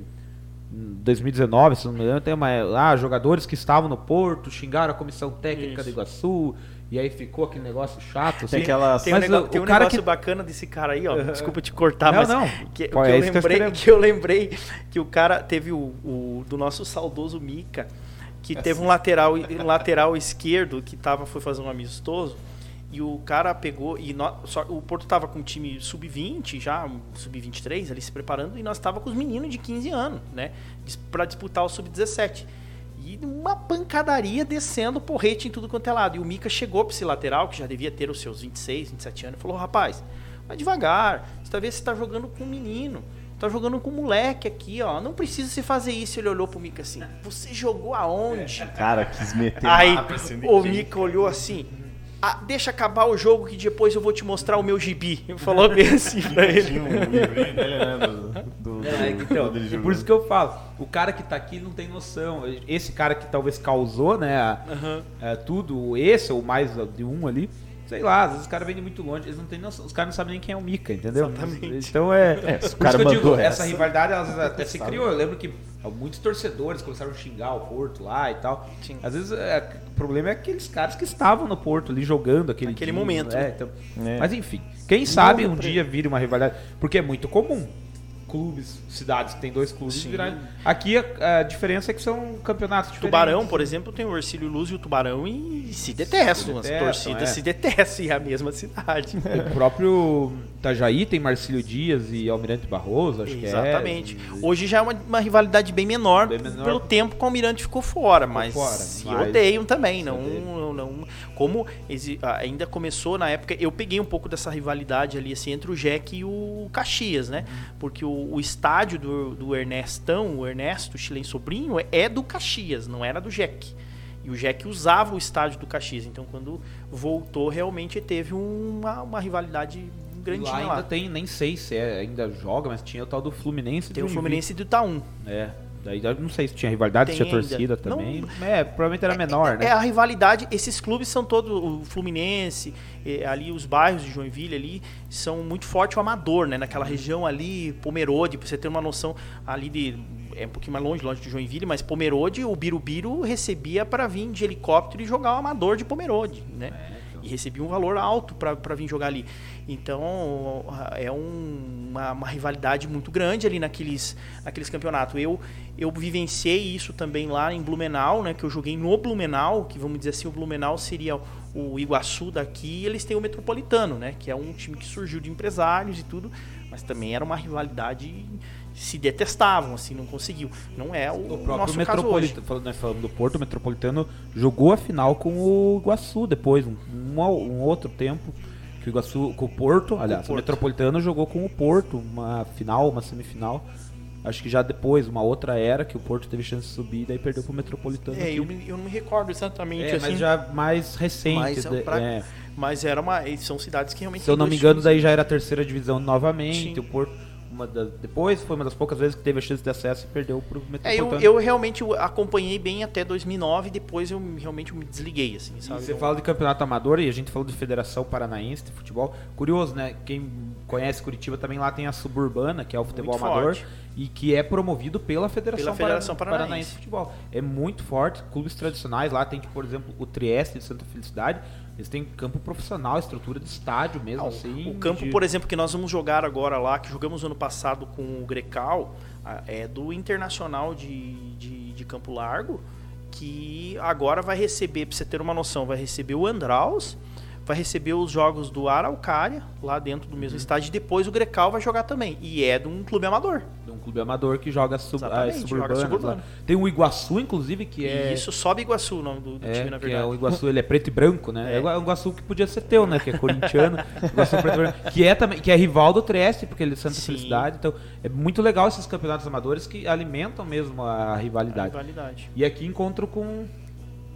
em 2019, se não me engano, tem uma, ah, jogadores que estavam no Porto xingaram a comissão técnica Isso. do Iguaçu. E aí ficou aquele negócio chato. Assim. Tem, aquela... tem um, negócio, o, tem um cara negócio que... bacana desse cara aí, ó. Desculpa te cortar, não, mas. Não, que, Pô, que, é eu lembrei, que, eu que eu lembrei que o cara teve o, o do nosso saudoso Mica que teve um lateral, um lateral esquerdo que tava, foi fazer um amistoso e o cara pegou e nós, só, o Porto tava com um time sub-20 já, sub-23 ali se preparando e nós tava com os meninos de 15 anos, né, para disputar o sub-17. E uma pancadaria descendo porrete em tudo quanto é lado. E o Mika chegou para esse lateral, que já devia ter os seus 26, 27 anos, e falou: "Rapaz, vai devagar. Você tá vendo você tá jogando com um menino tá jogando com um moleque aqui, ó. Não precisa se fazer isso. Ele olhou pro Mika assim: Você jogou aonde? Cara, quis meter Aí assim, o Mika olhou assim. Ah, deixa acabar o jogo que depois eu vou te mostrar o meu gibi. Falou bem *laughs* assim pra ele. é, então, por isso que eu falo, o cara que tá aqui não tem noção. Esse cara que talvez causou, né, uhum. é, tudo, esse ou mais de um ali, sei lá, às vezes os caras vêm de muito longe, eles não têm noção, os caras não sabem nem quem é o Mika, entendeu? Exatamente. Então é. é o cara que eu digo, essa, essa rivalidade ela até se criou. Eu lembro que muitos torcedores começaram a xingar o Porto lá e tal. Sim. Às vezes é, o problema é aqueles caras que estavam no Porto ali jogando aquele Aquele dia, momento. É, então, é. Mas enfim, quem sabe um dia vire uma rivalidade, porque é muito comum clubes, cidades que tem dois clubes virar... Aqui a, a, diferença é que são campeonatos diferentes. Tubarão, por exemplo, tem o Ercílio Luz e o Tubarão e se detestam. As torcidas é. se detestam e é a mesma cidade. O próprio Itajaí tem Marcílio Dias e Almirante Barroso, acho Exatamente. que é. Exatamente. Hoje já é uma, uma rivalidade bem menor, bem menor, pelo tempo que o Almirante ficou fora, ficou mas fora, se mas... odeiam também. Não, não, não, como ainda começou na época, eu peguei um pouco dessa rivalidade ali assim, entre o Jack e o Caxias, né? Porque o o, estádio do, do Ernestão, o Ernesto Chilen Sobrinho, é do Caxias, não era do Jack. E o Jack usava o estádio do Caxias. Então, quando voltou, realmente teve uma, uma rivalidade grande lá. ainda tem, nem sei se é, ainda joga, mas tinha o tal do Fluminense. Tem o Fluminense do Itaú. É. Daí não sei se tinha rivalidade, se tinha torcida também. Não, é, provavelmente era menor, é, né? É a rivalidade, esses clubes são todos, o Fluminense, é, ali os bairros de Joinville ali, são muito forte o amador, né? Naquela região ali, Pomerode, pra você ter uma noção ali de é um pouquinho mais longe, longe de Joinville, mas Pomerode, o Birubiru recebia para vir de helicóptero e jogar o amador de Pomerode, né? E recebia um valor alto para vir jogar ali. Então é um, uma, uma, rivalidade muito grande ali naqueles, naqueles campeonatos. Eu, eu vivenciei isso também lá em Blumenau, né? Que eu joguei no Blumenau, que vamos dizer assim, o Blumenau seria o Iguaçu daqui, e eles têm o Metropolitano, né? Que é um time que surgiu de empresários e tudo, mas também era uma rivalidade se detestavam, assim, não conseguiu. Não é o, o próprio nosso Metropolitano, falando, né, falando do Porto, o Metropolitano jogou a final com o Iguaçu depois, um, um, outro tempo que o Iguaçu com o Porto, aliás, o, Porto. o Metropolitano jogou com o Porto uma final, uma semifinal. Acho que já depois, uma outra era que o Porto teve chance de subir e daí perdeu pro Metropolitano. É, eu, eu, não me recordo exatamente é, assim. Mas já mais recente. Mas, é, pra... é. mas era uma. São cidades que realmente. Se eu não me engano, daí já era a terceira divisão novamente. Sim. O Porto uma da, depois foi uma das poucas vezes que teve a chance de acesso e perdeu pro Metropolitano. É, eu, eu realmente acompanhei bem até 2009, depois eu realmente me desliguei, assim, sabe? E você fala de campeonato amador e a gente falou de Federação Paranaense de Futebol. Curioso, né? Quem conhece Curitiba também lá tem a Suburbana, que é o futebol muito amador. Forte. E que é promovido pela Federação, pela Federação Paranaense. Paranaense de Futebol. É muito forte, clubes tradicionais lá tem que, por exemplo, o Trieste de Santa Felicidade, eles têm campo profissional, estrutura de estádio mesmo, ah, assim. O campo, de... por exemplo, que nós vamos jogar agora lá, que jogamos ano passado com o Grecal, é do Internacional de, de, de Campo Largo, que agora vai receber, pra você ter uma noção, vai receber o Andraus, vai receber os jogos do Araucária, lá dentro do mesmo uhum. estádio, e depois o Grecal vai jogar também. E é de um clube amador. De um clube amador que joga sub. Joga suburbana. Tem o Iguaçu, inclusive, que é. Isso, sobe Iguaçu, o nome do, do é, time, na verdade. é o Iguaçu, ele é preto e branco, né? É, é o Iguaçu que podia ser teu, né? Que é corintiano. *laughs* Iguaçu preto e branco. Que é, também, que é rival do Trieste, porque ele é Santa Sim. Felicidade. Então, é muito legal esses campeonatos amadores que alimentam mesmo a rivalidade. A rivalidade. E aqui encontro com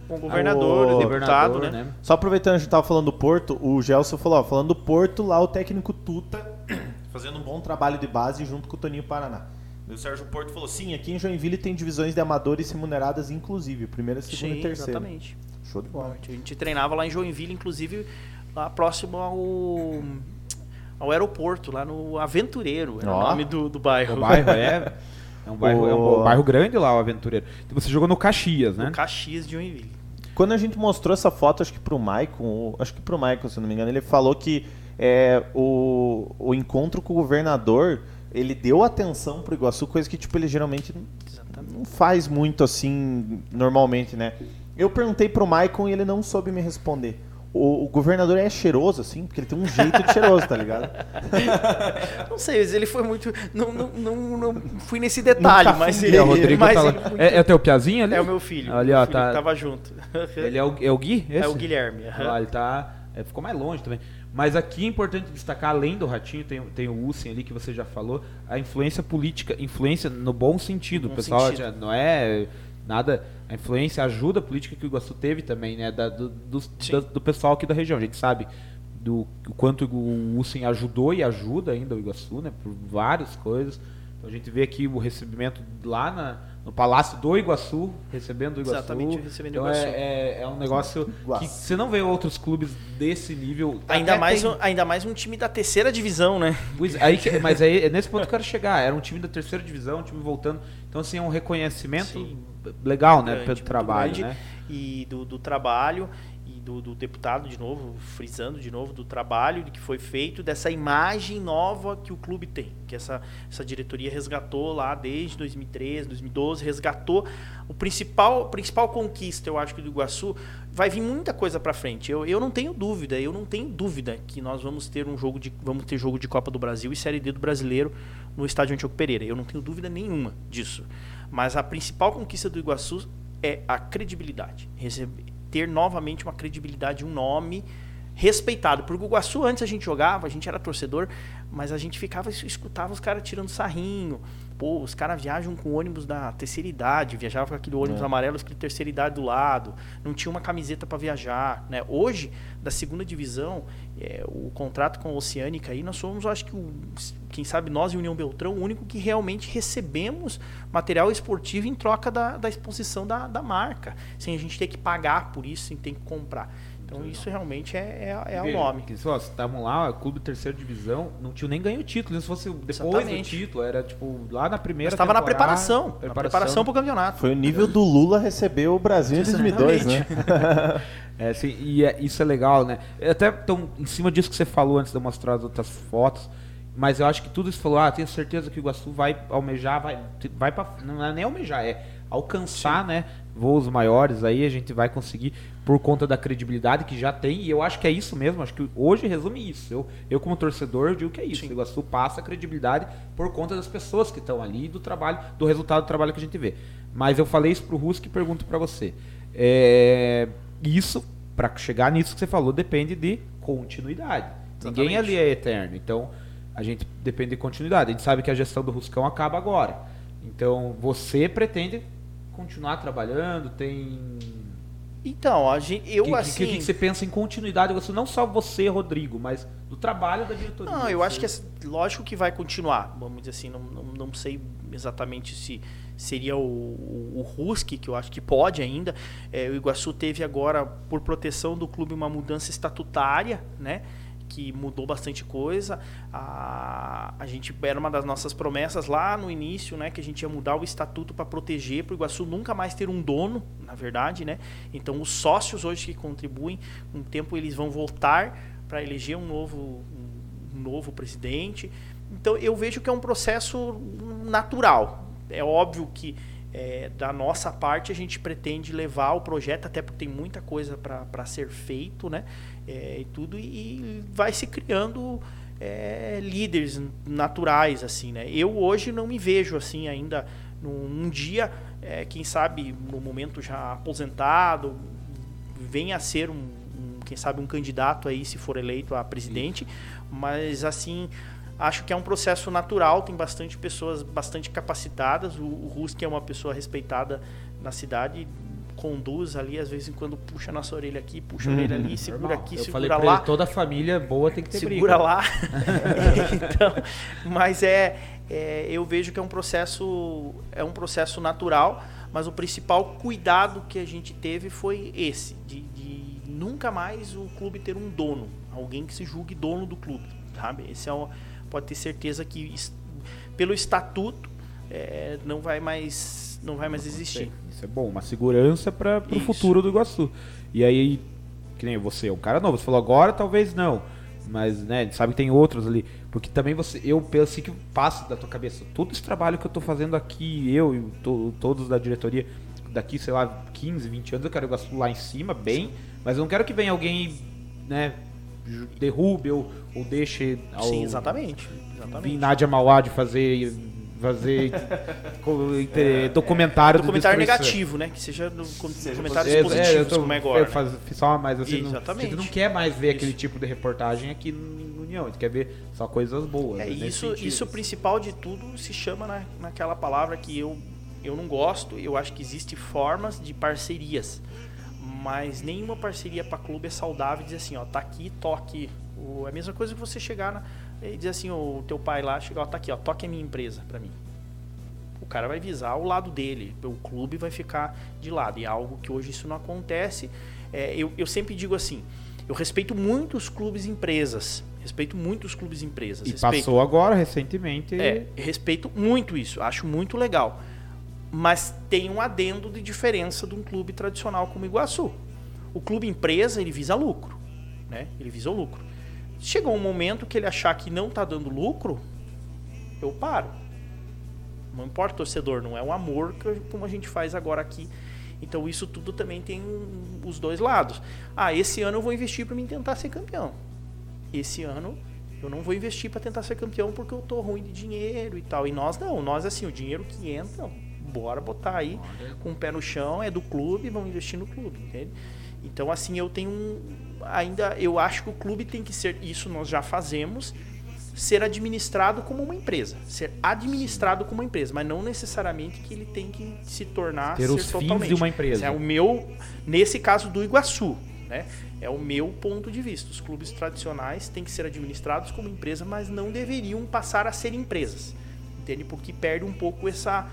com o governador, o deputado, né? né? Só aproveitando a gente tava falando do Porto, o Gelson falou, ó, falando do Porto, lá o técnico Tuta *clears throat* fazendo um bom trabalho de base junto com o Toninho Paraná. E o Sérgio Porto falou, sim, aqui em Joinville tem divisões de amadores remuneradas, inclusive, primeira, segunda sim, e terceira. exatamente. Show de bola. A gente treinava lá em Joinville, inclusive, lá próximo ao ao aeroporto, lá no Aventureiro, era oh. o nome do, do bairro. O bairro é... *laughs* É um bairro, o... é um bairro grande lá, o Aventureiro. Então você jogou no Caxias, né? No Caxias de Joinville. Quando a gente mostrou essa foto, acho que pro Maicon, acho que pro Maicon, se não me engano, ele falou que é, o, o encontro com o governador, ele deu atenção pro Iguaçu, coisa que tipo ele geralmente não faz muito assim normalmente, né? Eu perguntei pro Maicon e ele não soube me responder. O, o, governador é cheiroso, assim, porque ele tem um jeito de cheiroso, tá ligado? *laughs* não sei, ele foi muito. Não, não, não, não fui nesse detalhe, mas ele. É, o Rodrigo mas tá ele muito... é, é, o teu piazinho ali? É o meu filho. Ali, ó, tá... tava junto. *laughs* Ele é o, é o Gui? Esse? É o Guilherme. Ah, ele tá. É, ficou mais longe também. Mas aqui é importante destacar, além do Ratinho, tem, tem o Usen ali que você já falou, a influência política, influência no bom sentido. o pessoal sentido. Já, não é nada. A influência, a ajuda política que o Iguaçu teve também, né? Da, do, do, do, do, pessoal aqui da região. A gente sabe do o quanto o Usen ajudou e ajuda ainda o Iguaçu, né? Por várias coisas. Então a gente vê aqui o recebimento lá na, no Palácio do Iguaçu, recebendo o Iguaçu. Exatamente, recebendo então o Iguaçu. É, é, é, um negócio que você não vê outros clubes desse nível. Ainda mais, tem... um, ainda mais um time da terceira divisão, né? Pois, aí, mas aí, é nesse ponto que eu quero chegar. Era um time da terceira divisão, um time voltando. Então, assim, é um reconhecimento Sim. Legal, né? Grande, pelo trabalho, né? E do, do trabalho do, do, deputado, de novo, frisando de novo, do trabalho que foi feito, dessa imagem nova que o clube tem, que essa, essa diretoria resgatou lá desde 2013, 2012, resgatou o principal, principal conquista, eu acho que do Iguaçu, vai vir muita coisa para frente. Eu, eu não tenho dúvida, eu não tenho dúvida que nós vamos ter um jogo de vamos ter jogo de Copa do Brasil e Série D do Brasileiro no estádio Antioco Pereira. Eu não tenho dúvida nenhuma disso. Mas a principal conquista do Iguaçu é a credibilidade. Receber ter novamente uma credibilidade, um nome respeitado. Porque o Iguaçu, antes a gente jogava, a gente era torcedor, mas a gente ficava, escutava os caras tirando sarrinho. Pô, os caras viajam com ônibus da terceira idade, viajava com aquele ônibus é. amarelo escrito terceira idade do lado, não tinha uma camiseta para viajar. Né? Hoje, da segunda divisão, é, o contrato com a Oceânica aí, nós somos, acho que, o, quem sabe nós e União Beltrão, o único que realmente recebemos material esportivo em troca da, da exposição da, da marca, sem a gente ter que pagar por isso, sem ter que comprar. Então isso realmente é, é, é o nome. Estavam lá, clube terceira divisão, não tinha nem ganho o título. Se fosse depois Exatamente. do título, era tipo lá na primeira. Estava na preparação, preparação, na preparação para o campeonato. Foi o nível do Lula receber o Brasil em 2002, né? *laughs* é, assim, e é, isso é legal, né? Até então, em cima disso que você falou antes de eu mostrar as outras fotos, mas eu acho que tudo isso falou, ah, tenho certeza que o Iguaçu vai almejar, vai, vai para não é nem almejar, é alcançar, Sim. né, voos maiores, aí a gente vai conseguir por conta da credibilidade que já tem, e eu acho que é isso mesmo, acho que hoje resume isso. Eu, eu como torcedor, eu digo que é isso. Sim. O Iguaçu passa a credibilidade por conta das pessoas que estão ali, do trabalho, do resultado do trabalho que a gente vê. Mas eu falei isso pro Rusk e pergunto para você. É, isso, para chegar nisso que você falou, depende de continuidade. Exatamente. Ninguém ali é eterno, então a gente depende de continuidade. A gente sabe que a gestão do Ruscão acaba agora. Então, você pretende continuar trabalhando? Tem. Então, a gente, eu que, assim. O que, que, você pensa em continuidade? Você, não só você, Rodrigo, mas do trabalho da diretoria. Não, eu acho que é lógico que vai continuar. Vamos dizer assim, não, não, não sei exatamente se seria o, o, o Rusk, que eu acho que pode ainda. É, o Iguaçu teve agora, por proteção do clube, uma mudança estatutária, né? Que mudou bastante coisa. A, a gente era uma das nossas promessas lá no início, né, que a gente ia mudar o estatuto para proteger para o Iguaçu nunca mais ter um dono, na verdade, né? Então os sócios hoje que contribuem, com o tempo eles vão voltar para eleger um novo um novo presidente. Então eu vejo que é um processo natural. É óbvio que é, da nossa parte a gente pretende levar o projeto, até porque tem muita coisa para ser feito, né? É, e tudo, e vai se criando é, líderes naturais, assim, né? Eu hoje não me vejo, assim, ainda num, dia, é, quem sabe, no momento já aposentado, venha a ser um, um, quem sabe, um candidato aí, se for eleito a presidente, Sim. mas, assim, acho que é um processo natural, tem bastante pessoas bastante capacitadas, o, o Ruski é uma pessoa respeitada na cidade, conduz ali, às vezes quando puxa nossa orelha aqui, puxa a orelha ali, segura Normal. aqui, Eu segura falei lá. Ele, toda família boa tem que ter segura briga. lá. *laughs* *laughs* então, mas é, é, eu vejo que é um processo é um processo natural, mas o principal cuidado que a gente teve foi esse, de, de nunca mais o clube ter um dono, alguém que se julgue dono do clube, sabe? Esse é um, pode ter certeza que pelo estatuto é, não vai mais não vai mais existir. Isso é bom, uma segurança para o futuro do Iguaçu. E aí, que nem você, é um cara novo, você falou agora talvez não, mas né, sabe que tem outros ali, porque também você, eu penso que passa da tua cabeça, todo esse trabalho que eu estou fazendo aqui, eu e to, todos da diretoria, daqui, sei lá, 15, 20 anos, eu quero o Iguaçu lá em cima, bem, Sim. mas eu não quero que venha alguém, né, derrube ou, ou deixe... Ao, Sim, exatamente. exatamente. Nádia Mauá de fazer fazer é, documentário, é, documentário negativo, né? Que seja no, comentários é, positivos, é, como é agora. Faz, né? só mais assim, Exatamente. Não, a gente não quer mais ver isso. aquele tipo de reportagem aqui no União, a gente quer ver só coisas boas. É, né, isso, isso o principal de tudo se chama na, naquela palavra que eu, eu não gosto, eu acho que existem formas de parcerias, mas nenhuma parceria para clube é saudável e dizer assim, ó, tá aqui, toque. O, é a mesma coisa que você chegar na e diz assim, o teu pai lá chega, ó, tá aqui, ó, toque a minha empresa para mim. O cara vai visar o lado dele, o clube vai ficar de lado. E é algo que hoje isso não acontece. É, eu, eu sempre digo assim, eu respeito muito os clubes e empresas. Respeito muito os clubes e empresas. E respeito, passou agora, recentemente. É, respeito muito isso. Acho muito legal. Mas tem um adendo de diferença de um clube tradicional como o Iguaçu. O clube empresa, ele visa lucro. Né? Ele visa o lucro. Chegou um momento que ele achar que não está dando lucro, eu paro. Não importa o torcedor, não é um amor como a gente faz agora aqui. Então isso tudo também tem os dois lados. Ah, esse ano eu vou investir para mim tentar ser campeão. Esse ano eu não vou investir para tentar ser campeão porque eu tô ruim de dinheiro e tal. E nós não, nós assim, o dinheiro que entra, bora botar aí com o pé no chão, é do clube, vamos investir no clube, entende? Então assim, eu tenho um, ainda eu acho que o clube tem que ser, isso nós já fazemos, ser administrado como uma empresa. Ser administrado como uma empresa, mas não necessariamente que ele tem que se tornar ter os totalmente. fins de uma empresa. É o meu, nesse caso do Iguaçu, né? É o meu ponto de vista. Os clubes tradicionais têm que ser administrados como empresa, mas não deveriam passar a ser empresas. Entende? Porque perde um pouco essa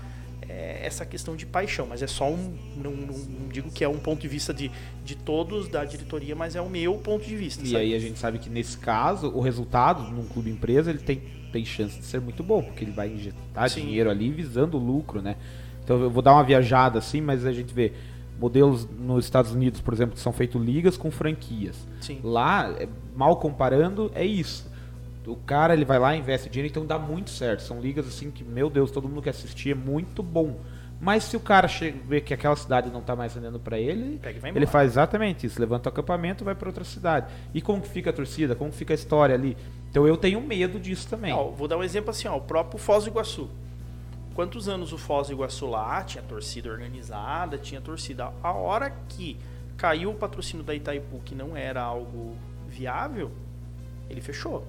é, essa questão de paixão, mas é só um, não, não, não, digo que é um ponto de vista de, de todos da diretoria, mas é o meu ponto de vista. E sabe? aí a gente sabe que nesse caso, o resultado num clube empresa, ele tem, tem chance de ser muito bom, porque ele vai injetar Sim. dinheiro ali visando o lucro, né? Então eu vou dar uma viajada assim, mas a gente vê modelos nos Estados Unidos, por exemplo, que são feitos ligas com franquias. Sim. Lá, é, mal comparando, é isso. O cara ele vai lá, investe dinheiro, então dá muito certo. São ligas assim que, meu Deus, todo mundo quer assistir, é muito bom. Mas se o cara chega, vê que aquela cidade não está mais vendendo para ele, ele faz exatamente isso, levanta o acampamento e vai para outra cidade. E como que fica a torcida? Como fica a história ali? Então eu tenho medo disso também. Ó, vou dar um exemplo assim, ó, o próprio Foz do Iguaçu. Quantos anos o Foz do Iguaçu lá tinha torcida organizada, tinha torcida. A hora que caiu o patrocínio da Itaipu, que não era algo viável, ele fechou.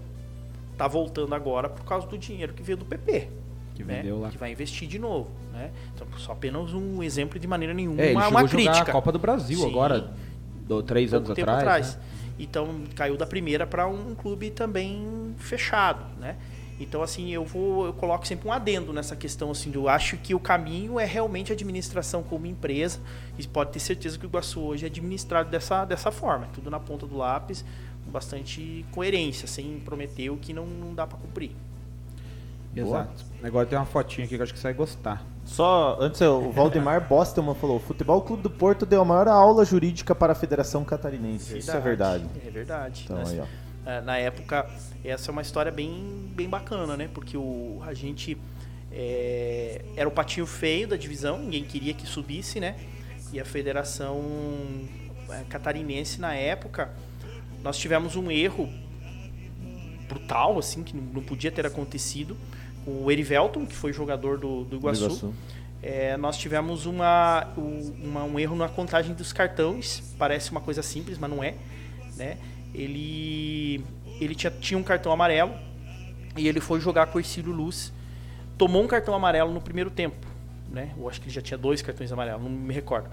Tá voltando agora por causa do dinheiro que veio do PP. Que né? vendeu lá. Que vai investir de novo, né? Então, só apenas um exemplo de maneira nenhuma, É, ele uma, uma a crítica. a Copa do Brasil Sim. agora, do, três anos tempo atrás. né? Então caiu da primeira para um clube também fechado, né? Então assim eu vou eu coloco sempre um adendo nessa questão assim, eu acho que o caminho é realmente a administração como empresa e pode ter certeza que o Iguaçu hoje é administrado dessa dessa forma, tudo na ponta do lápis, bastante coerência, sem prometer o que não, não dá para cumprir. Exato. Agora tem uma fotinha aqui que eu acho que você vai gostar. Só, antes, o Valdemar *laughs* Bostelman falou: Futebol Clube do Porto deu a maior aula jurídica para a Federação Catarinense. Isso é verdade. É verdade. Então, né? aí, ó. É, na época, essa é uma história bem, bem bacana, né? Porque o, a gente é, era o patinho feio da divisão, ninguém queria que subisse, né? E a Federação é, Catarinense, na época, nós tivemos um erro brutal, assim, que não podia ter acontecido. O Erivelton, que foi jogador do, do Iguaçu, Iguaçu. é, nós tivemos uma, uma- um erro na contagem dos cartões. Parece uma coisa simples, mas não é. Né? Ele, ele tinha, tinha um cartão amarelo e ele foi jogar com o Ercílio Luz. Tomou um cartão amarelo no primeiro tempo. Né? Eu acho que ele já tinha dois cartões amarelos, não me recordo.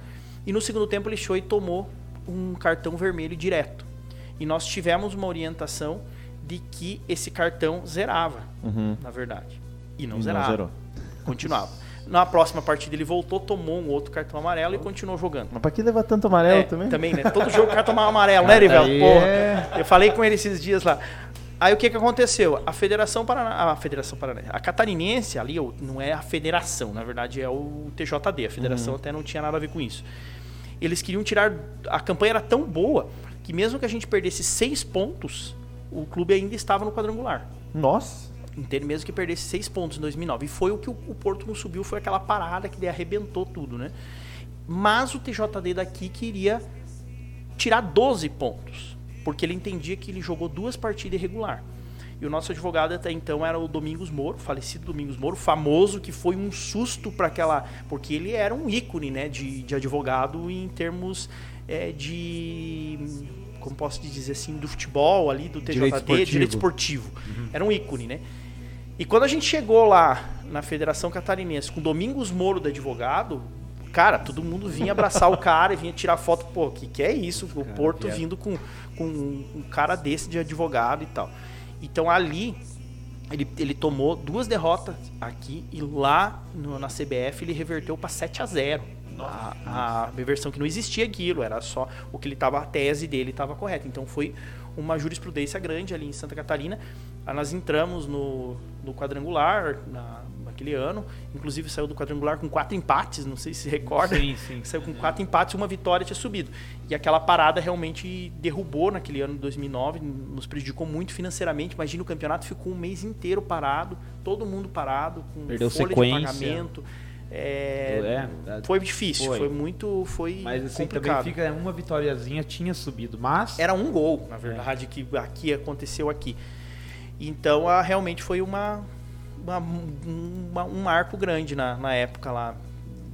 E no segundo tempo ele foi e tomou um cartão vermelho direto. E nós tivemos uma orientação de que esse cartão zerava, Uhum. na verdade. E não E zerava zerou. continuava. Na próxima partida ele voltou, tomou um outro cartão amarelo e continuou jogando. Mas pra que levar tanto amarelo É, também? né? Todo jogo cartão amarelo, né, Rivel? Aí Porra. é- Eu falei com ele esses dias lá. Aí o que que aconteceu? A Federação Paraná, a Federação Paraná, a Catarinense ali o- não é a federação, na verdade é o TJD, a federação até não tinha nada a ver com isso. Eles queriam tirar, a campanha era tão boa que mesmo que a gente perdesse seis pontos, o clube ainda estava no quadrangular. Nossa. Inteiro mesmo que perdesse seis pontos em 2009. E foi o que o, o Porto não subiu, foi aquela parada que arrebentou tudo, né? Mas o TJD daqui queria tirar 12 pontos, porque ele entendia que ele jogou duas partidas irregular. E o nosso advogado até então era o Domingos Moro, falecido Domingos Moro, famoso, que foi um susto para aquela. Porque ele era um ícone né, de, de advogado em termos é, de. Como posso dizer assim, do futebol ali, do TJD, Direito esportivo. direito esportivo. Era um ícone, né? E quando a gente chegou lá na Federação Catarinense com Domingos Moro de advogado, cara, todo mundo vinha abraçar o cara e vinha tirar foto. Pô, que que é isso? O Cara, Porto é. vindo com, com um cara desse de advogado e tal. Então ali ele, ele tomou duas derrotas aqui e lá no- na CBF ele reverteu para 7 a 0 a, a reversão que não existia aquilo, era só o que ele tava, a tese dele estava correta. Então foi uma jurisprudência grande ali em Santa Catarina. Aí nós entramos no, no quadrangular na, naquele ano, inclusive saiu do quadrangular com quatro empates, não sei se recorda. Sim, sim. Saiu com quatro empates e uma vitória tinha subido. E aquela parada realmente derrubou naquele ano de 2009, nos prejudicou muito financeiramente. Imagina o campeonato ficou um mês inteiro parado, todo mundo parado, com Perdeu folha sequência. de pagamento. É, É, foi difícil, foi, Foi. muito, foi Mas assim, complicado. também fica uma vitóriazinha, tinha subido, mas Era um gol, na verdade, que aqui aconteceu aqui. Então, a, realmente foi uma, uma- uma- um marco grande na, na época lá,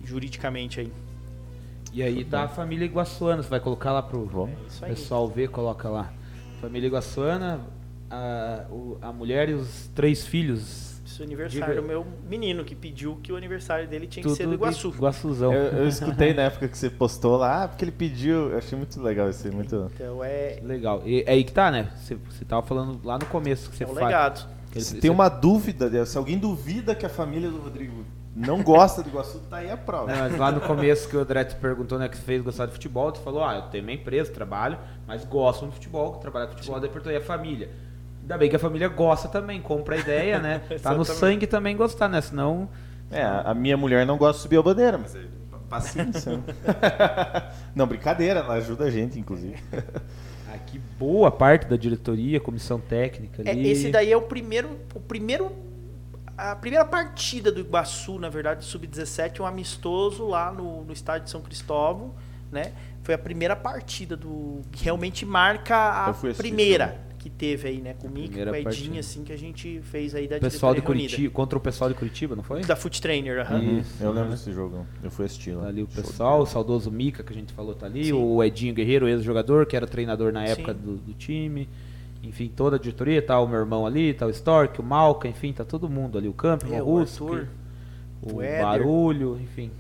juridicamente aí. E aí tá a família Iguaçuana, você vai colocar lá pro. É isso aí. pessoal ver, coloca lá. Família Iguaçuana, a, o- a mulher e os três filhos. Esse é o aniversário Diga- do meu menino, que pediu que o aniversário dele tinha que Tudo ser do Iguaçu. Iguaçuzão. Eu, eu escutei *laughs* na época que você postou lá, ah, porque ele pediu. Eu achei muito legal esse, muito. Então é, Legal. E é aí que tá, né? Você, você tava falando lá no começo que você é o faz. legado. Ele- Se tem uma dúvida, se alguém duvida que a família do Rodrigo não gosta do Iguaçu, tá aí a prova. Não, mas lá no começo que o André te perguntou, né, que fez gostar de futebol, tu falou, ah, eu tenho minha empresa, trabalho, mas gosto de futebol, trabalho com futebol, daí perguntei a família. Ainda bem que a família gosta também, compra a ideia, né? *laughs* Tá no sangue também gostar, né? Senão. É, a minha mulher não gosta de subir a bandeira, mas é paciência. né? *laughs* não, brincadeira, ela ajuda a gente, inclusive. *laughs* Boa parte da diretoria, comissão técnica É, ali. esse daí é o primeiro, o primeiro, a primeira partida do Iguaçu, na verdade, sub-17, um amistoso lá no, no estádio de São Cristóvão, né? Foi a primeira partida do que realmente marca a primeira que teve aí, né? Com o Mick, com o Edinho, partida. assim, que a gente fez aí da O pessoal de diretoria reunida. Curitiba, contra o pessoal de Curitiba, não foi? Da Foot Trainer, aham. Uhum, Isso, eu lembro né? desse jogo, eu fui assistir lá. Tá ali o pessoal, o saudoso Mica, que a gente falou, tá ali. Sim. O Edinho Guerreiro, ex-jogador, que era treinador na época do, do time. Enfim, toda a diretoria, tá o meu irmão ali, tá o Stork, o Malca, enfim, tá todo mundo ali. O Campo, É, o o Russo, Arthur, o, o. Barulho, enfim.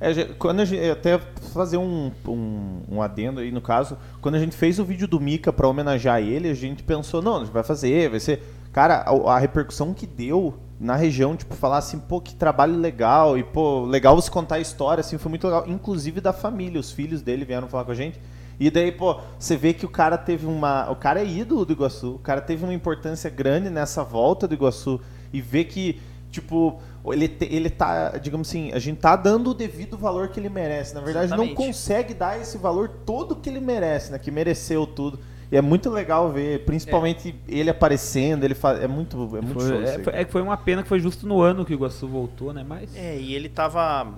É, quando a gente, até fazer um, um, um adendo aí no caso, quando a gente fez o vídeo do Mika pra homenagear ele, a gente pensou, não, a gente vai fazer, vai ser. Cara, a, a repercussão que deu na região, tipo, falar assim, pô, que trabalho legal, e pô, legal você contar a história, assim, foi muito legal. Inclusive da família, os filhos dele vieram falar com a gente. E daí, pô, você vê que o cara teve uma. O cara é ídolo do Iguaçu, o cara teve uma importância grande nessa volta do Iguaçu. E ver que, tipo, ele, ele tá, digamos assim, a gente tá dando o devido valor que ele merece. Na verdade, não Exatamente. consegue dar esse valor todo que ele merece, né? Que mereceu tudo. E é muito legal ver, principalmente ele aparecendo, ele faz. É muito, é muito Foi, show. isso é, aí, foi, é que foi uma pena que foi justo no ano que o Iguaçu voltou, né? Mas. É, e ele tava.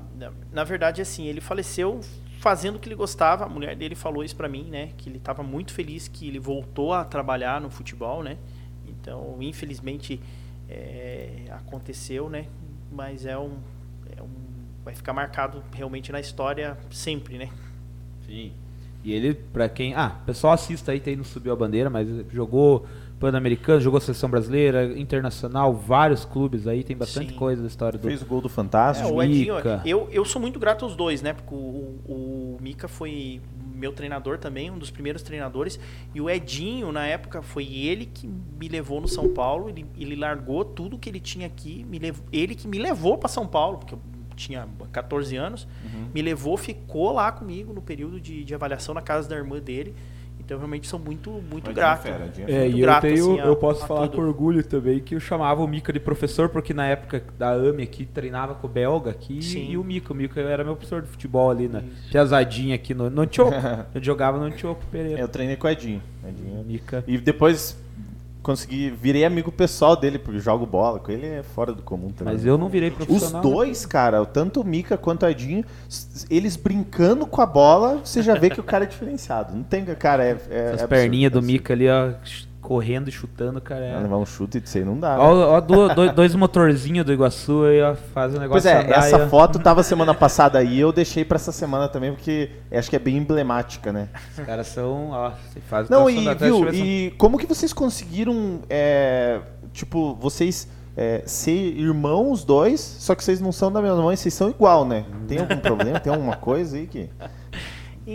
na- verdade, assim, ele faleceu fazendo o que ele gostava. A mulher dele falou isso pra mim, né? Que ele tava muito feliz que ele voltou a trabalhar no futebol, né? Então, infelizmente, é, aconteceu, né? Mas é um, é um. Vai ficar marcado realmente na história sempre, né? Sim. E ele, pra quem. Ah, o pessoal assista aí, tem não subiu a bandeira, mas jogou Pan-Americano, jogou Seleção Brasileira, Internacional, vários clubes aí, tem bastante Sim. coisa da história do. Fez o gol do É, Fantástico. o Edinho, Mika. eu, eu sou muito grato aos dois, né? Porque o, o Mika foi meu treinador também, um dos primeiros treinadores. E o Edinho, na época, foi ele que me levou no São Paulo. Ele, ele largou tudo que ele tinha aqui. Me levou, ele que me levou para São Paulo, porque eu tinha 14 anos. Me levou, ficou lá comigo no período de, de avaliação na casa da irmã dele. Então, realmente, sou muito, muito Edinho grato. fera, Edinho É, muito e eu, grato, tenho, assim, a- eu posso a falar tudo. com orgulho também que eu chamava o Mika de professor, porque na época da AME aqui treinava com o Belga aqui Sim. e o Mika. O Mika era meu professor de futebol ali na Isso. Piazadinha aqui no, no Tioco. *laughs* eu jogava no Tioco Pereira. Eu treinei com o Edinho. Edinho. Mika. E depois consegui, virei amigo pessoal dele, porque jogo bola com ele, é fora do comum também. Mas eu não virei Os profissional. né? dois, cara, tanto o Mika quanto o Edinho, eles brincando com a bola, você já vê que o cara é diferenciado. Não tem, cara, é. é As é perninhas do absurdo, Mika ali, ó, correndo e chutando, cara. é. Levar um chute disso aí não dá. né? Ó, ó, do- do- dois motorzinhos do Iguaçu aí, ó, faz o negócio Pois é, essa ó. foto tava semana passada aí, eu deixei pra essa semana também, porque acho que é bem emblemática, né? Os caras são, ó, faz Não, e viu, eu e como que vocês conseguiram, é, tipo, vocês é, ser irmãos os dois, só que vocês não são da mesma mãe, vocês são igual, né? Tem algum problema? Tem alguma coisa aí que...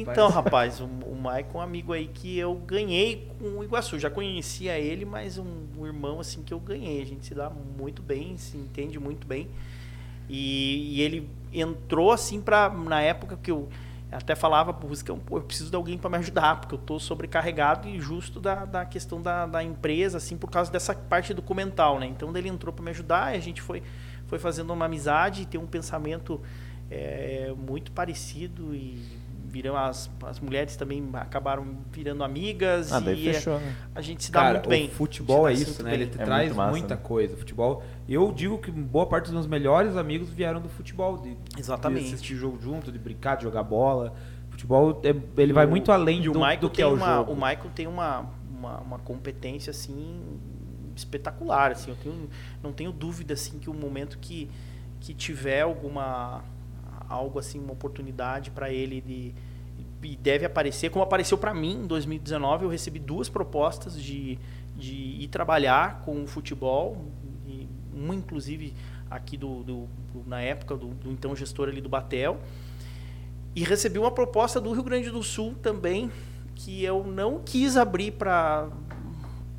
Então, rapaz, o, o Maicon é um amigo aí que eu ganhei com o Iguaçu. Já conhecia ele, mas um, um irmão assim que eu ganhei. A gente se dá muito bem, se entende muito bem. E, e ele entrou assim pra. Na época que eu até falava pro Ruscão, pô, eu preciso de alguém para me ajudar, porque eu tô sobrecarregado e justo da, da questão da, da empresa, assim, por causa dessa parte documental, né? Então ele entrou para me ajudar e a gente foi, foi fazendo uma amizade e tem um pensamento é, muito parecido e viram as, as mulheres também acabaram virando amigas Ah, daí e fechou, né? a gente se dá Cara, muito bem. o futebol é isso, né? bem. Ele te É traz massa, muita né? coisa. Futebol. Eu digo que boa parte dos meus melhores amigos vieram do futebol, de, Exatamente. de assistir jogo junto, de brincar, de jogar bola. Futebol, é- ele vai O- muito além o do, Michael do que tem é o uma, jogo. O Michael tem uma, uma, uma competência assim espetacular, assim. Eu tenho, não tenho dúvida assim que o momento que, que tiver alguma algo assim, uma oportunidade para ele de e deve aparecer, como apareceu para mim em 2019, eu recebi duas propostas de, de ir trabalhar com o futebol, e uma inclusive aqui do, do- do- na época do, do então gestor ali do Batel, e recebi uma proposta do Rio Grande do Sul também, que eu não quis abrir para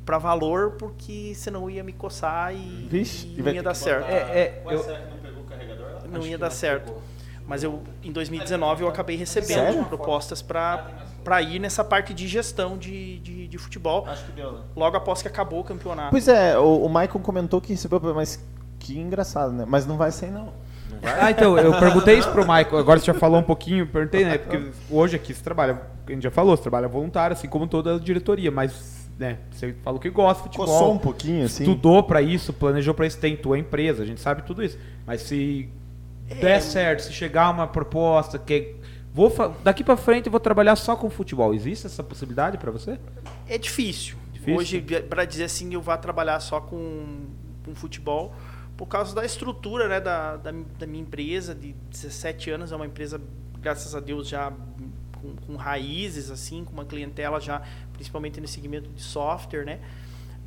para valor, porque senão ia me coçar e, Vixe, e não ia dar que certo. É, é, eu- que não pegou o carregador? não ia dar certo. Mas eu, em 2019 eu acabei recebendo Sério? propostas para ir nessa parte de gestão de, de, de futebol. Acho que deu, né? Logo após que acabou o campeonato. Pois é, o, o Michael comentou que recebeu, mas que engraçado, né? Mas não vai ser não. Ah, então, eu perguntei isso pro Michael, agora você já falou um pouquinho, perguntei, né? Porque hoje aqui você trabalha, a gente já falou, você trabalha voluntário, assim como toda a diretoria, mas, né, você falou que gosta de futebol. Coçou um pouquinho, assim. Estudou pra isso, planejou pra isso, tentou a empresa, a gente sabe tudo isso. Mas se der certo, se chegar uma proposta que vou daqui pra frente eu vou trabalhar só com futebol, existe essa possibilidade pra você? É difícil. Difícil? Hoje, para dizer assim, eu vá trabalhar só com, com futebol, por causa da estrutura né, da, da, da minha empresa, de 17 anos, é uma empresa, graças a Deus, já com, com raízes, assim, com uma clientela já, principalmente no segmento de software, né?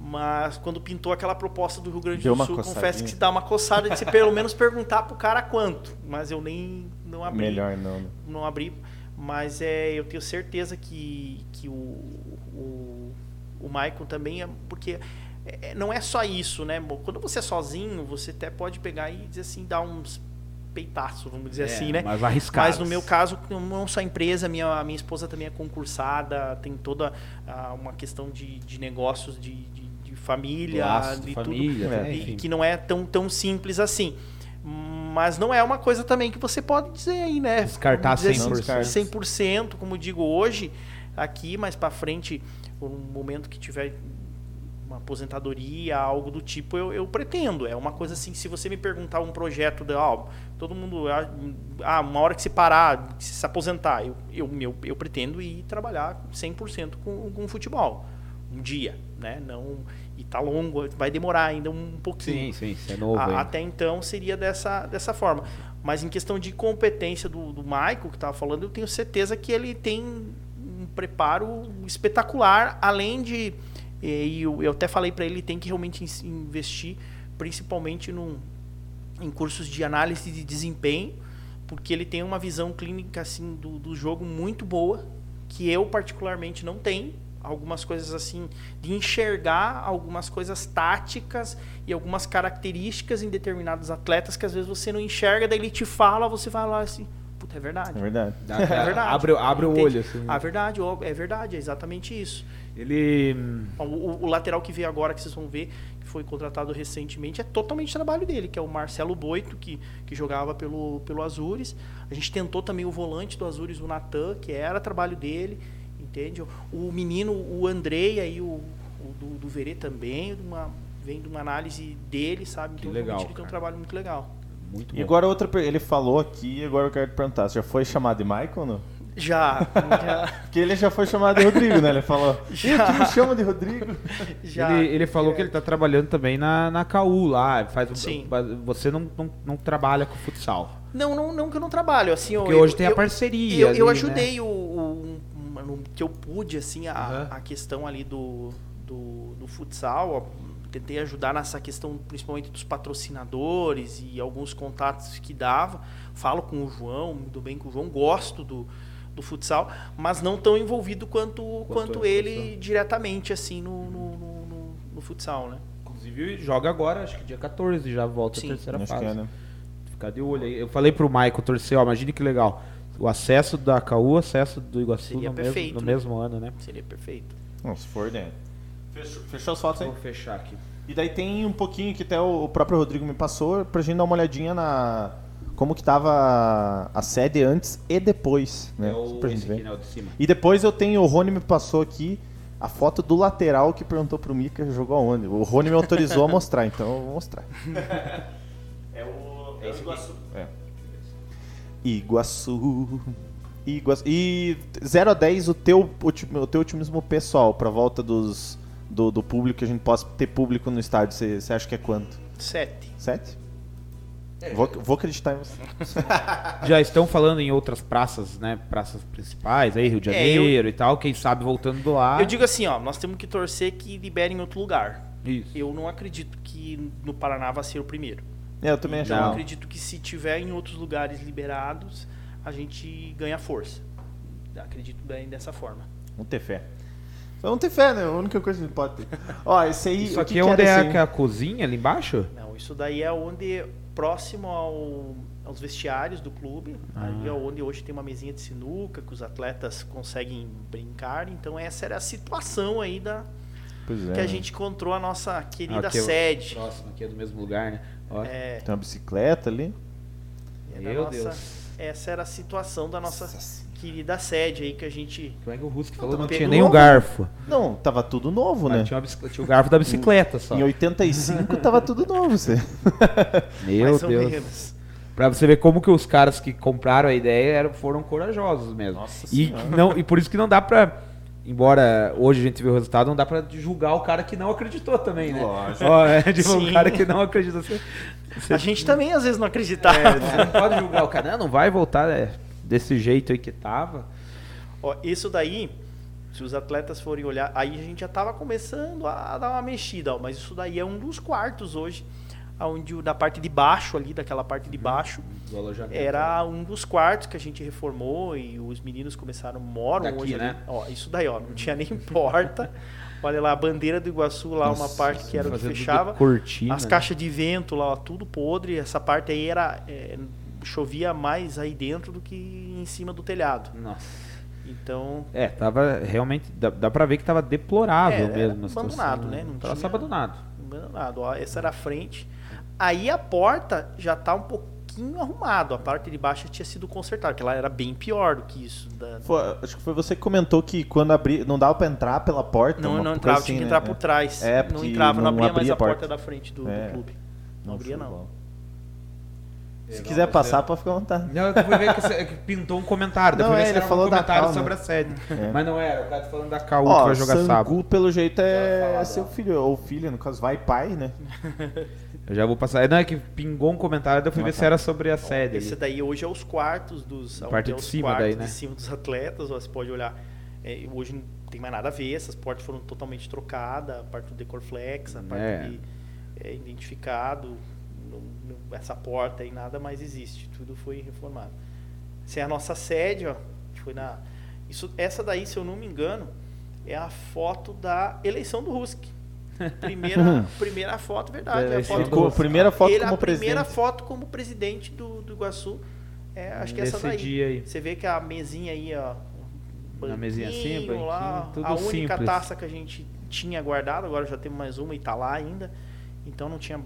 Mas quando pintou aquela proposta do Rio Grande Deu do Sul, confesso que se dá uma coçada de se pelo menos perguntar pro cara quanto. Mas eu nem não abri Melhor não. né? não abri, mas é, eu tenho certeza que, que o, o, o Michael também é, porque é, não é só isso, né? Quando você é sozinho, você até pode pegar e dizer assim, dar uns peitaços, vamos dizer assim, né? Mas arriscado. Mas no meu caso, não só a empresa, minha, a minha esposa também é concursada, tem toda ah, uma questão de, de negócios, de, de família, Laço, de família, tudo, né? e que não é tão, tão simples assim. Mas não é uma coisa também que você pode dizer aí, né? Descartar Vamos dizer 100%. assim, 100%, como digo hoje, aqui, mais para frente, um momento que tiver uma aposentadoria, algo do tipo, eu, eu pretendo. É uma coisa assim, se você me perguntar um projeto de, ó, todo mundo, ah, ah, uma hora que se parar, que se aposentar, eu, eu, eu, eu pretendo ir trabalhar 100% com, com futebol. Um dia, né? Não, e tá longo, vai demorar ainda um pouquinho. Sim, sim, você é novo A- até então seria dessa, dessa forma. Mas em questão de competência do, do Michael, que estava falando, eu tenho certeza que ele tem um preparo espetacular, além de. E eu, eu até falei para ele, tem que realmente investir, principalmente num, em cursos de análise de desempenho, porque ele tem uma visão clínica assim do, do jogo muito boa, que eu particularmente não tenho. Algumas coisas assim, de enxergar algumas coisas táticas e algumas características em determinados atletas que às vezes você não enxerga, daí ele te fala, você vai lá assim, puta, é verdade. É verdade. *laughs* É verdade. Abre, abre o olho, assim. Ah, verdade, é verdade, é exatamente isso. Ele. O, o- o lateral que veio agora, que vocês vão ver, que foi contratado recentemente, é totalmente trabalho dele, que é o Marcelo Boito, que, que jogava pelo, pelo Azures. A gente tentou também o volante do Azures, o Natan, que era trabalho dele, entende? O menino, o Andrei, aí, o, o do, do Verê também, uma, vem de uma análise dele, sabe? Que Então, legal, realmente, ele tem um trabalho muito legal. Muito E bom. agora outra ele falou aqui, agora eu quero te perguntar, você já foi chamado de Michael ou não? Já, *laughs* já, Porque ele já foi chamado de Rodrigo, né? Ele falou, Já. "Ih, tu me chama de Rodrigo. *laughs* já. ele, ele falou que ele tá trabalhando também na, na KU lá. Faz, o- Sim. Você não, não, não trabalha com futsal. Não, não, não que eu não trabalho, assim... Porque eu, hoje tem a eu- parceria. Eu, eu ali, ajudei o, o- um- no que eu pude, assim, a, Aham. a questão ali do, do, do futsal. ó, tentei ajudar nessa questão, principalmente dos patrocinadores e alguns contatos que dava. Falo com o João, me dou bem com o João, gosto do, do futsal, mas não tão envolvido quanto, quanto, a ele futsal. diretamente, assim, no, no, no- no- no futsal, né? Inclusive, joga agora, acho que dia 14, já volta Sim. a terceira Acho fase. que é, né? Ficar de olho aí. Eu falei pro Michael torcer, ó, imagine que legal. O acesso da KU, o acesso do Iguaçu Seria no, mesmo, perfeito, no né? mesmo ano, né? Seria perfeito. Não, se for, né? Fechou, fechou as fotos aí? Vou fechar aqui. E daí tem um pouquinho que até o próprio Rodrigo me passou pra gente dar uma olhadinha na como que tava a sede antes e depois, né? É o, pra gente esse aqui, ver. né, o de cima. E depois eu tenho, o Rony me passou aqui a foto do lateral que perguntou pro Mika jogou aonde. O Rony me autorizou a mostrar, então eu vou mostrar. *laughs* É o, é o Iguaçu. É. Iguaçu. Iguaçu. E 0 a 10 o teu, o teu otimismo pessoal pra volta dos, do, do público, que a gente possa ter público no estádio, você acha que é quanto? Sete. 7? Vou, vou acreditar em você. *laughs* Já estão falando em outras praças, né? Praças principais, aí Rio de É, eu- Janeiro e tal. Quem sabe voltando do lá. Eu digo assim, ó, nós temos que torcer que liberem em outro lugar. Isso. Eu não acredito que no Paraná vai ser o primeiro. É, eu também acho. Então, eu Não. acredito que se tiver em outros lugares liberados, a gente ganha força. Acredito bem dessa forma. Vamos ter fé. Vamos ter fé, né? A única coisa que a gente pode ter. Ó, esse aí. Isso aqui que é onde é aí? a, cozinha ali embaixo? Não, isso daí é onde próximo ao, aos vestiários do clube, ali é onde hoje tem uma mesinha de sinuca que os atletas conseguem brincar. Então essa era a situação aí da é. que a gente encontrou a nossa querida Aqui é sede. Próximo aqui é do mesmo lugar, né? Ó, É, Tem uma bicicleta ali. é Meu nossa- Deus. Essa era a situação da nossa Nossa. querida sede aí que a gente Como é que o Rusk falou? Não, Não tinha nem um garfo. Não, tava tudo novo, Ah, né? tinha, uma bicicleta- tinha o garfo da bicicleta só. Em 85 tava tudo novo, você. *laughs* Meu mais ou Deus. menos. Pra você ver como que os caras que compraram a ideia eram, foram corajosos mesmo. Nossa e, Senhora. não, e por isso que não dá pra. Embora hoje a gente vê o resultado, não dá pra julgar o cara que não acreditou também, né? Lógico. Ó, é, tipo, o cara que não acredita. Você, você- A gente também às vezes não acreditava. é, você não pode julgar o cara. Não, não vai voltar é, desse jeito aí que tava. Ó, isso daí, se os atletas forem olhar, aí a gente já tava começando a dar uma mexida, ó, mas isso daí é um dos quartos hoje, onde o- da parte de baixo ali, daquela parte Uhum. de baixo, Do alojamento. era um dos quartos que a gente reformou e os meninos começaram, moram Daqui, hoje né? ali. Ó, isso daí, ó, não tinha nem *laughs* porta. Olha lá, a bandeira do Iguaçu lá, uma Nossa, parte que era o que fechava. Cortina. As né? caixas de vento lá, tudo podre. Essa parte aí era. é, chovia mais aí dentro do que em cima do telhado. Nossa. Então, É, tava realmente. Dá, dá pra ver que tava deplorável É, mesmo. abandonado, situação, né? Não tava tinha- abandonado. abandonado. Ó, essa era a frente. Aí a porta já tá um pouquinho arrumado. A parte de baixo tinha sido consertada, que ela era bem pior do que isso. da- Foi- acho que foi você que comentou que quando abri, não dava pra entrar pela porta. Não, não entrava, assim, tinha que né? entrar É. por trás. É, não entrava, não não abria mais abria a a porta, porta. da frente do, do É. clube. Não abria, show de não. bola. É, Se não, quiser mas passar, é- pode ficar à vontade. Não, eu fui ver que, você- que pintou um comentário. Não, é, ele falou um da comentário Cal, sobre né? a sede. É. Mas não era, o cara tá falando da Ó, que vai jogar Sangu, sábado. pelo jeito, é falar seu filho, ou filha, no caso, vai pai, né? *laughs* Eu já vou passar. Não, é que pingou um comentário, eu fui ver se era sobre a sede. Esse daí hoje é os quartos dos. Parte é de os cima quartos daí, né? de cima dos atletas. ó, Você pode olhar. é, hoje não tem mais nada a ver, essas portas foram totalmente trocadas, a parte do Decorflex, a parte É. de é, identificado, não- não- essa porta aí nada mais existe, tudo foi reformado. Essa é a nossa sede, ó. Foi na. Isso, essa daí, se eu não me engano, é a foto da eleição do Rusk. Primeira, primeira foto, verdade. Da É a foto do a primeira foto ele, como a primeira presidente. foto como presidente do, do Iguaçu. É, acho que é essa daí. dia aí. Você vê que a mesinha aí, ó. Na mesinha assim, lá, banquinho, tudo a única simples. taça que a gente tinha guardado, agora já temos mais uma e tá lá ainda. Então não tinha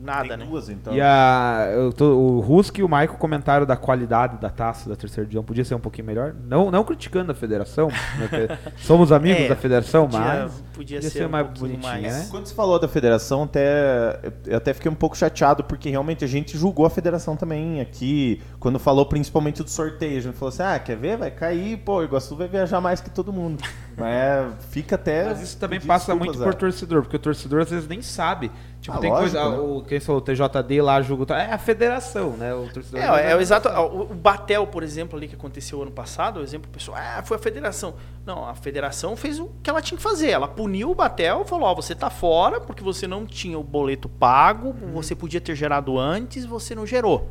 nada, Tem né? duas, então. E a, eu tô- o Rusk e o Maico comentaram da qualidade da taça da terceira divisão. Podia ser um pouquinho melhor. Não, não criticando a federação. né, *laughs* somos amigos É, da federação, podia, mas. Podia podia ser, ser um mais bonitinha, mais. né? Quando você falou da federação, até, eu até fiquei um pouco chateado, porque realmente a gente julgou a federação também aqui, quando falou principalmente do sorteio. A gente falou assim, ah, quer ver? Vai cair, pô, o Iguaçu vai viajar mais que todo mundo. *laughs* Mas fica até... Mas isso também passa muito por é. torcedor, porque o torcedor às vezes nem sabe. Tipo, Ah, tem lógico, coisa. né? O, quem falou, o TJD lá julga. É a federação, né? O torcedor. É, não é, o exato. O o Batel, por exemplo, ali que aconteceu ano passado, o exemplo pessoal, ah, foi a federação. Não, a federação fez o que ela tinha que fazer. Ela puniu o Batel, falou: ó, você tá fora porque você não tinha o boleto pago, você podia ter gerado antes, você não gerou.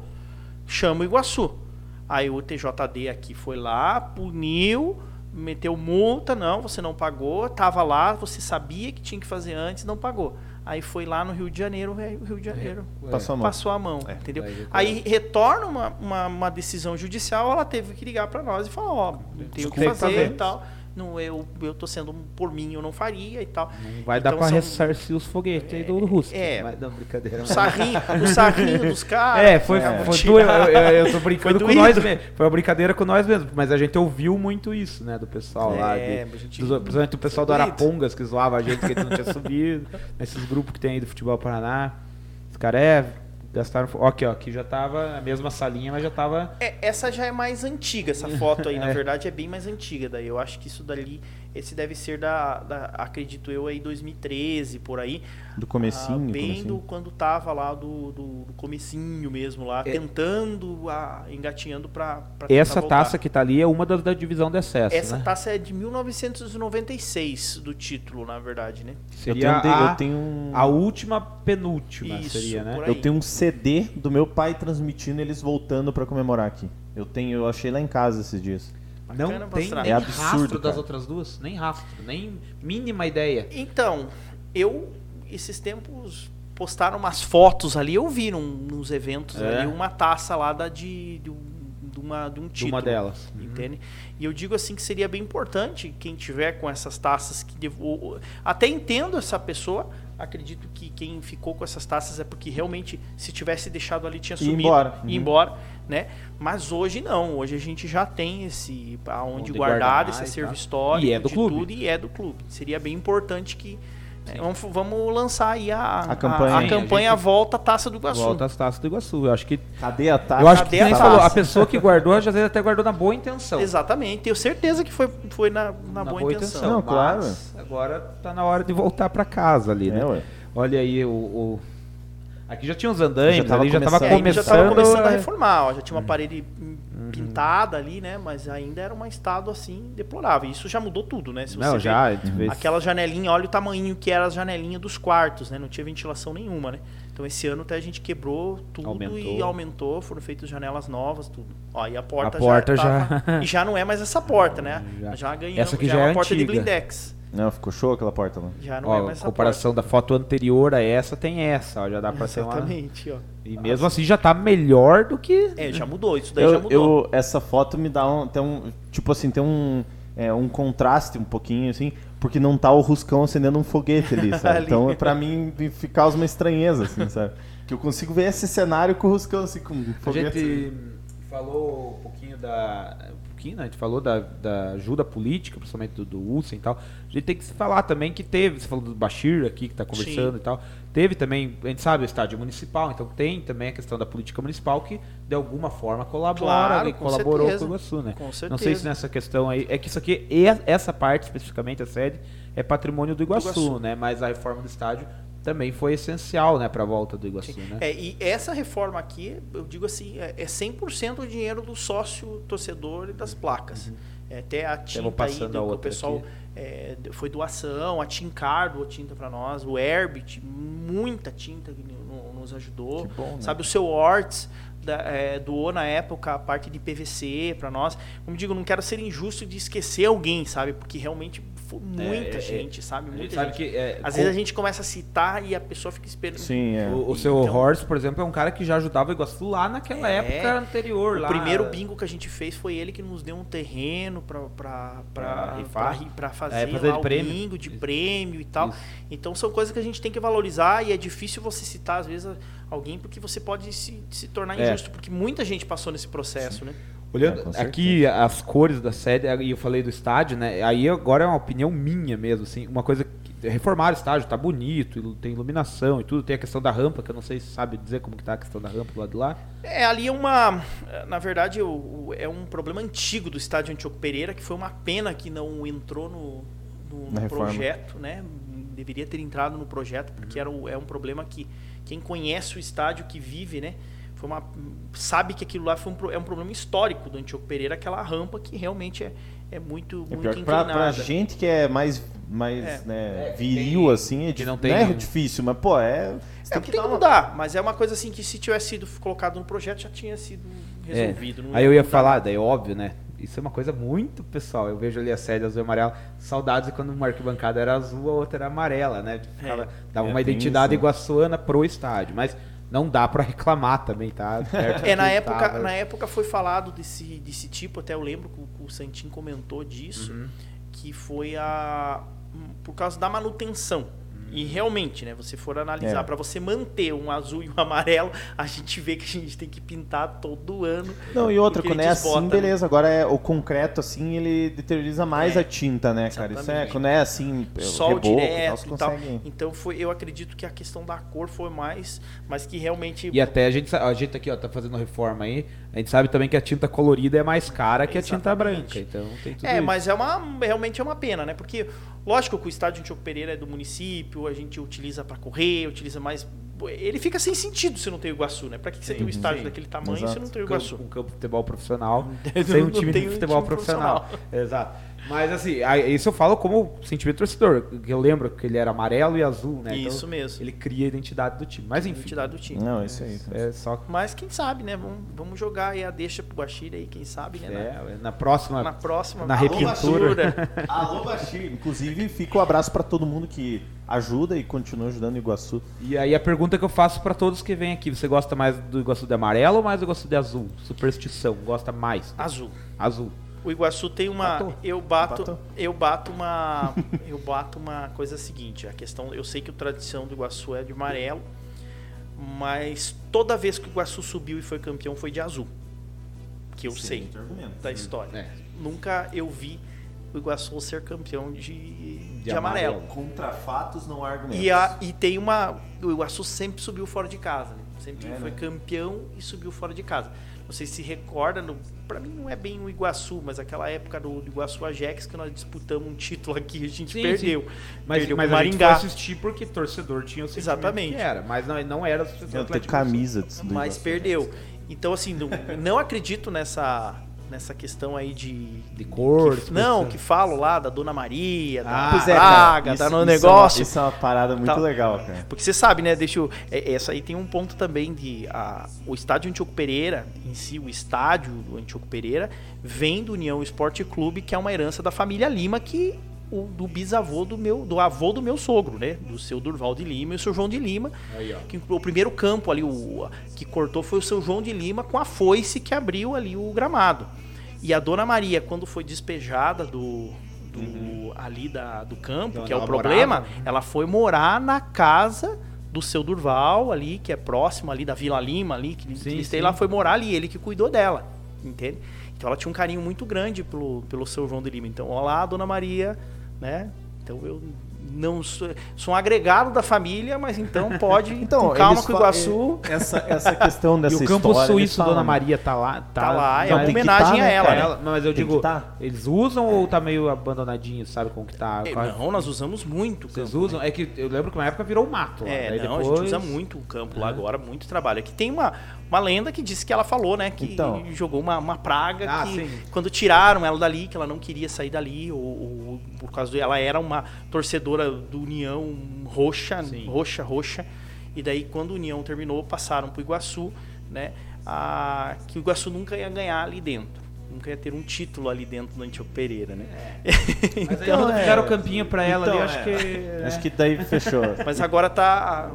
Chama o Iguaçu. Aí o TJD aqui foi lá, puniu, meteu multa, não, você não pagou, tava lá, você sabia que tinha que fazer antes, não pagou. Aí foi lá no Rio de Janeiro, o Rio de Janeiro Passou a mão. passou a mão, É. entendeu? Aí retorna. Aí retorna uma, uma, uma decisão judicial, ela teve que ligar para nós e falar, ó, não tenho o que fazer tá e tal. Não, eu, eu tô sendo por mim, eu não faria e tal. Não vai dar Então pra são- ressarcir os foguetes aí do Rusk. é. Mas, não, brincadeira. O sarrinho, o sarrinho dos *laughs* caras. É, foi, É. foi doido, eu, eu- eu tô brincando com nós mesmo. Foi uma brincadeira com nós mesmo. Mas a gente ouviu muito isso, né? Do pessoal lá. É, de- a gente- dos- principalmente o pessoal do. Arapongas que zoava a gente que a gente não tinha *laughs* subido. Nesses grupos que tem aí do Futebol Paraná. Os caras, é, gastaram. Aqui, ó. Aqui já tava a mesma salinha, mas já tava. É, essa já é mais antiga, essa foto aí, na *laughs* É. verdade, é bem mais antiga. Daí eu acho que isso dali, esse deve ser da, da- acredito eu, aí 2013, por aí. Do comecinho, Ah, bem comecinho. do quando tava lá do, do, do comecinho mesmo lá, É. tentando, a, engatinhando pra, pra Essa voltar. taça que tá ali é uma das da divisão de acesso. Essa né? taça é de 1996 do título, na verdade, né? Eu Seria tenho, um de- a, eu tenho um... a última penúltima, Isso, seria, né? Eu tenho um CD do meu pai transmitindo eles voltando pra comemorar aqui. Eu tenho, eu achei lá em casa esses dias. Não tem nem É absurdo, rastro das outras duas? Nem rastro, nem mínima ideia. Então, eu, esses tempos, postaram umas fotos ali, eu vi num, nos eventos É. ali uma taça lá da de, de, um- de uma, de um De título. uma delas. Entende? E eu digo assim que seria bem importante quem tiver com essas taças que devo- até entendo essa pessoa, acredito que quem ficou com essas taças é porque realmente se tivesse deixado ali tinha sumido, embora. ir Uhum. embora, né? Mas hoje não, hoje a gente já tem esse aonde Onde guardar, guardar esse acervo histórico E é do de clube. tudo e é do clube. Seria bem importante que né, vamos, vamos lançar aí a, A campanha. a, a campanha gente- Volta Taça do Iguaçu. Volta às taças do Iguaçu. Eu acho que, Cadê a taça? eu acho que Cadê que a taça? falou, a pessoa que guardou, às vezes até guardou na boa intenção. Exatamente, tenho certeza que foi, foi na, na, boa, intenção. Não, claro. Mas agora tá na hora de voltar pra casa ali, né? É, ué. Olha aí o, o- Aqui já tinha uns andaimes, Já tava ali já tava começando. É, já estava começando a é, reformar, ó, já tinha uma parede hum, Uhum. pintada ali, né? Mas ainda era um estado assim deplorável. Isso já mudou tudo, né? Se você Não, já. vê- Aquela janelinha, olha o tamanho que era a janelinha dos quartos, né? Não tinha ventilação nenhuma, né? Então esse ano até a gente quebrou tudo e Aumentou. aumentou, foram feitas janelas novas, tudo. Ó, e a porta, A porta já, já- tava- *laughs* E já não é mais essa porta, né? Já. Já, ganhamos, Essa aqui já, já é é uma porta de antiga. blindex. Não, ficou show aquela porta lá. Já não Ó, é mais a essa comparação da foto anterior a essa tem essa, ó, já dá porta. pra ser uma... Exatamente, ó. E mesmo assim já tá melhor do que... É, já mudou, isso daí já Eu, mudou. eu- essa foto me dá um, tem um tipo assim, tem um, é, um contraste um pouquinho assim, porque não tá o Ruscão acendendo um foguete ali, *laughs* sabe? Ali. Então, pra mim, me fi- causa uma estranheza, assim, sabe? Que eu consigo ver esse cenário com o Ruscão assim, com um A foguete. gente falou um pouquinho da. Pouquinho, né? A gente falou da, da ajuda política, principalmente do, do Hussein e tal. A gente tem que se falar também que teve, você falou do Bashir aqui que está conversando Sim. e tal. Teve também, a gente sabe, o estádio municipal, então tem também a questão da política municipal que de alguma forma colabora Claro, e com colaborou certeza. com o Iguaçu, né? Com Não sei se certeza. nessa questão aí. É que isso aqui, essa parte especificamente, a sede, é patrimônio do Iguaçu, Iguaçu. né? Mas a reforma do estádio também foi essencial, né, para a volta do Iguaçu, né? É, e essa reforma aqui, eu digo assim, é é 100% o dinheiro do sócio torcedor e das placas. É, até a tinta aí, do, que o pessoal é, foi doação, a Tincar doou tinta para nós, o Herbit, muita tinta que no- nos ajudou. Que bom, né? Sabe, o seu Hortz da- é, doou na época a parte de PVC para nós. Como digo, não quero ser injusto de esquecer alguém, sabe? Porque realmente foi muita é, é. gente, sabe? A Muita gente sabe que é, Às com- vezes a gente começa a citar e a pessoa fica esperando. Sim, é. O, o seu Então- Horst, por exemplo, é um cara que já ajudava o Iguaçu lá naquela É. época anterior. O lá. primeiro bingo que a gente fez foi ele que nos deu um terreno pra, pra, Pra fazer, É, fazer lá de o prêmio. bingo de Isso. prêmio e tal. Isso. Então são coisas que a gente tem que valorizar e é difícil você citar, às vezes, alguém porque você pode se, se tornar É. injusto, porque muita gente passou nesse processo, né? Olhando É, aqui as cores da sede, e eu falei do estádio, né? Aí agora é uma opinião minha mesmo, assim, uma coisa que reformaram o estádio, tá bonito, tem iluminação e tudo, tem a questão da rampa, que eu não sei se sabe dizer como que tá a questão da rampa do lado de lá. É, ali é uma. Na verdade, é um problema antigo do estádio Antioco Pereira, que foi uma pena que não entrou no, no- no projeto, né? Deveria ter entrado no projeto, porque era o- é um problema que quem conhece o estádio, que vive, né? Foi uma, sabe que aquilo lá foi um, é um problema histórico do Antioco Pereira, aquela rampa que realmente é, é muito, É muito pior que pra, pra inclinada. gente que é mais, mais É. né, É, viril, tem- assim, é, não não, tem é nenhum. difícil, mas, pô, é... Você É tem que que tem que uma... mudar, mas é uma coisa assim que se tivesse sido colocado no projeto já tinha sido resolvido. não É. Aí eu ia mudar falar, daí óbvio, né? Isso é uma coisa muito pessoal. Eu vejo ali a sede azul e amarela. Saudades de quando uma arquibancada era azul, a outra era amarela, né? Ficava- É. dava É, uma identidade isso, né? iguaçuana pro estádio. Mas não dá pra reclamar também, tá? *laughs* É, na época, tava. na época foi falado desse, desse tipo, até eu lembro que o, o Santin comentou disso, Uhum. que foi a por causa da manutenção. E realmente, né, você for analisar, É. para você manter um azul e um amarelo, a gente vê que a gente tem que pintar todo ano. Não, e outra, quando é desbota, assim, né? beleza. Agora é o concreto, assim, ele deterioriza mais É, a tinta, né, cara? Isso é, exatamente. quando é assim, Sol reboco, direto e tal. consegue... Então foi, eu acredito que a questão da cor foi mais, mas que realmente E até a gente, a gente aqui, ó, tá fazendo reforma aí. A gente sabe também que a tinta colorida é mais cara que a tinta Exatamente. branca. Então tem tudo É, isso. mas é uma realmente é uma pena, né? Porque lógico que o estádio Antioco Pereira é do município, a gente utiliza para correr, utiliza mais ele fica sem sentido se não tem o Iguaçu, né? Para que você tem um estádio sim. daquele tamanho Exato. se não tem o Iguaçu? um campo de futebol profissional, *laughs* sem um time de um futebol time profissional. *laughs* Exato. Mas assim, isso eu falo como sentimento torcedor. que Eu lembro que ele era amarelo e azul, né? Isso Então, mesmo. Ele cria a identidade do time. Mas enfim. Identidade do time. Não, é isso aí. É só. Mas quem sabe, né? Vamos, vamos jogar aí a deixa pro Guaxira aí, quem sabe, né? É, na próxima. Na, próxima na Alô, repintura. *laughs* Alô, Bashir. Inclusive, fica o abraço pra todo mundo que ajuda e continua ajudando o Iguaçu. E aí a pergunta que eu faço pra todos que vêm aqui: você gosta mais do Iguaçu de amarelo ou mais do Iguaçu de azul? Superstição, gosta mais? Azul. Azul. O Iguaçu tem uma. Empatou. Eu bato. Empatou. Eu bato uma. *laughs* eu bato uma coisa seguinte. A questão. Eu sei que a tradição do Iguaçu é de amarelo. Mas toda vez que o Iguaçu subiu e foi campeão foi de azul. Que eu sei da história. É. Nunca eu vi o Iguaçu ser campeão de, de, De amarelo. amarelo. Contra fatos não há argumentos. E, a, e tem uma. O Iguaçu sempre subiu fora de casa. Né? Sempre É, foi né? campeão e subiu fora de casa. Não sei se se recorda, no, pra mim não é bem o Iguaçu, mas aquela época do, do Iguaçu Ajax que nós disputamos um título aqui, a gente Sim, perdeu. Mas, perdeu mas pro a gente foi Maringá. assistir porque torcedor tinha o Exatamente. que era. Mas não, não era o Eu torcedor tenho Atlético camisa do mas Iguaçu. perdeu. Então, assim, não, não acredito nessa, nessa questão aí de. De cor. que- não, que falo lá da Dona Maria, da Ah, Pois é, Praga, no isso é uma- negócio. Isso é uma parada muito Tá. legal, cara. Porque você sabe, né? Deixa eu, é- essa aí tem um ponto também de a, o estádio Antioco Pereira, em si, o estádio do Antioco Pereira, vem do União Esporte Clube, que é uma herança da família Lima, que o, do bisavô do meu, do avô do meu sogro, né? Do seu Durval de Lima e o seu João de Lima. Aí, ó. Que o primeiro campo ali, o, que cortou foi o seu João de Lima com a foice que abriu ali o gramado. E a Dona Maria, quando foi despejada do, do ali da, do campo, Então, que é o problema, morava, ela foi morar na casa do seu Durval ali, que é próximo ali da Vila Lima ali, que, sim. lá, foi morar ali, ele que cuidou dela, entende? Então ela tinha um carinho muito grande pelo, pelo seu João de Lima. Então, olá, Dona Maria, né? Então eu não sou, sou um agregado da família, mas então pode *laughs* Então, com calma com o Iguaçu. Essa, essa questão *laughs* E dessa o campo história, suíço falam, Dona né? Maria tá lá. Tá, Tá lá, é uma homenagem tá, a né, ela, né? Ela- mas eu Tem digo, tá. eles usam ou tá meio abandonadinho, sabe como que tá? É, Qual- Não, nós usamos muito o Vocês campo, usam? É que eu lembro que na época virou mato. lá, É, não, a depois- gente usa muito o campo lá Aham. agora, muito trabalho. Aqui tem uma, uma lenda que disse que ela falou, né? Que Então. jogou uma, uma praga Ah, que sim. quando tiraram ela dali, que ela não queria sair dali, ou, ou por causa de ela era uma torcedora do União roxa, Sim. roxa, roxa. E daí quando o União terminou, passaram pro Iguaçu, né? A, que o Iguaçu nunca ia ganhar ali dentro. Nunca ia ter um título ali dentro do Antioco Pereira, né? *laughs* Mas aí Então, quando é. fizeram o campinho pra ela Então, ali, eu acho é. que. né? Acho que daí fechou. Mas agora tá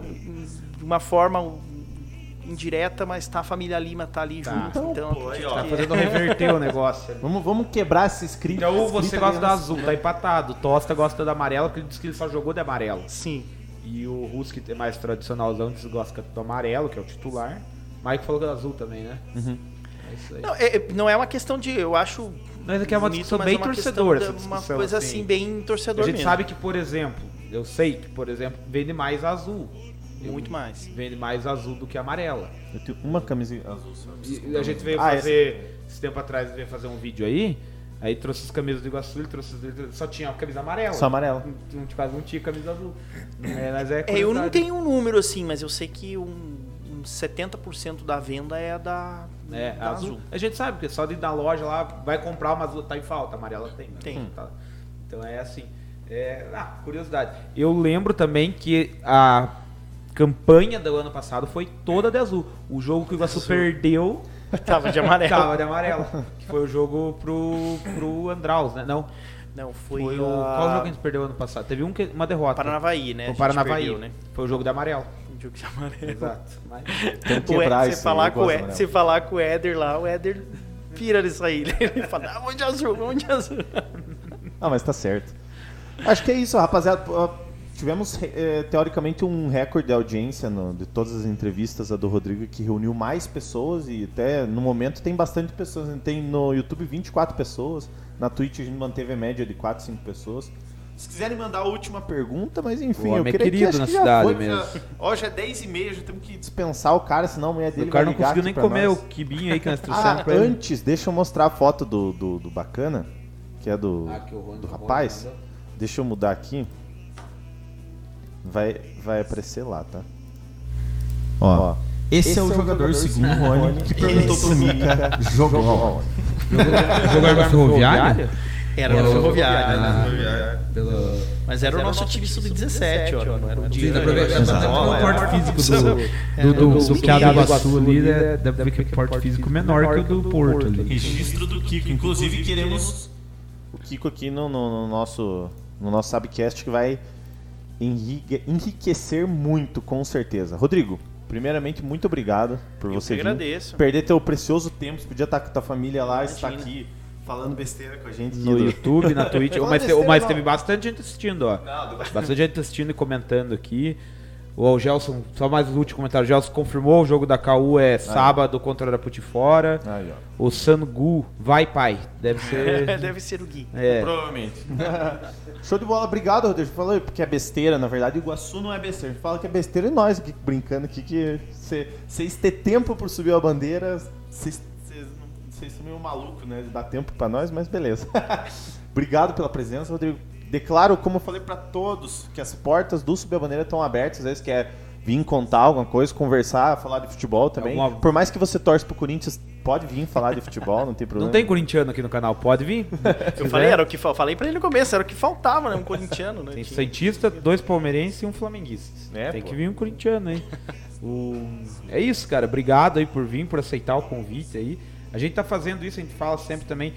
de uma forma indireta, mas tá a família Lima tá ali Tá. junto. Então, pô, aí, ó. Tá que- fazendo reverter o negócio. *laughs* Vamos, vamos quebrar esse script. Então você escrita gosta da no- azul, tá empatado. Tosta gosta da amarela, porque ele disse que ele só jogou de amarelo. Sim. E o Ruski é mais tradicionalzão, diz que gosta do amarelo, que é o titular. Mike falou que é azul também, né? Uhum. É isso aí. Não é, é- não é uma questão de. Eu acho. Mas é que é uma bonito, discussão bem é uma torcedora, questão essa da- Uma coisa assim. assim, bem A torcedor gente mesmo. sabe que, por exemplo, eu sei que, por exemplo, vende mais azul. Muito mais. Vende mais azul do que amarela. Eu tenho uma camisa azul só. E a gente veio Ah, fazer, esse tempo atrás, veio fazer um vídeo aí, aí trouxe as camisas do Iguaçu, ele trouxe, ele só tinha a camisa amarela. Só amarela. Não, não, quase não tinha camisa azul. É, mas é É, eu não tenho um número assim, mas eu sei que um, uns 70% da venda é da, É, da azul. azul. A gente sabe, porque só de ir na loja lá, vai comprar uma azul, tá em falta, amarela tem. né? Tem. Tá. Então é assim. É, ah, curiosidade. Eu lembro também que a campanha do ano passado foi toda de azul. O jogo que o Iguaçu perdeu *laughs* Tava de amarelo. tava de amarelo. que foi o jogo pro, pro Andraus, né? Não. Não, foi, Foi, o. a- Qual jogo que a gente perdeu ano passado? Teve um que, uma derrota. Paranavaí, né? O Paranavaí. perdeu, né? Foi o jogo de amarelo. Um jogo de amarelo. Exato. Mas- Tem que O Ed- quebrar isso. falar aí, eu com o você falar com o Éder lá, o Éder pira nisso aí. *laughs* Ele fala, ah, vamos de azul, vamos de azul. Ah, mas tá certo. Acho que é isso, rapaziada. Tivemos, eh, teoricamente, um recorde de audiência no- de todas as entrevistas a do Rodrigo, que reuniu mais pessoas e até no momento tem bastante pessoas. Tem no YouTube 24 pessoas, na Twitch a gente manteve a média de 4, 5 pessoas. Se quiserem mandar a última pergunta, mas enfim, O eu é queria que querido acho na que cidade foi, mesmo. já é 10 e meia, já temos que dispensar o cara, senão a mulher dele o cara vai não conseguiu nem comer nós. o quibinho aí que nós trouxemos Ah, pra ele. antes, deixa eu mostrar a foto do, do, do bacana, que é do, Ah, que do Rony rapaz. mandou. Deixa eu mudar aqui. Vai, vai aparecer lá, tá? Ó, esse, é o jogador, segundo o Rony, que perguntou pro Mica, jogou agora no ferroviário? Era no Ferroviário, né? Pelo... Mas era o nosso time sub-17, ó. Não era o time. é. porte físico do, do, do, do Piada Iguaçu ali, ver que é porte físico menor que o do Porto ali. Registro do Kiko. Inclusive, queremos. O Kiko aqui no, no- no nosso, no nosso Subcast que vai enriquecer muito, com certeza. Rodrigo, primeiramente, muito obrigado por Eu você vir. agradeço. Perder teu precioso tempo, você podia estar com tua família lá, estar Imagina. aqui falando besteira com a gente. No do- YouTube, na *laughs* Twitch. Mas, mas não. teve bastante gente assistindo, ó. Bastante gente assistindo e comentando aqui. O Gelson, só mais o último comentário. O Gelson confirmou o jogo da KU é sábado contra a Araputi fora. Aí, ó. O Sangu, vai pai. Deve *laughs* ser. Deve ser o Gui. É. Provavelmente. *laughs* Show de bola, obrigado, Rodrigo. Falou porque é besteira, na verdade, Iguaçu não é besteira. A gente fala que é besteira e nós aqui brincando aqui que cê- vocês ter tempo por subir a bandeira, vocês são meio malucos, né? Dá tempo pra nós, mas beleza. *laughs* obrigado pela presença, Rodrigo. Declaro, como eu falei pra todos, que as portas do Subir a Bandeira estão abertas, às vezes quer vir contar alguma coisa, conversar, falar de futebol também. Alguma- Por mais que você torce pro Corinthians, pode vir falar de futebol, não tem problema. Não tem corintiano aqui no canal, pode vir? *laughs* Eu falei, era o que fa- falei pra ele no começo, era o que faltava, né? Um corintiano, né? Tem Santista, dois palmeirenses e um flamenguista. É, Tem pô. que vir um corintiano aí. O- É isso, cara. Obrigado aí por vir, por aceitar o convite aí. A gente tá fazendo isso, a gente fala sempre também.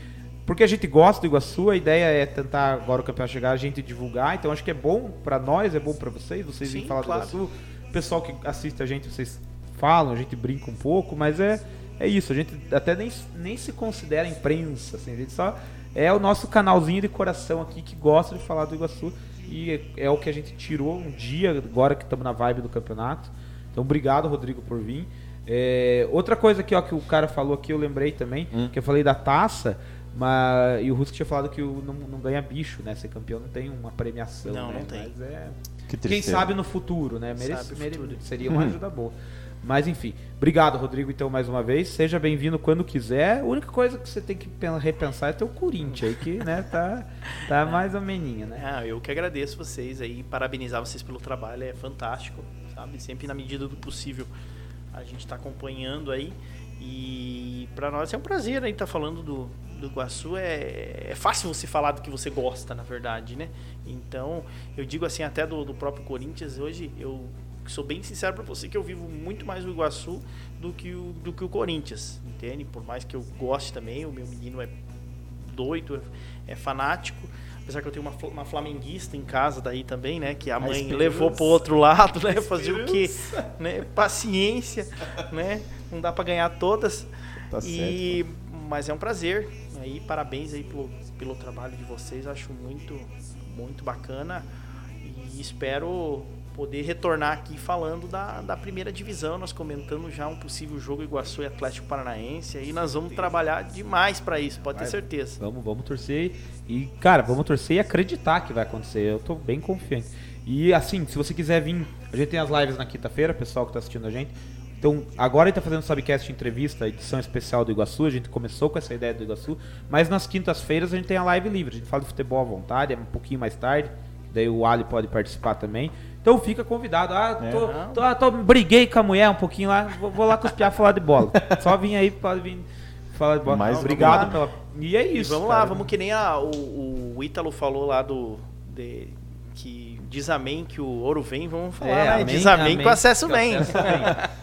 Porque a gente gosta do Iguaçu, a ideia é tentar, agora o campeonato chegar, a gente divulgar. Então acho que é bom pra nós, é bom pra vocês, vocês Sim, virem falar claro. do Iguaçu. O pessoal que assiste a gente, vocês falam, a gente brinca um pouco, mas é, é isso. A gente até nem, nem se considera imprensa, assim, a gente só é o nosso canalzinho de coração aqui que gosta de falar do Iguaçu. E é, é o que a gente tirou um dia, agora que estamos na vibe do campeonato. Então, obrigado, Rodrigo, por vir. É, outra coisa aqui, ó, que o cara falou aqui, eu lembrei também, que eu falei da taça, mas, e o Russo tinha falado que o, não, não ganha bicho, né? Ser campeão não tem uma premiação. Não, né? não tem. Mas é, Que quem sabe no futuro, né? Merece, mere- futuro. seria uma ajuda boa. Mas enfim, obrigado, Rodrigo, então, mais uma vez. Seja bem-vindo quando quiser. A única coisa que você tem que pen- repensar é ter o Corinthians aí, que né, tá, tá *laughs* mais ou meninho, né? Ah, eu que agradeço vocês aí, parabenizar vocês pelo trabalho, é fantástico, sabe? Sempre na medida do possível a gente está acompanhando aí e para nós é um prazer aí estar falando do, do Iguaçu. É, é fácil você falar do que você gosta, na verdade, né? Então, eu digo assim, até do, do próprio Corinthians, hoje eu sou bem sincero para você que eu vivo muito mais o Iguaçu do que o, do que o Corinthians, entende? Por mais que eu goste também, o meu menino é doido, é, é fanático. Apesar que eu tenho uma, uma flamenguista em casa daí também, né? Que a mãe esperança. levou pro outro lado, né? Fazer o quê? Né? Paciência, né? Não dá para ganhar todas. Tá e mas é um prazer. Aí parabéns aí pelo, pelo trabalho de vocês. Acho muito muito bacana e espero poder retornar aqui falando da, da primeira divisão, nós comentando já um possível jogo Iguaçu e Atlético Paranaense. Aí nós vamos trabalhar demais para isso, pode ter Vai. certeza. Vamos, vamos torcer e, cara, vamos torcer e acreditar que vai acontecer. Eu tô bem confiante. E assim, se você quiser vir, a gente tem as lives na quinta-feira, pessoal que tá assistindo a gente. Então, agora a gente tá fazendo o Subcast entrevista, edição especial do Iguaçu. A gente começou com essa ideia do Iguaçu, mas nas quintas-feiras a gente tem a live livre. A gente fala de futebol à vontade, é um pouquinho mais tarde. Daí o Ali pode participar também. Então fica convidado. Ah, tô, É. tô, ah, tô- briguei com a mulher um pouquinho lá, vou, vou lá cuspiar falar de bola. Só vim aí, pode vir falar de bola. Mas obrigado pela. E é E isso. vamos cara. lá, vamos que nem a- o, o Ítalo falou lá do. de- que diz amém que o ouro vem, vamos falar, né? amém, diz amém, que o acesso que o vem. acesso vem.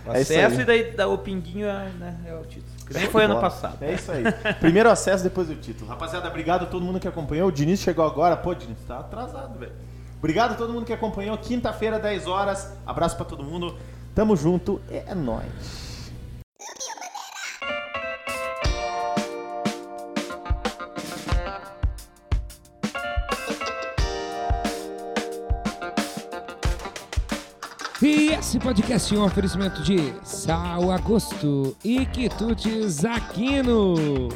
O *laughs* É acesso e daí o pinguinho é, né, é o título. Que nem foi ano passado. É isso aí. Primeiro acesso, depois o título. Rapaziada, obrigado a todo mundo que acompanhou. O Diniz chegou agora. Pô, Diniz, tá atrasado, velho. Obrigado a todo mundo que acompanhou. Quinta-feira, 10 horas. Abraço pra todo mundo. Tamo junto. É nóis. E esse podcast é um oferecimento de Sal Agosto e Quitutes Aquino.